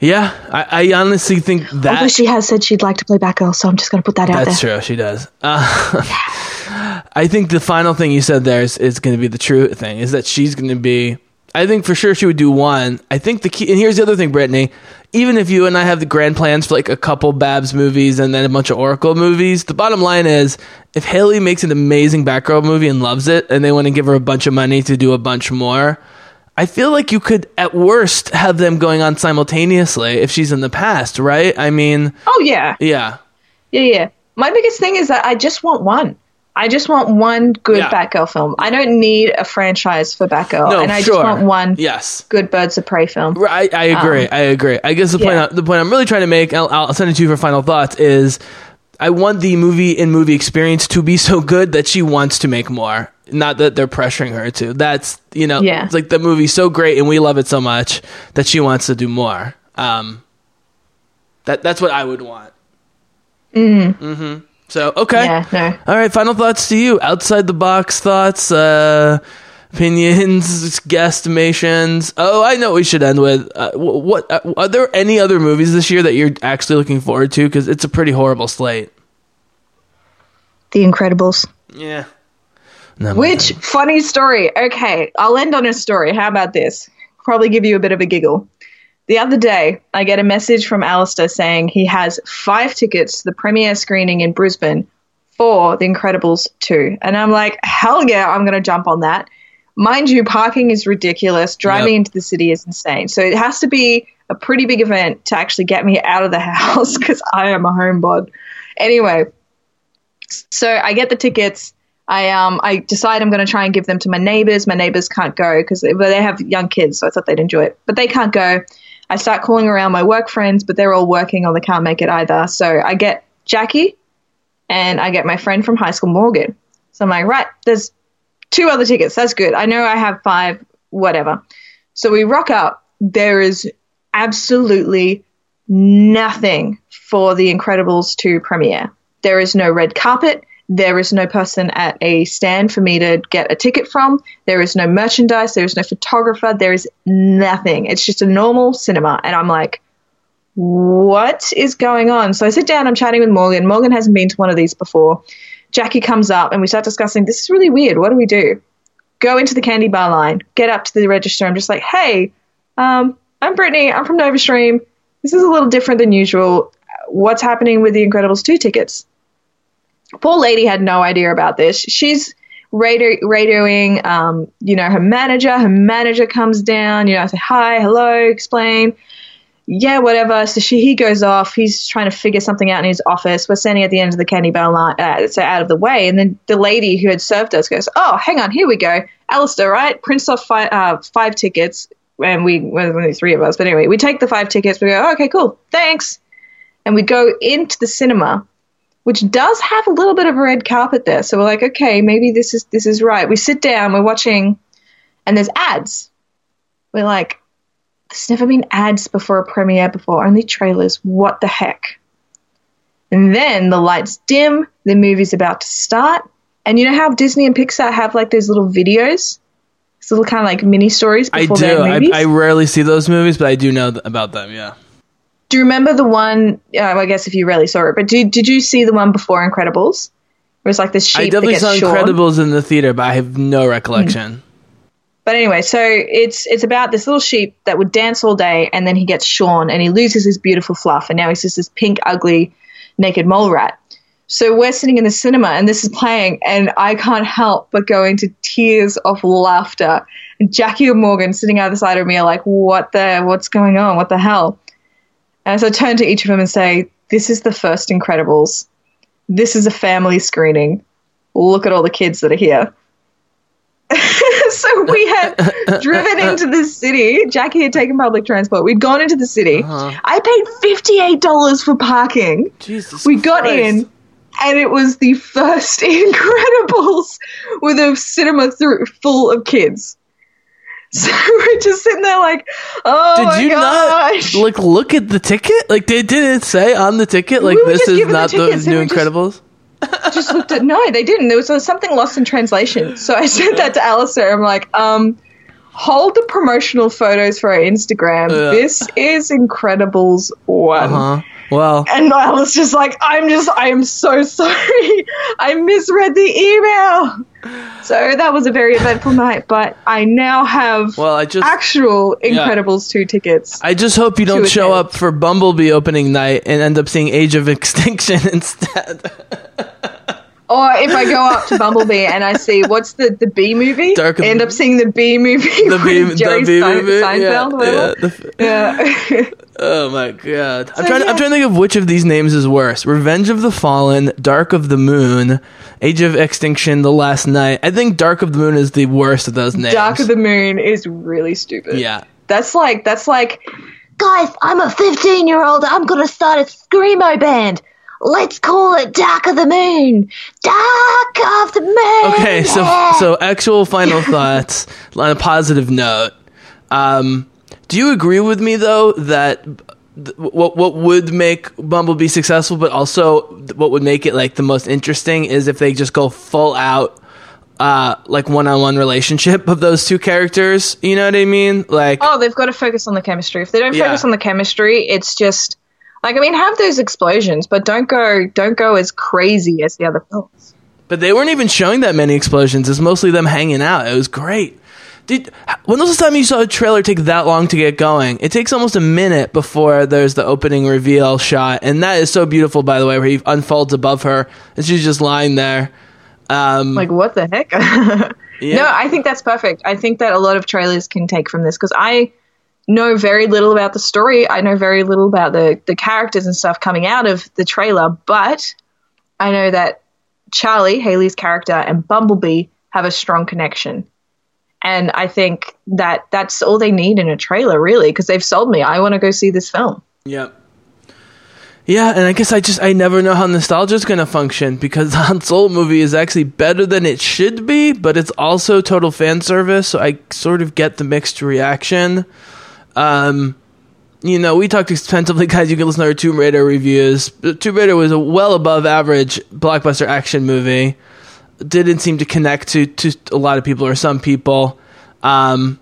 Yeah, I, I honestly think that Although she has said she'd like to play Batgirl, so I'm just going to put that out That's there. true. She does. Uh, I think the final thing you said there is, is going to be the true thing. Is that she's going to be. I think for sure she would do one. I think the key. And here's the other thing, Brittany. Even if you and I have the grand plans for like a couple Babs movies and then a bunch of Oracle movies, the bottom line is if Hailee makes an amazing Batgirl movie and loves it, and they want to give her a bunch of money to do a bunch more. I feel like you could, at worst, have them going on simultaneously if she's in the past, right? I mean, Oh yeah, yeah. yeah, yeah. My biggest thing is that I just want one. I just want one good Yeah. Batgirl film. I don't need a franchise for Batgirl, No, and I sure. just want one Yes. good Birds of Prey film. Right, I, I agree. I agree. I guess the point Um, yeah. I- the point I'm really trying to make, I'll, I'll send it to you for final thoughts. Is I want the movie in movie experience to be so good that she wants to make more. Not that they're pressuring her to. That's you know, Yeah. it's like the movie's so great and we love it so much that she wants to do more. Um, that that's what I would want. Mm-hmm. So okay. Yeah, no. All right, final thoughts to you. Outside the box thoughts, uh, opinions, guesstimations. Oh, I know what we should end with. Uh, what uh, are there any other movies this year that you're actually looking forward to? Because it's a pretty horrible slate. The Incredibles. Yeah. No, Which funny story? Okay, I'll end on a story. How about this? Probably give you a bit of a giggle. The other day, I get a message from Alistair saying he has five tickets to the premiere screening in Brisbane for The Incredibles 2. And I'm like, hell yeah, I'm going to jump on that. Mind you, parking is ridiculous. Driving Yep. into the city is insane. So it has to be a pretty big event to actually get me out of the house because I am a homebod. Anyway, so I get the tickets. I um I decide I'm going to try and give them to my neighbors. My neighbors can't go because they, well, they have young kids, so I thought they'd enjoy it, but they can't go. I start calling around my work friends, but they're all working or they can't make it either. So I get Jackie, and I get my friend from high school, Morgan. So I'm like, right, there's two other tickets. That's good. I know I have five, whatever. So we rock up. There is absolutely nothing for the Incredibles to premiere. There is no red carpet. There is no person at a stand for me to get a ticket from. There is no merchandise. There is no photographer. There is nothing. It's just a normal cinema. And I'm like, what is going on? So I sit down, I'm chatting with Morgan. Morgan hasn't been to one of these before. Jackie comes up and we start discussing this is really weird. What do we do? Go into the candy bar line, get up to the register. I'm just like, hey, um, I'm Brittany. I'm from NovaStream. This is a little different than usual. What's happening with the Incredibles 2 tickets? Poor lady had no idea about this. She's radio, radioing, um, you know, her manager. Her manager comes down. You know, I say hi, hello, explain. Yeah, whatever. So she he goes off. He's trying to figure something out in his office. We're standing at the end of the candy bar line, uh, so out of the way. And then the lady who had served us goes, "Oh, hang on, here we go, Alistair, right? Prints off five, uh, five tickets." And we, well, only three of us, but anyway, we take the five tickets. We go, oh, okay, cool, thanks. And we go into the cinema which does have a little bit of a red carpet there. So we're like, okay, maybe this is this is right. We sit down, we're watching, and there's ads. We're like, there's never been ads before a premiere before, only trailers. What the heck? And then the lights dim, the movie's about to start, and you know how Disney and Pixar have like those little videos, those little kind of like mini stories I before do. I. I rarely see those movies, but I do know th- about them. Yeah. Do you remember the one? Uh, I guess if you really saw it, but did did you see the one before Incredibles? Where it's like this sheep I that definitely saw shorn? Incredibles in the theater, but I have no recollection. But anyway, so it's it's about this little sheep that would dance all day, and then he gets shorn, and he loses his beautiful fluff, and now he's just this pink, ugly, naked mole rat. So we're sitting in the cinema, and this is playing, and I can't help but go into tears of laughter. And Jackie and Morgan sitting out the side of me are like, "What the? What's going on? What the hell?" And so I turn to each of them and say, "This is the first Incredibles. This is a family screening. Look at all the kids that are here." so we had driven into the city. Jackie had taken public transport. We'd gone into the city. Uh-huh. I paid fifty-eight dollars for parking. Jesus. We got Christ. in, and it was the first Incredibles with a cinema through, full of kids. So we're just sitting there like, oh Did my you gosh. not like look at the ticket? Like they didn't say on the ticket like We this is not the, new we just- Incredibles. just looked at no, they didn't. There was uh, something lost in translation. So I said that to Alistair. I'm like, um, hold the promotional photos for our Instagram. Yeah. This is Incredibles one. Huh? Well, And I was just like, I'm just, I am so sorry. I misread the email. So that was a very eventful night, but I now have well, I just actual Incredibles 2 tickets. I just hope you don't show attend. up for Bumblebee opening night and end up seeing Age of Extinction instead. or if I go up to Bumblebee and I see, what's the, the B movie? Dark End up seeing the B movie The B, Jerry the B Sein- movie. Seinfeld. yeah, yeah, the- Yeah. Oh my god! I'm So, trying. I'm trying to think of which of these names is worse: Revenge of the Fallen, Dark of the Moon, Age of Extinction, The Last Knight. I think Dark of the Moon is the worst of those names. Dark of the Moon is really stupid. yeah. That's like, that's like, Guys, I'm a 15 year old. I'm gonna start a screamo band. Let's call it Dark of the Moon. Dark of the Moon. Okay, so Yeah. so actual final thoughts on a positive note. Um, do you agree with me though that th- what what would make Bumblebee successful, but also what would make it like the most interesting is if they just go full out, uh, like one on one relationship of those two characters. You know what I mean? Like, oh, they've got to focus on the chemistry. If they don't Yeah. focus on the chemistry, it's just like I mean, have those explosions, but don't go don't go as crazy as the other films. but they weren't even showing that many explosions. It's mostly them hanging out. It was great. Did when was the time you saw a trailer take that long to get going? It takes almost a minute before there's the opening reveal shot, and that is so beautiful, by the way, where he unfolds above her and she's just lying there. Um, Like what the heck? yeah. No, I think that's perfect. I think that a lot of trailers can take from this because I know very little about the story. I know very little about the the characters and stuff coming out of the trailer, but I know that Charlie, Hailee's character, and Bumblebee have a strong connection. And I think that that's all they need in a trailer, really, because they've sold me. I want to go see this film. Yep. Yeah, and I guess I just I never know how nostalgia is going to function because the Han Solo movie is actually better than it should be, but it's also total fan service, so I sort of get the mixed reaction. Um, you know, we talked extensively, guys. You can listen to our Tomb Raider reviews. Tomb Raider was a well above average blockbuster action movie. Didn't seem to connect to to a lot of people or some people. Um,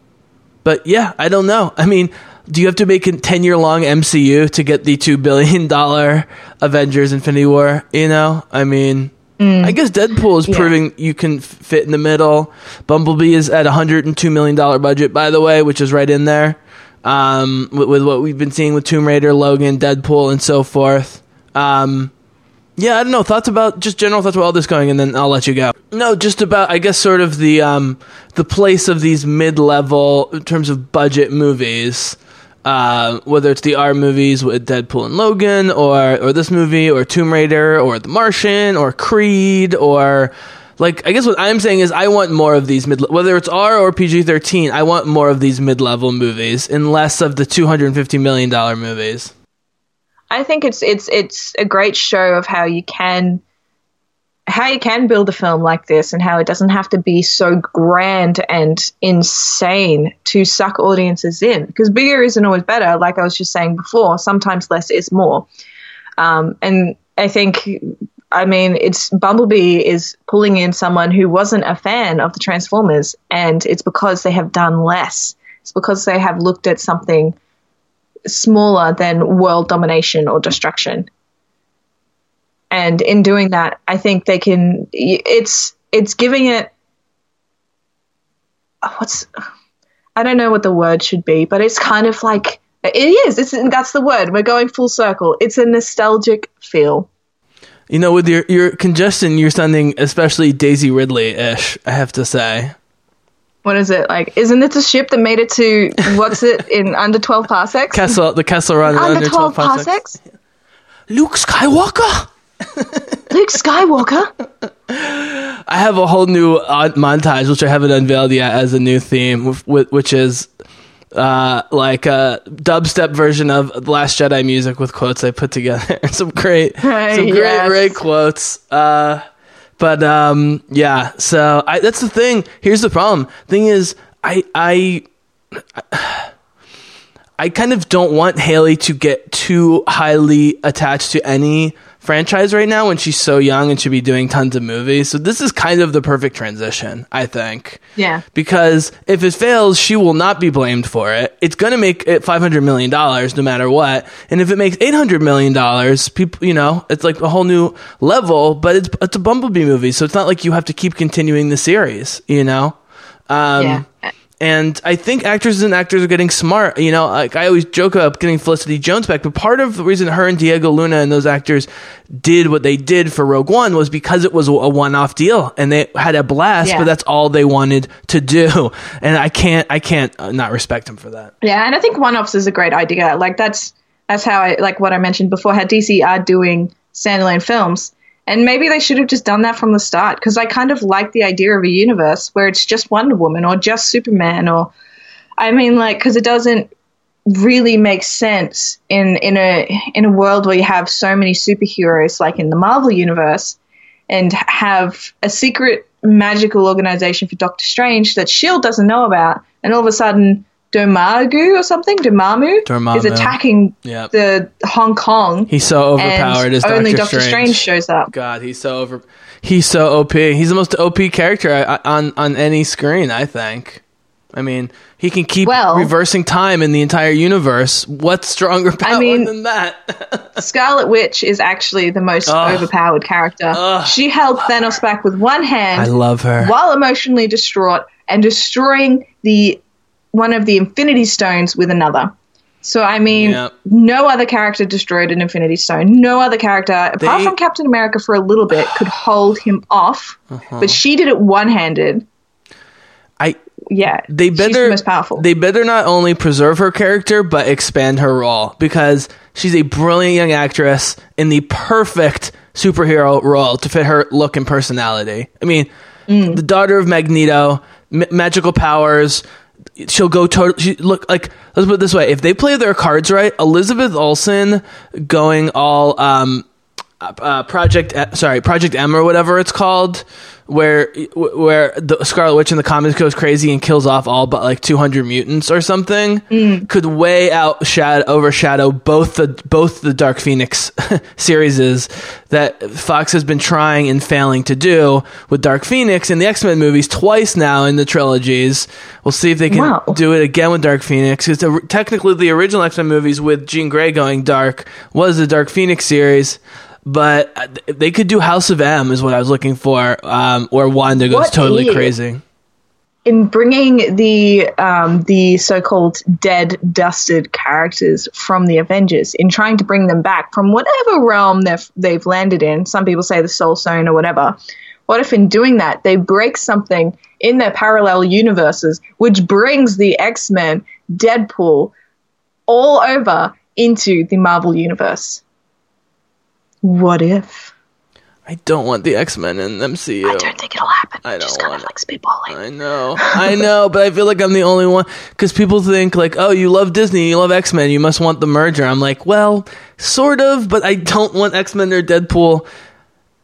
but yeah, I don't know. I mean, do you have to make a 10 year long MCU to get the $2 billion Avengers Infinity War? You know? I mean, I guess Deadpool is proving you can f- fit in the middle. Bumblebee is at a $102 million budget, by the way, which is right in there um, with, with what we've been seeing with Tomb Raider, Logan, Deadpool, and so forth. Um, yeah, I don't know. Thoughts about just general thoughts about all this going, and then I'll let you go. No, just about I guess sort of the um the place of these mid level in terms of budget movies. Uh, whether it's the R movies with Deadpool and Logan, or or this movie, or Tomb Raider, or The Martian, or Creed, or like I guess what I'm saying is I want more of these mid whether it's R or PG-13. I want more of these mid level movies and less of the 250 million dollar movies. I think it's it's it's a great show of how you can how you can build a film like this and how it doesn't have to be so grand and insane to suck audiences in. Because bigger isn't always better like i was just saying before sometimes less is more. Um, and i think i mean it's bumblebee is pulling in someone who wasn't a fan of the transformers and it's because they have done less. It's because they have looked at something smaller than world domination or destruction and in doing that i think they can it's it's giving it what's i don't know what the word should be but it's kind of like it is it's that's the word we're going full circle it's a nostalgic feel You know, with your your congestion, you're sounding especially Daisy Ridley ish. I have to say. What is it like isn't it the ship that made it to what's it in under 12 parsecs Kessel, the Kessel Run under, under 12 parsecs. parsecs Luke Skywalker. luke skywalker I have a whole new uh, montage, which I haven't unveiled yet as a new theme, wh- wh- which is uh, like a dubstep version of The Last Jedi music with quotes I put together. some great, some great, Yes. great quotes. Uh, but um, yeah, so I, that's the thing. Here's the problem. Thing is, I, I, I kind of don't want Hailee to get too highly attached to any franchise right now when she's so young and should be doing tons of movies. So this is kind of the perfect transition, I think. Yeah. Because if it fails, she will not be blamed for it. It's going to make it $500 million no matter what. And if it makes $800 million, people, you know, it's like a whole new level, but it's, it's a Bumblebee movie. So it's not like you have to keep continuing the series, you know? Um, Yeah. And I think actors and actors are getting smart. You know, like I always joke about getting Felicity Jones back, but part of the reason her and Diego Luna and those actors did what they did for Rogue One was because it was a one-off deal and they had a blast, Yeah. but that's all they wanted to do. And I can't, I can't uh, not respect them for that. Yeah, and I think one-offs is a great idea. Like that's that's how I like what I mentioned before. How DC are doing standalone films, and maybe they should have just done that from the start. Because I kind of like the idea of a universe where it's just Wonder Woman or just Superman, or I mean, like because it doesn't really make sense in in a in a world where you have so many superheroes, like in the Marvel universe, and have a secret magical organization for Doctor Strange that Shield doesn't know about, and all of a sudden Dormammu or something, Dormammu, Dormammu. is attacking Yep. the Hong Kong. He's so overpowered and as only Doctor Doctor Strange. shows up. God, he's so over. He's so OP. He's the most OP character on on any screen. I think. I mean, he can keep Well- reversing time in the entire universe. What's stronger power I mean- than that? Scarlet Witch is actually the most Ugh. overpowered character. Ugh. She held Thanos back with one hand. I love her. while emotionally distraught and destroying the one of the Infinity Stones with another. So I mean, Yep. no other character destroyed an Infinity Stone. No other character, apart They- from Captain America for a little bit, could hold him off. Uh-huh. But she did it one-handed. I Yeah, they she's better the most powerful. They better not only preserve her character but expand her role because she's a brilliant young actress in the perfect superhero role to fit her look and personality. I mean, Mm. the daughter of Magneto, m- magical powers. She'll go total. She look like. Let's put it this way: if they play their cards right, Elizabeth Olsen going all um, uh, Project sorry Project M or whatever it's called, where where the Scarlet Witch in the comics goes crazy and kills off all but like 200 mutants or something, could way outshadow overshadow both the both the Dark Phoenix series that Fox has been trying and failing to do with Dark Phoenix and the X Men movies twice now in the trilogies. We'll see if they can Wow. do it again with Dark Phoenix. Because technically, the original X Men movies with Jean Grey going dark was the Dark Phoenix series. But uh, they could do House of M, is what I was looking for, um, where Wanda goes What totally is- crazy. in bringing the um, the so-called dead, dusted characters from the Avengers, in trying to bring them back from whatever realm they've they've landed in. Some people say the Soul Stone or whatever. What if in doing that they break something in their parallel universes, which brings the X Men, Deadpool, all over into the Marvel universe? What if? I don't want the X Men in MCU. I don't think it'll happen. I Just don't kind of want like spitballing. I know, I know, but I feel like I'm the only one because people think like, oh, you love Disney, you love X Men, you must want the merger. I'm like, well, sort of, but I don't want X Men or Deadpool.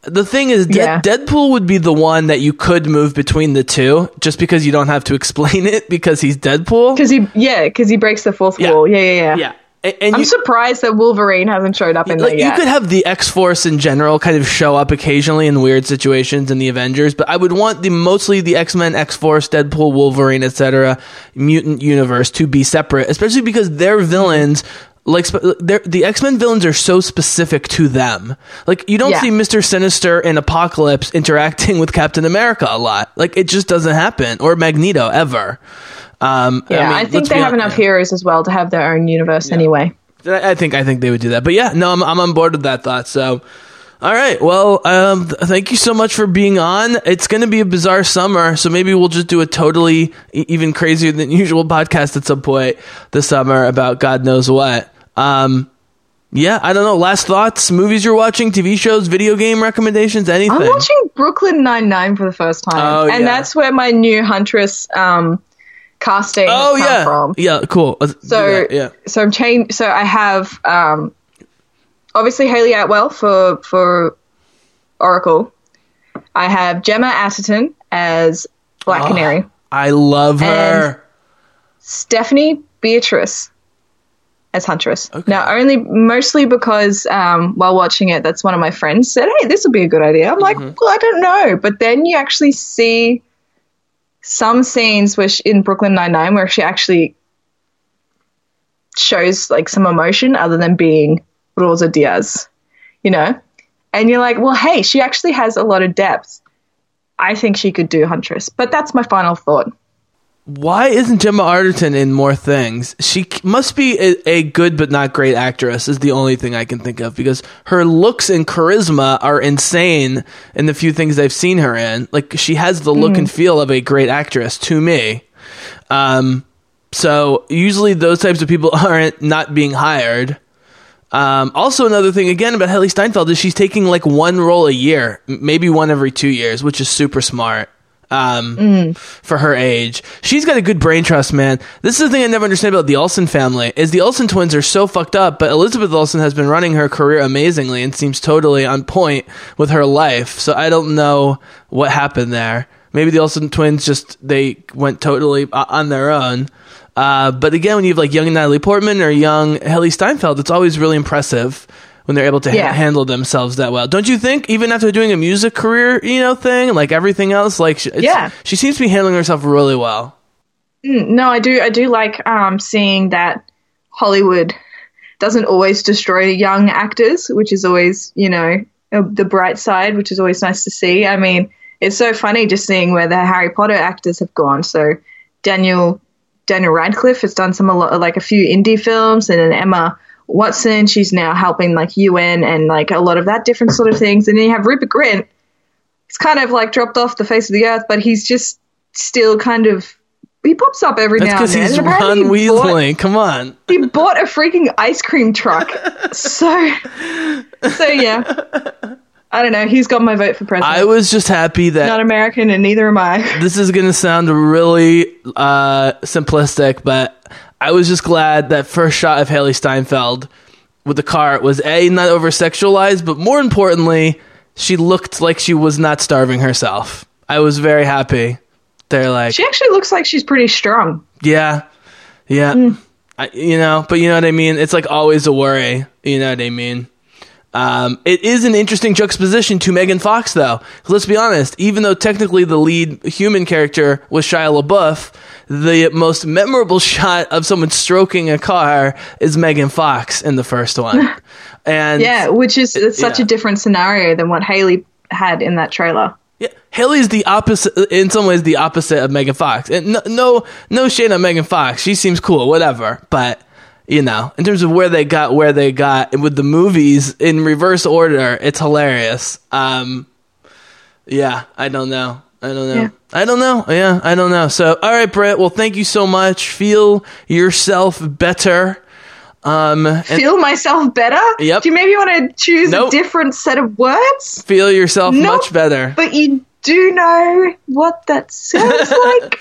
The thing is, De- Yeah. Deadpool would be the one that you could move between the two, just because you don't have to explain it because he's Deadpool. Because he, yeah, because he breaks the fourth Yeah. wall. Yeah, yeah, yeah. Yeah, A- and I'm you, surprised that Wolverine hasn't showed up in like there you could have the X Force in general kind of show up occasionally in weird situations in the Avengers, but I would want the mostly the X Men, X Force, Deadpool, Wolverine, etc. mutant universe to be separate, especially because their villains. Like the X Men villains are so specific to them. Like you don't Yeah. see Mister Sinister and Apocalypse interacting with Captain America a lot. Like it just doesn't happen, or Magneto ever. Um, yeah, I, mean, think they have enough yeah. heroes as well to have their own universe anyway. I I think I think they would do that. But yeah, no, I'm I'm on board with that thought. So, all right. Well, um, thank you so much for being on. It's going to be a bizarre summer, so maybe we'll just do a totally even crazier than usual podcast at some point this summer about God knows what. Um, yeah, I don't know. Last thoughts, movies you're watching, TV shows, video game recommendations, anything. I'm watching Brooklyn Nine Nine for the first time, Oh, and yeah. that's where my new Huntress um, casting oh yeah, from. yeah, cool. Let's So yeah. so I'm chain. So I have um, obviously Hayley Atwell for for Oracle. I have Gemma Arterton as Black Oh. Canary. I love her. Stephanie Beatrice as Huntress. Now, only mostly because um, while watching it, that's one of my friends said, "Hey, this would be a good idea." I'm like, Mm-hmm. "Well, I don't know," but then you actually see some scenes which in Brooklyn Nine Nine where she actually shows like some emotion other than being Rosa Diaz, you know, and you're like, "Well, hey, she actually has a lot of depth." I think she could do Huntress, but that's my final thought. Why isn't Gemma Arterton in more things? She must be a, a good but not great actress. Is the only thing I can think of because her looks and charisma are insane in the few things I've seen her in. Like she has the look and feel of a great actress to me. Um, so usually those types of people aren't not being hired. Um, also, another thing again about Hailee Steinfeld is she's taking like one role a year, maybe one every two years, which is super smart. Um, for her age, she's got a good brain trust, man. This is the thing I never understand about the Olsen family is the Olsen twins are so fucked up, but Elizabeth Olsen has been running her career amazingly and seems totally on point with her life. So I don't know what happened there. Maybe the Olsen twins just they went totally uh, on their own. Uh, but again, when you have like young Natalie Portman or young Hailee Steinfeld, it's always really impressive when they're able to ha- handle themselves that well. Don't you think? Even after doing a music career, you know, thing like everything else, like she, Yeah. she seems to be handling herself really well. No, I do. I do like um, seeing that Hollywood doesn't always destroy young actors, which is always, you know, uh, the bright side, which is always nice to see. I mean, it's so funny just seeing where the Harry Potter actors have gone. So Daniel Daniel Radcliffe has done some a lot, like a few indie films, and then Emma Watson, she's now helping like UN and like a lot of that different sort of things. And then you have Rupert Grint. He's kind of like dropped off the face of the earth, but he's just still kind of he pops up every That's now and then. he's And Ron he bought- Come on. he bought a freaking ice cream truck. so, so yeah. I don't know. He's got my vote for president. I was just happy that not American, and neither am I. this is going to sound really uh, simplistic, but I was just glad that first shot of Hailee Steinfeld with the car was a not over sexualized, but more importantly, she looked like she was not starving herself. I was very happy. They're like, She actually looks like she's pretty strong. yeah, yeah, Mm. I, you know, but you know what I mean. It's like always a worry. You know what I mean. Um, it is an interesting juxtaposition to Megan Fox, though. Let's be honest. Even though technically the lead human character was Shia LaBeouf, the most memorable shot of someone stroking a car is Megan Fox in the first one. And Yeah, which is it's such yeah. a different scenario than what Hailee had in that trailer. Yeah, Hailee's the opposite. In some ways, the opposite of Megan Fox. And no, no, no shade on Megan Fox. She seems cool, whatever. But you know, in terms of where they got where they got with the movies in reverse order, it's hilarious. Um, yeah, I don't know. I don't know. Yeah. I don't know. Yeah, I don't know. So, all right, Britt. Well, thank you so much. Feel yourself better. Um, Feel myself better? Yep. Do you maybe want to choose Nope. a different set of words? feel yourself Nope. much better. But you do know what that sounds like?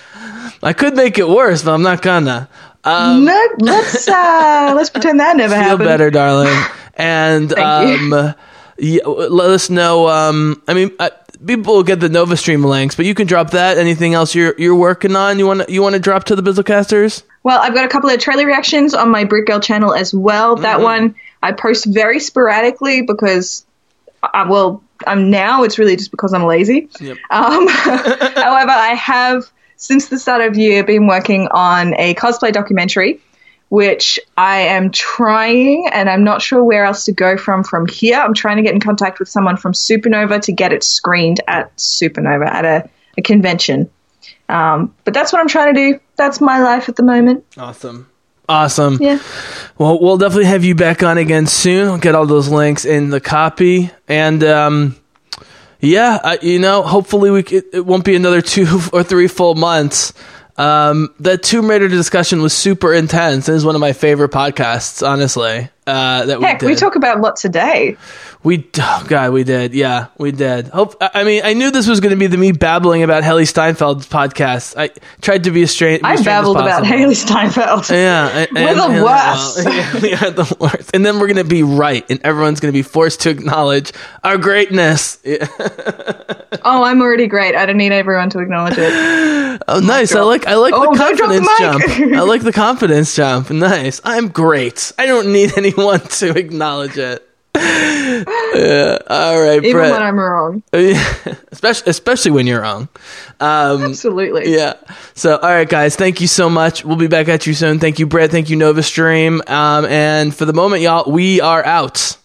I could make it worse, but I'm not gonna. Um, no, let's uh, let's pretend that never feel happened. Feel better, darling. And um, yeah, let us know. Um, I mean, uh, people will get the Nova Stream links, but you can drop that. Anything else you're you're working on? You want to you want to drop to the Bizzlecasters? Well, I've got a couple of trailer reactions on my Brick Girl channel as well. Mm-hmm. That one I post very sporadically because, uh, well, I'm now it's really just because I'm lazy. Yep. Um, however, I have since the start of year been working on a cosplay documentary, which I am trying, and I'm not sure where else to go from from here. I'm trying to get in contact with someone from Supernova to get it screened at Supernova at a, a convention. Um, but that's what I'm trying to do. That's my life at the moment. Awesome. Awesome. Yeah. Well, we'll definitely have you back on again soon. I'll get all those links in the copy. And um, yeah, I, you know, hopefully we c it won't be another two or three full months. Um, that Tomb Raider discussion was super intense. It was one of my favorite podcasts, honestly. Uh, that we Heck, did. we talk about lots a day. We, oh God, we did. Yeah, we did. Hope. I mean, I knew this was going to be the me babbling about Hailee Steinfeld's podcast. I tried to be a straight. I babbled about Hailee Steinfeld. Yeah, and- We're the worst. yeah, we are the worst. And then we're gonna be right, and everyone's gonna be forced to acknowledge our greatness. Yeah. Oh, I'm already great. I don't need everyone to acknowledge it. Oh, nice. I like. I like Oh, the don't the confidence jump. I like the confidence jump. Nice. I'm great. I don't need anyone to acknowledge it. Yeah. All right, Even Britt. when I'm wrong. especially, especially when you're wrong. Um, Absolutely. Yeah. So, all right, guys, thank you so much. We'll be back at you soon. Thank you, Britt. Thank you, Nova Stream. Um, and for the moment, y'all, we are out.